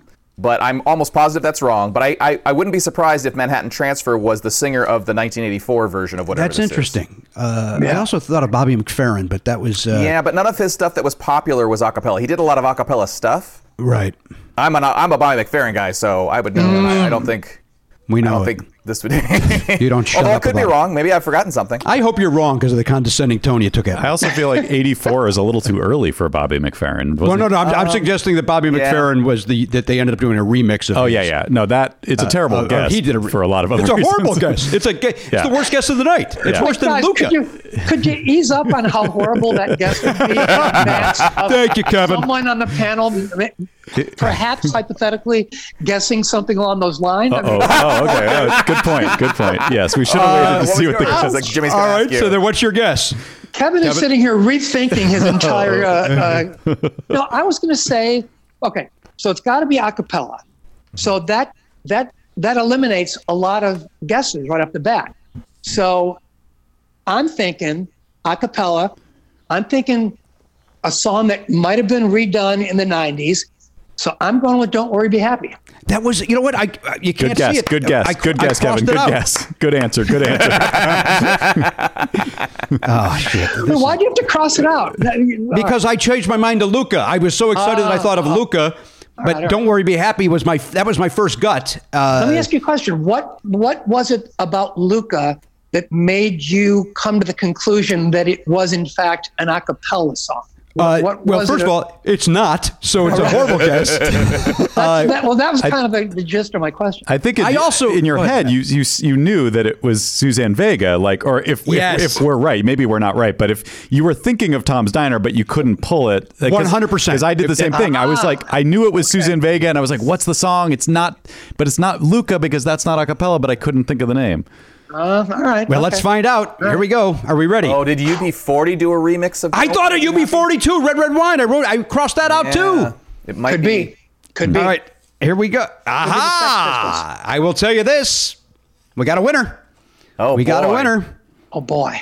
but I'm almost positive that's wrong. But I, I, I wouldn't be surprised if Manhattan Transfer was the singer of the 1984 version of whatever That's this is. interesting. Uh, I also thought of Bobby McFerrin, but that was uh, Yeah, but none of his stuff that was popular was acapella. He did a lot of acapella stuff. right. I'm, an, I'm a Bobby McFerrin guy, so I would know. and I, I don't think We I know don't it. think this would. [laughs] You don't shut Although I could be about it. wrong. Maybe I've forgotten something. I hope you're wrong because of the condescending tone you took at. I also feel like '84 is a little too early for Bobby McFerrin. Well, no, no. I'm, I'm suggesting that Bobby yeah. McFerrin was the that they ended up doing a remix of. Oh his. yeah, yeah. No, that it's a terrible Uh, uh, guess. he did a re- for a lot of other It's a reasons. horrible guess. It's a it's Yeah. the worst guess of the night. It's Yeah. worse than Guys, Luka. could you could you ease up on how horrible that guess would be? [laughs] Thank you, Kevin. Someone on the panel, perhaps hypothetically, guessing something along those lines. I Oh, mean, oh, okay. Oh, good point. Good point. Yes, we should have waited to see what the yours? guess. Like Jimmy's All gonna right. So then, what's your guess? Kevin is sitting here rethinking his [laughs] entire. Uh, uh, no, I was going to say, okay, so it's got to be a cappella. So that that that eliminates a lot of guesses right off the bat. So I'm thinking a cappella. I'm thinking a song that might have been redone in the '90s. So I'm going with "Don't Worry, Be Happy." That was. You know what? I you can't Good guess. see it. Good guess. I- good I guess, crossed Kevin. Good out. guess. Good answer. Good answer. [laughs] [laughs] Oh shit. Then why do you have to cross it out? Because I changed my mind to Luka. I was so excited that I thought of Luka. But right, don't worry, be happy was my that was my first gut. Uh, Let me ask you a question. What what was it about Luka that made you come to the conclusion that it was in fact an a cappella song? Uh, What well, first it of all, it's not, so it's a horrible [laughs] guess. [laughs] Uh, that, well, that was kind of the, the gist of my question. I think it, I also- in your head you, you you knew that it was Suzanne Vega, like, or if, Yes. if if we're right, maybe we're not right, but if you were thinking of Tom's Diner, but you couldn't pull it, 100%. Because I did the same thing. I was like, I knew it was Suzanne Vega, and I was like, what's the song? It's not, but it's not Luka because that's not a cappella, but I couldn't think of the name. Uh, all right. well, okay. let's find out. Here we go. Are we ready? Oh, did UB40 do a remix of? I thought of UB42, Red Red Wine. I wrote, I crossed that out Yeah. too. It might Could be. Could be. All right, here we go. Aha! I will tell you this: we got a winner. Oh, We got a winner. Oh boy.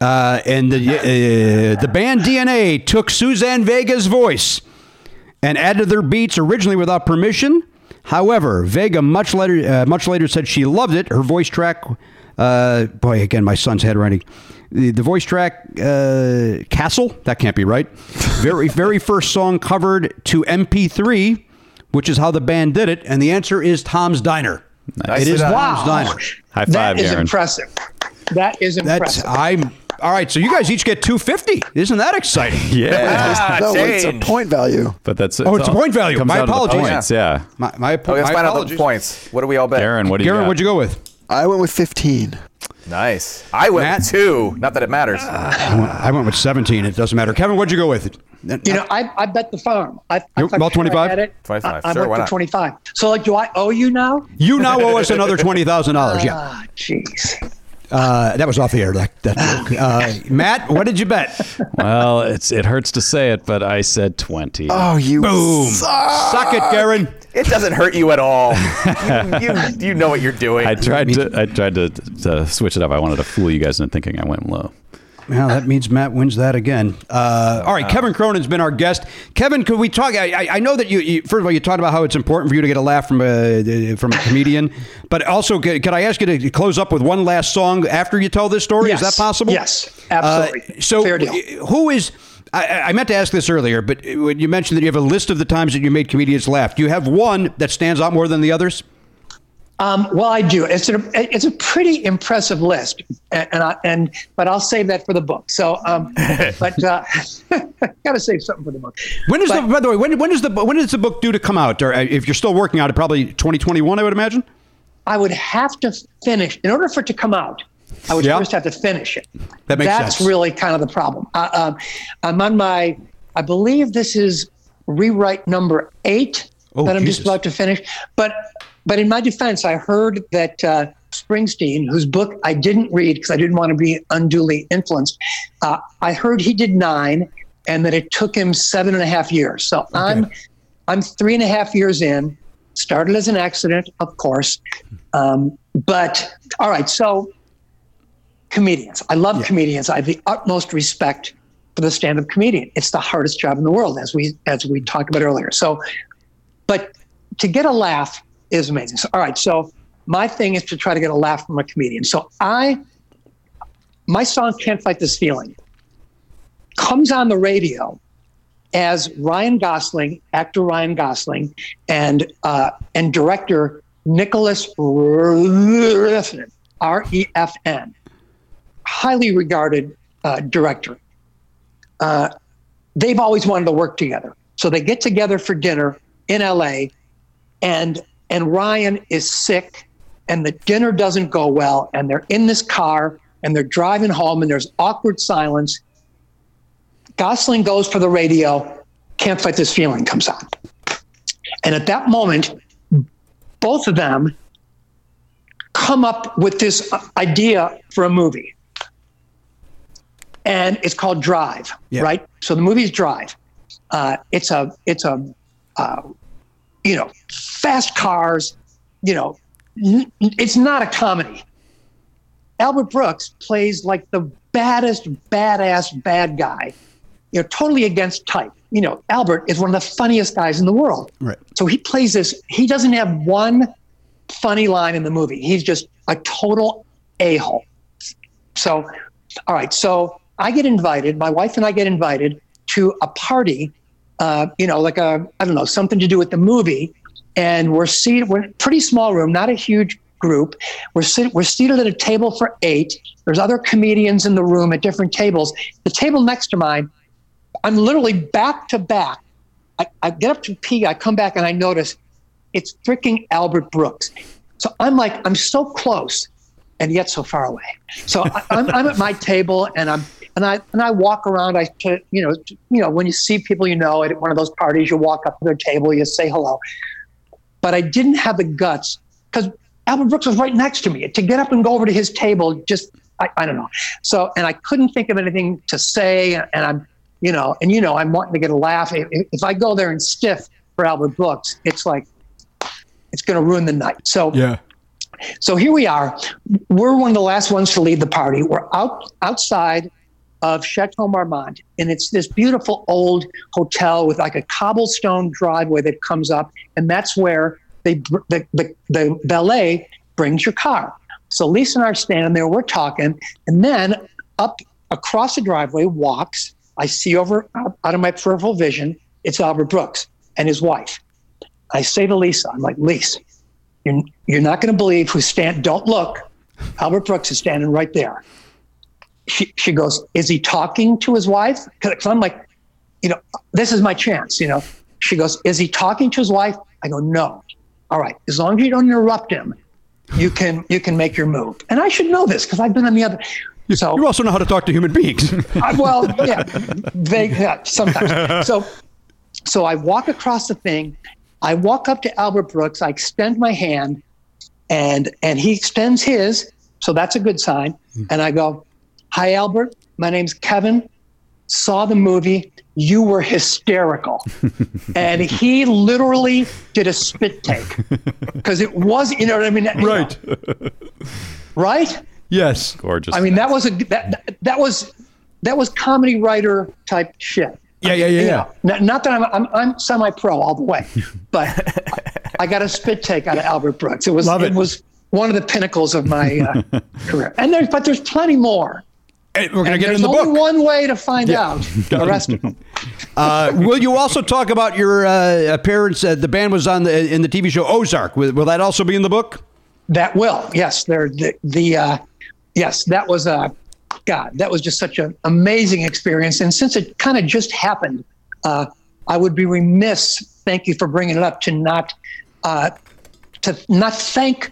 Uh, and the uh, the band DNA took Suzanne Vega's voice and added their beats originally without permission. However, Vega much later uh, much later said she loved it. Her voice track, uh, boy, again, my son's handwriting. The, the voice track, uh, Castle, that can't be right. [laughs] Very very first song covered to MP3, which is how the band did it. And the answer is Tom's Diner. Nice. It is Wow. Tom's Diner. High five, That is Aaron. impressive. That is impressive. That's impressive. I'm all right. So you guys each get two fifty. Isn't that exciting? [laughs] Yeah, Ah, no, it's a point value. but that's Oh, it's a point value. comes My down to the apologies. Points, yeah. My my, Okay, let's my find out the apologies. points. What do we all bet? Aaron, what do you Garon, got? what'd you go with? I went with 15. Nice. I went Matt? with two. Not that it matters. I went, I went with seventeen. It doesn't matter. Kevin, what'd you go with? you know, I, I bet the farm. I, I You're- about 25? had it. 25, I, I sure, went why for not? 25. So, like, do I owe you now? you now owe us another twenty thousand dollars. Yeah, Ah, jeez. Uh, that was off the air. That, that joke. Uh, Matt, what did you bet? Well, it's it hurts to say it, but I said twenty. Oh, you Boom. suck. Suck it, Garon. It doesn't hurt you at all. [laughs] you, you, you know what you're doing. I tried to I tried to, to switch it up. I wanted to fool you guys into thinking I went low. Well, that means Matt wins that again. Uh, all right, Kevin Cronin's been our guest. Kevin, could we talk? I, I- I know that you, you, first of all, you talked about how it's important for you to get a laugh from a from a comedian, but also, could, could I ask you to close up with one last song after you tell this story? Yes. Is that possible? Yes, absolutely. Uh, so, Fair deal. who is? I, I meant to ask this earlier, but when you mentioned that you have a list of the times that you made comedians laugh, do you have one that stands out more than the others? Um, well, I do. It's a it's a pretty impressive list, and and, I, and but I'll save that for the book. So, um, [laughs] but uh, [laughs] got to save something for the book. When is But- the? By the way, when when is the when is the book due to come out? Or uh, if you're still working on it, probably 2021, I would imagine. I would have to finish in order for it to come out. I would Yeah. first have to finish it. That makes That's sense. really kind of the problem. Uh, um, I'm on my, I believe this is rewrite number eight Oh, that I'm Jesus. just about to finish. But, but in my defense, I heard that uh, Springsteen, whose book I didn't read because I didn't want to be unduly influenced, uh, I heard he did nine, and that it took him seven and a half years. So I'm, I'm three and a half years in. Started as an accident, of course. Um, but all right, so comedians. I love comedians. I have the utmost respect for the stand-up comedian. It's the hardest job in the world, as we as we talked about earlier. So, but to get a laugh is amazing. So, all right, so my thing is to try to get a laugh from a comedian. So I, my song "Can't Fight This Feeling" comes on the radio as Ryan Gosling, actor Ryan Gosling, and uh, and director Nicolas Refn, R E F N, highly regarded uh, director. Uh, they've always wanted to work together, so they get together for dinner in L.A. and and Ryan is sick, and the dinner doesn't go well, and they're in this car and they're driving home, and there's awkward silence. Gosling goes for the radio, Can't Fight This Feeling comes on. And at that moment, both of them come up with this idea for a movie. And it's called Drive, Yeah. right? So the movie's Drive. Uh, it's a, it's a, uh, you know, fast cars, you know, n- it's not a comedy. Albert Brooks plays like the baddest, badass bad guy, you know, totally against type. You know, Albert is one of the funniest guys in the world. Right. So he plays this, he doesn't have one funny line in the movie. He's just a total a hole. So, all right. So I get invited, my wife and I get invited to a party, uh, you know, like a, I don't know, something to do with the movie. And we're seated, we're pretty small room, not a huge group. We're, sit, we're seated at a table for eight. There's other comedians in the room at different tables. The table next to mine, I'm literally back to back. I, I get up to pee, I come back and I notice it's freaking Albert Brooks. So I'm like, I'm so close and yet so far away. So I, I'm, I'm at my table and I'm and I and I walk around. I to, you know to- you know when you see people you know at one of those parties, you walk up to their table, you say hello. But I didn't have the guts because Albert Brooks was right next to me to get up and go over to his table. Just I, I don't know. So and I couldn't think of anything to say, and I'm you know and you know I'm wanting to get a laugh. If, if I go there and stiff for Albert Brooks, it's like it's going to ruin the night. So Yeah. so here we are. We're one of the last ones to leave the party. We're out outside of Chateau Marmont, and it's this beautiful old hotel with like a cobblestone driveway that comes up, and that's where they the the, the valet brings your car. So Lisa and I are standing there, we're talking, and then up across the driveway walks. I see over out out of my peripheral vision, it's Albert Brooks and his wife. I say to Lisa, I'm like, Lisa, you're, you're not going to believe who's stand. Don't look. Albert Brooks is standing right there. She, she goes, is he talking to his wife? Because I'm like, you know, this is my chance. You know, she goes, is he talking to his wife? I go, no. All right, as long as you don't interrupt him, you can you can make your move. And I should know this because I've been on the other. So You also know how to talk to human beings. [laughs] I- well, yeah, they yeah, sometimes. So, so I walk across the thing. I walk up to Albert Brooks. I extend my hand, and and he extends his. So that's a good sign. And I go, "Hi, Albert. My name's Kevin. Saw the movie. You were hysterical." [laughs] and he literally did a spit take [laughs] because it was, you know what I mean? You [laughs] know, right. yes. Gorgeous. I mean, that was a that that- that was that was comedy writer type shit. Yeah, yeah, yeah, yeah. not, not that I'm, I'm, I'm semi-pro all the way, but I got a spit take out of Albert Brooks. It was Love it. was one of the pinnacles of my uh, career. And there's but there's plenty more. Hey, we're gonna And get there's in the only book. one way to find out [laughs] the rest of them. Uh, will you also talk about your uh, appearance? Uh, the band was on the in the TV show Ozark. Will, will that also be in the book? That will, yes. There, the, the uh, yes, that was a God. That was just such an amazing experience. And since it kind of just happened, uh, I would be remiss. Thank you for bringing it up to not uh, to not thank.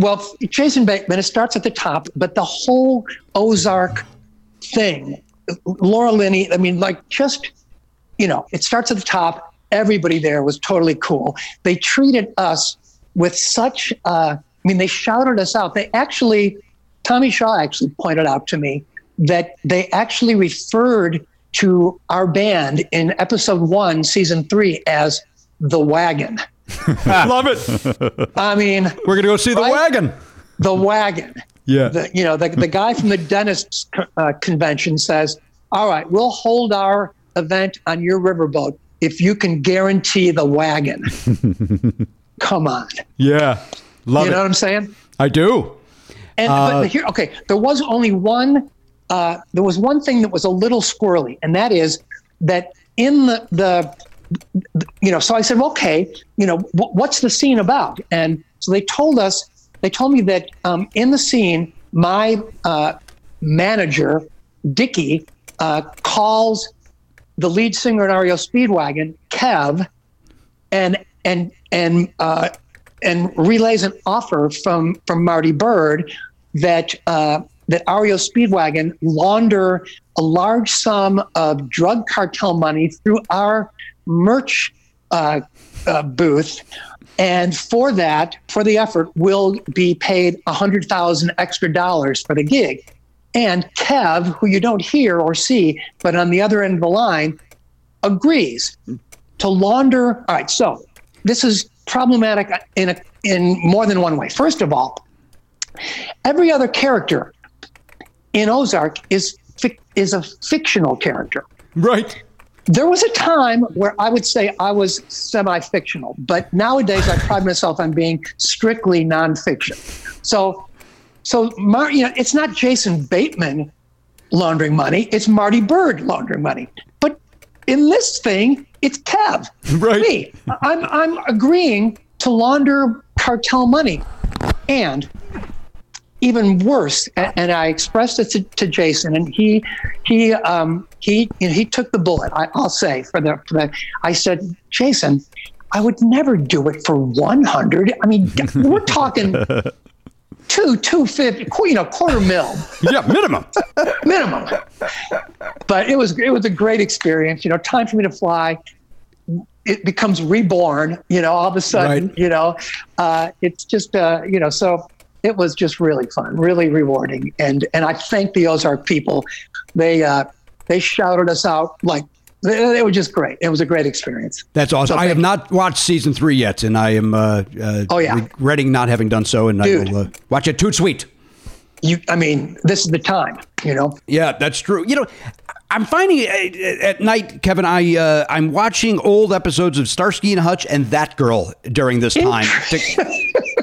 Well, Jason Bateman. It starts at the top, but the whole Ozark thing, Laura Linney. I mean, like just you know, it starts at the top. Everybody there was totally cool. They treated us with such, uh, I mean, they shouted us out. They actually, Tommy Shaw actually pointed out to me that they actually referred to our band in episode one, season three, as the wagon. [laughs] Love it. I mean, We're gonna go see the Right? wagon. the wagon. Yeah. The, you know, the, the guy from the dentist's uh, convention says, all right, we'll hold our event on your riverboat if you can guarantee the wagon. [laughs] Come on. yeah. Love you know it. what I'm saying? I do. And but here, okay, there was only one. Uh, there was one thing that was a little squirrely, and that is that in the the, you know. So I said, well, okay, you know, wh- what's the scene about? And so they told us. They told me that um, in the scene, my uh, manager, Dickie, uh, calls the lead singer in REO Speedwagon, Kev, and and and uh, and relays an offer from from Marty Byrde that uh, that REO Speedwagon launder a large sum of drug cartel money through our merch uh, uh, booth. And for that, for the effort, will be paid a hundred thousand extra dollars for the gig. And Kev, who you don't hear or see, but on the other end of the line, agrees to launder. All right, so this is problematic in a, in more than one way. First of all, every other character in Ozark is is a fictional character. Right. There was a time where I would say I was semi-fictional, but nowadays I pride myself on being strictly nonfiction. So, so Mar- you know, it's not Jason Bateman laundering money; it's Marty Byrde laundering money. But in this thing, it's Kev. [laughs] Right. Me. I'm I'm agreeing to launder cartel money, and even worse, and, and I expressed it to, to Jason, and he he um, he you know, he took the bullet. I, I'll say for the, for the I said, Jason, I would never do it for one hundred. I mean, [laughs] we're talking two two fifty, you know, quarter mil Yeah. Minimum. [laughs] minimum. But it was it was a great experience. You know, time for me to fly. It becomes reborn. You know, all of a sudden, Right. you know, uh, it's just uh, you know, so it was just really fun, really rewarding, and and I thank the Ozark people. They uh, they shouted us out like it was just great. It was a great experience. That's awesome. I have thank- not watched season three yet, and I am uh, uh, Oh, yeah. regretting not having done so. And Dude. I will uh, watch it. Too sweet. You, I mean, this is the time. You know, Yeah, that's true. You know, I'm finding uh, at night, Kevin. I uh, I'm watching old episodes of Starsky and Hutch and That Girl during this time [laughs]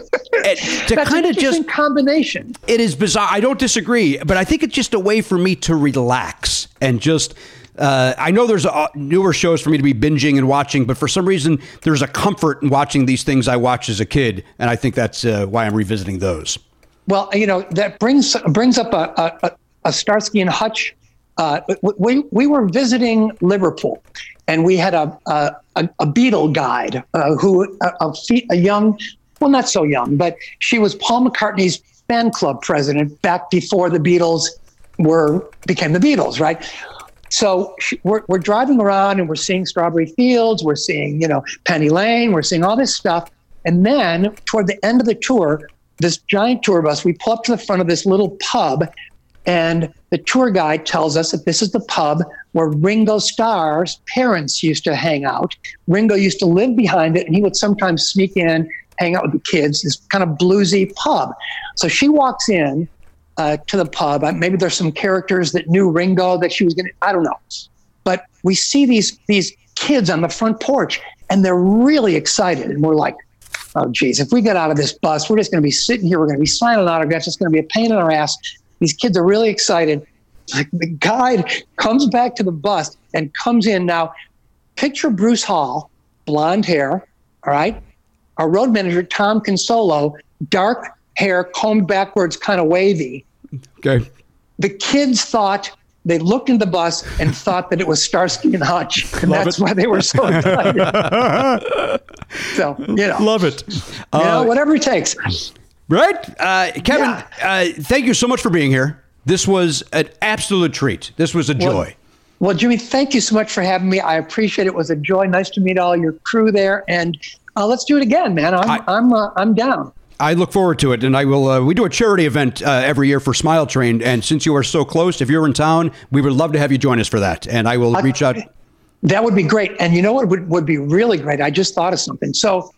and to that's kind of just combination. it is bizarre. I don't disagree, but I think it's just a way for me to relax and just. Uh, I know there's uh, newer shows for me to be binging and watching, but for some reason there's a comfort in watching these things I watched as a kid, and I think that's uh, why I'm revisiting those. Well, you know that brings brings up a a, a- a Starsky and Hutch. Uh, we we were visiting Liverpool, and we had a a, a, a Beatle guide uh, who a, a, a young, well, not so young, but she was Paul McCartney's fan club president back before the Beatles were became the Beatles, right? So she, we're, we're driving around and we're seeing Strawberry Fields, we're seeing, you know, Penny Lane, we're seeing all this stuff. And then toward the end of the tour, this giant tour bus, we pull up to the front of this little pub, and the tour guide tells us that this is the pub where Ringo Starr's parents used to hang out. Ringo used to live behind it, and he would sometimes sneak in, hang out with the kids, this kind of bluesy pub. So she walks in, uh, to the pub. Uh, Maybe there's some characters that knew Ringo that she was going to. I don't know, but we see these these kids on the front porch, and they're really excited, and we're like, "Oh, geez, if we get out of this bus, we're just going to be sitting here. We're going to be signing autographs. It's going to be a pain in our ass." These kids are really excited. Like the guide comes back to the bus and comes in now. Picture Bruce Hall, blonde hair, all right. Our road manager Tom Consolo, dark hair, combed backwards, kind of wavy. Okay. The kids thought they looked in the bus and thought that it was Starsky and Hutch, and that's why they were so [laughs] excited. so you know, Love it. you know, Uh, whatever it takes. Right? Uh, Kevin, Yeah. uh, thank you so much for being here. This was an absolute treat. This was a joy. Well, Jimmy, thank you so much for having me. I appreciate it. It was a joy. Nice to meet all your crew there, and uh, let's do it again, man. I'm I- I'm uh, I'm down. I look forward to it, and I will. Uh, we do a charity event uh, every year for Smile Train, and since you are so close, if you're in town, we would love to have you join us for that. And I will reach out. That would be great. And you know what would, would be really great? I just thought of something. So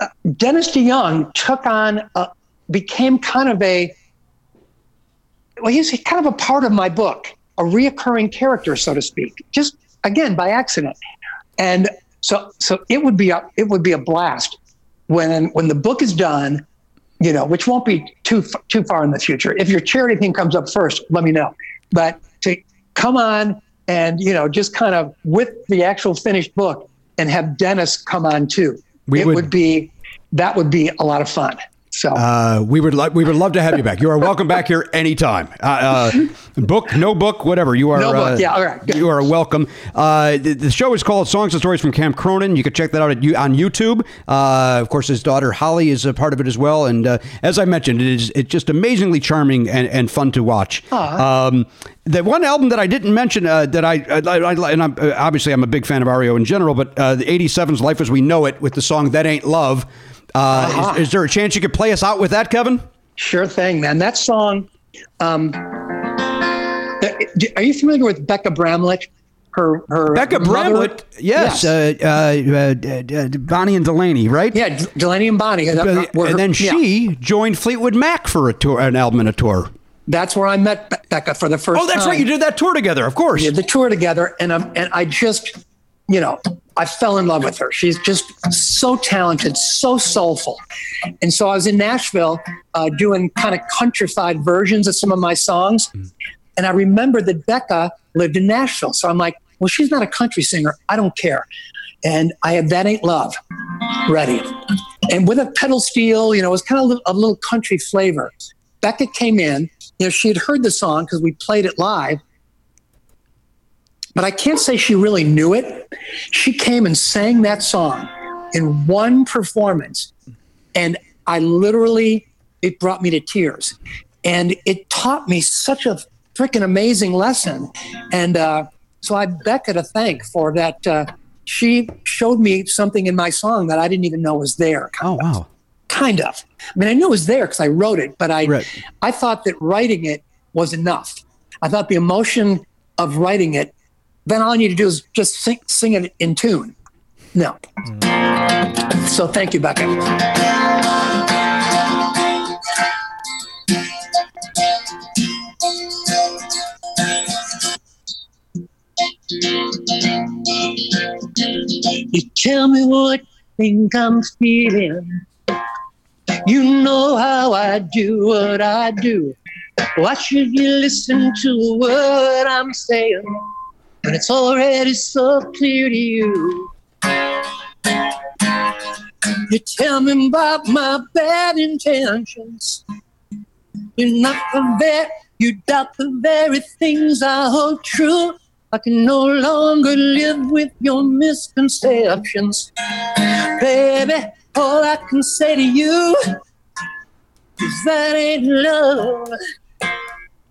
uh, Dennis DeYoung took on, uh, became kind of a, well, he's kind of a part of my book, a reoccurring character, so to speak, just again by accident. And so, so it would be a, it would be a blast when when the book is done, you know, which won't be too too far in the future. If your charity thing comes up first, let me know. But to come on and you know just kind of with the actual finished book and have Dennis come on too, We it would- would, be that would be a lot of fun. So Uh, we would lo- we would love to have you back. You are welcome back here anytime. Uh, uh, book, no book, whatever. You are. No book, uh, yeah, all right, good. You are welcome. Uh, the, the show is called Songs and Stories from Camp Cronin. You can check that out at, you- on YouTube. Uh, of course, his daughter Holly is a part of it as well. And uh, as I mentioned, it is it's just amazingly charming and, and fun to watch. Um, the one album that I didn't mention uh, that I, I, I and I'm, obviously I'm a big fan of REO in general, but uh, the '87's "Life as We Know It" with the song "That Ain't Love." Uh, is, is there a chance you could play us out with that, Kevin? Sure thing, man. That song. Um, uh, are you familiar with Bekka Bramlett? Her, her Bekka mother- Bramlett, yes, Uh, uh, uh, uh, Bonnie and Delaney, right? yeah, Delaney and Bonnie. were her- and then yeah. she joined Fleetwood Mac for a tour, an album and a tour. That's where I met Be- Bekka for the first Oh, that's time. right. You did that tour together, of course. We did the tour together, and um, and I just, you know, I fell in love with her. She's just so talented, so soulful, and so I was in Nashville uh, doing kind of countrified versions of some of my songs, and I remember that Bekka lived in Nashville, so I'm like, well, she's not a country singer. I don't care, and I had that ain't love ready, and with a pedal steel, you know, it was kind of a little, a little country flavor. Bekka came in. You know, she had heard the song because we played it live, but I can't say she really knew it. She came and sang that song in one performance, and I literally, it brought me to tears. And it taught me such a freaking amazing lesson. And uh, so I Bekka to thank for that. Uh, she showed me something in my song that I didn't even know was there. Oh, wow. Kind of. I mean, I knew it was there because I wrote it, but I, Right. I thought that writing it was enough. I thought the emotion of writing it, then all I need to do is just sing, sing it in tune. No. So thank you, Bekka. You tell me what you think I'm feeling. You know how I do what I do. Why should you listen to what I'm saying when it's already so clear to you? You tell me about my bad intentions. You're not the vet, you doubt the very things I hold true. I can no longer live with your misconceptions. Baby, all I can say to you is that ain't love.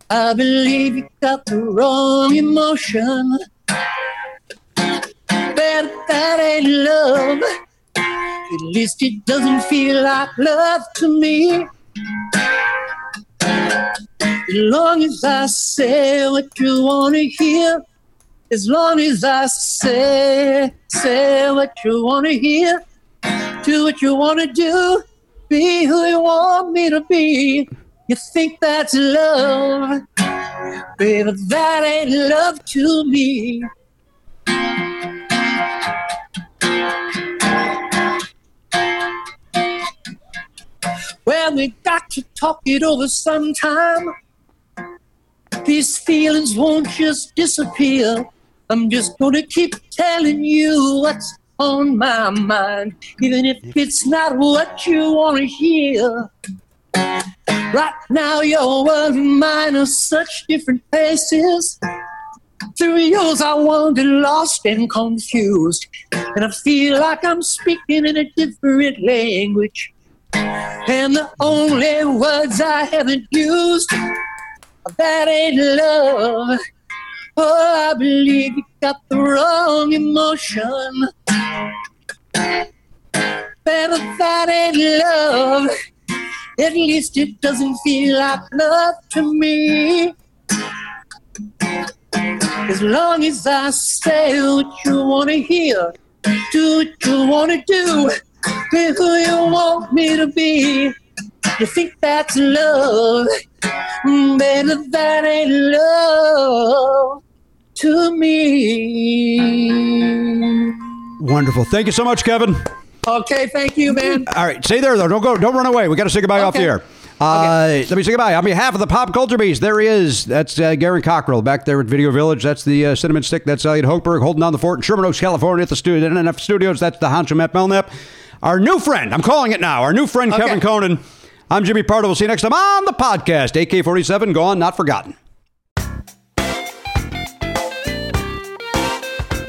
I believe you got the wrong emotion. Baby, that ain't love. At least it doesn't feel like love to me. As long as I say what you want to hear, as long as I say, say what you want to hear, do what you want to do, be who you want me to be. You think that's love, baby? That ain't love to me. Well, we got to talk it over sometime. These feelings won't just disappear. I'm just gonna keep telling you what's on my mind, even if it's not what you wanna hear. Right now, your world and mine are such different places. Through yours, I wander lost and confused, and I feel like I'm speaking in a different language. And the only words I haven't used, that ain't love. Oh, I believe you got the wrong emotion. Baby, that ain't love. At least it doesn't feel like love to me. As long as I say what you want to hear, do what you want to do, be who you want me to be. You think that's love, baby, that ain't love to me. Wonderful. Thank you so much, Kevin. Okay, thank you, man. All right, stay there though. Don't go. Don't run away. We got to say goodbye off the Okay. air. Uh, Let me say goodbye on behalf of the Pop Culture Beast. There he is. That's uh, Garon Cockrell back there at Video Village. That's the uh, Cinnamon Stick. That's Elliot Hochberg holding down the fort in Sherman Oaks, California, at the studio, NNF Studios. That's the Honcho Matt Belknap. Our new friend. I'm calling it now. Our new friend Kevin Cronin. I'm Jimmy Pardo. We'll see you next time on the podcast. AK-47 gone, not forgotten.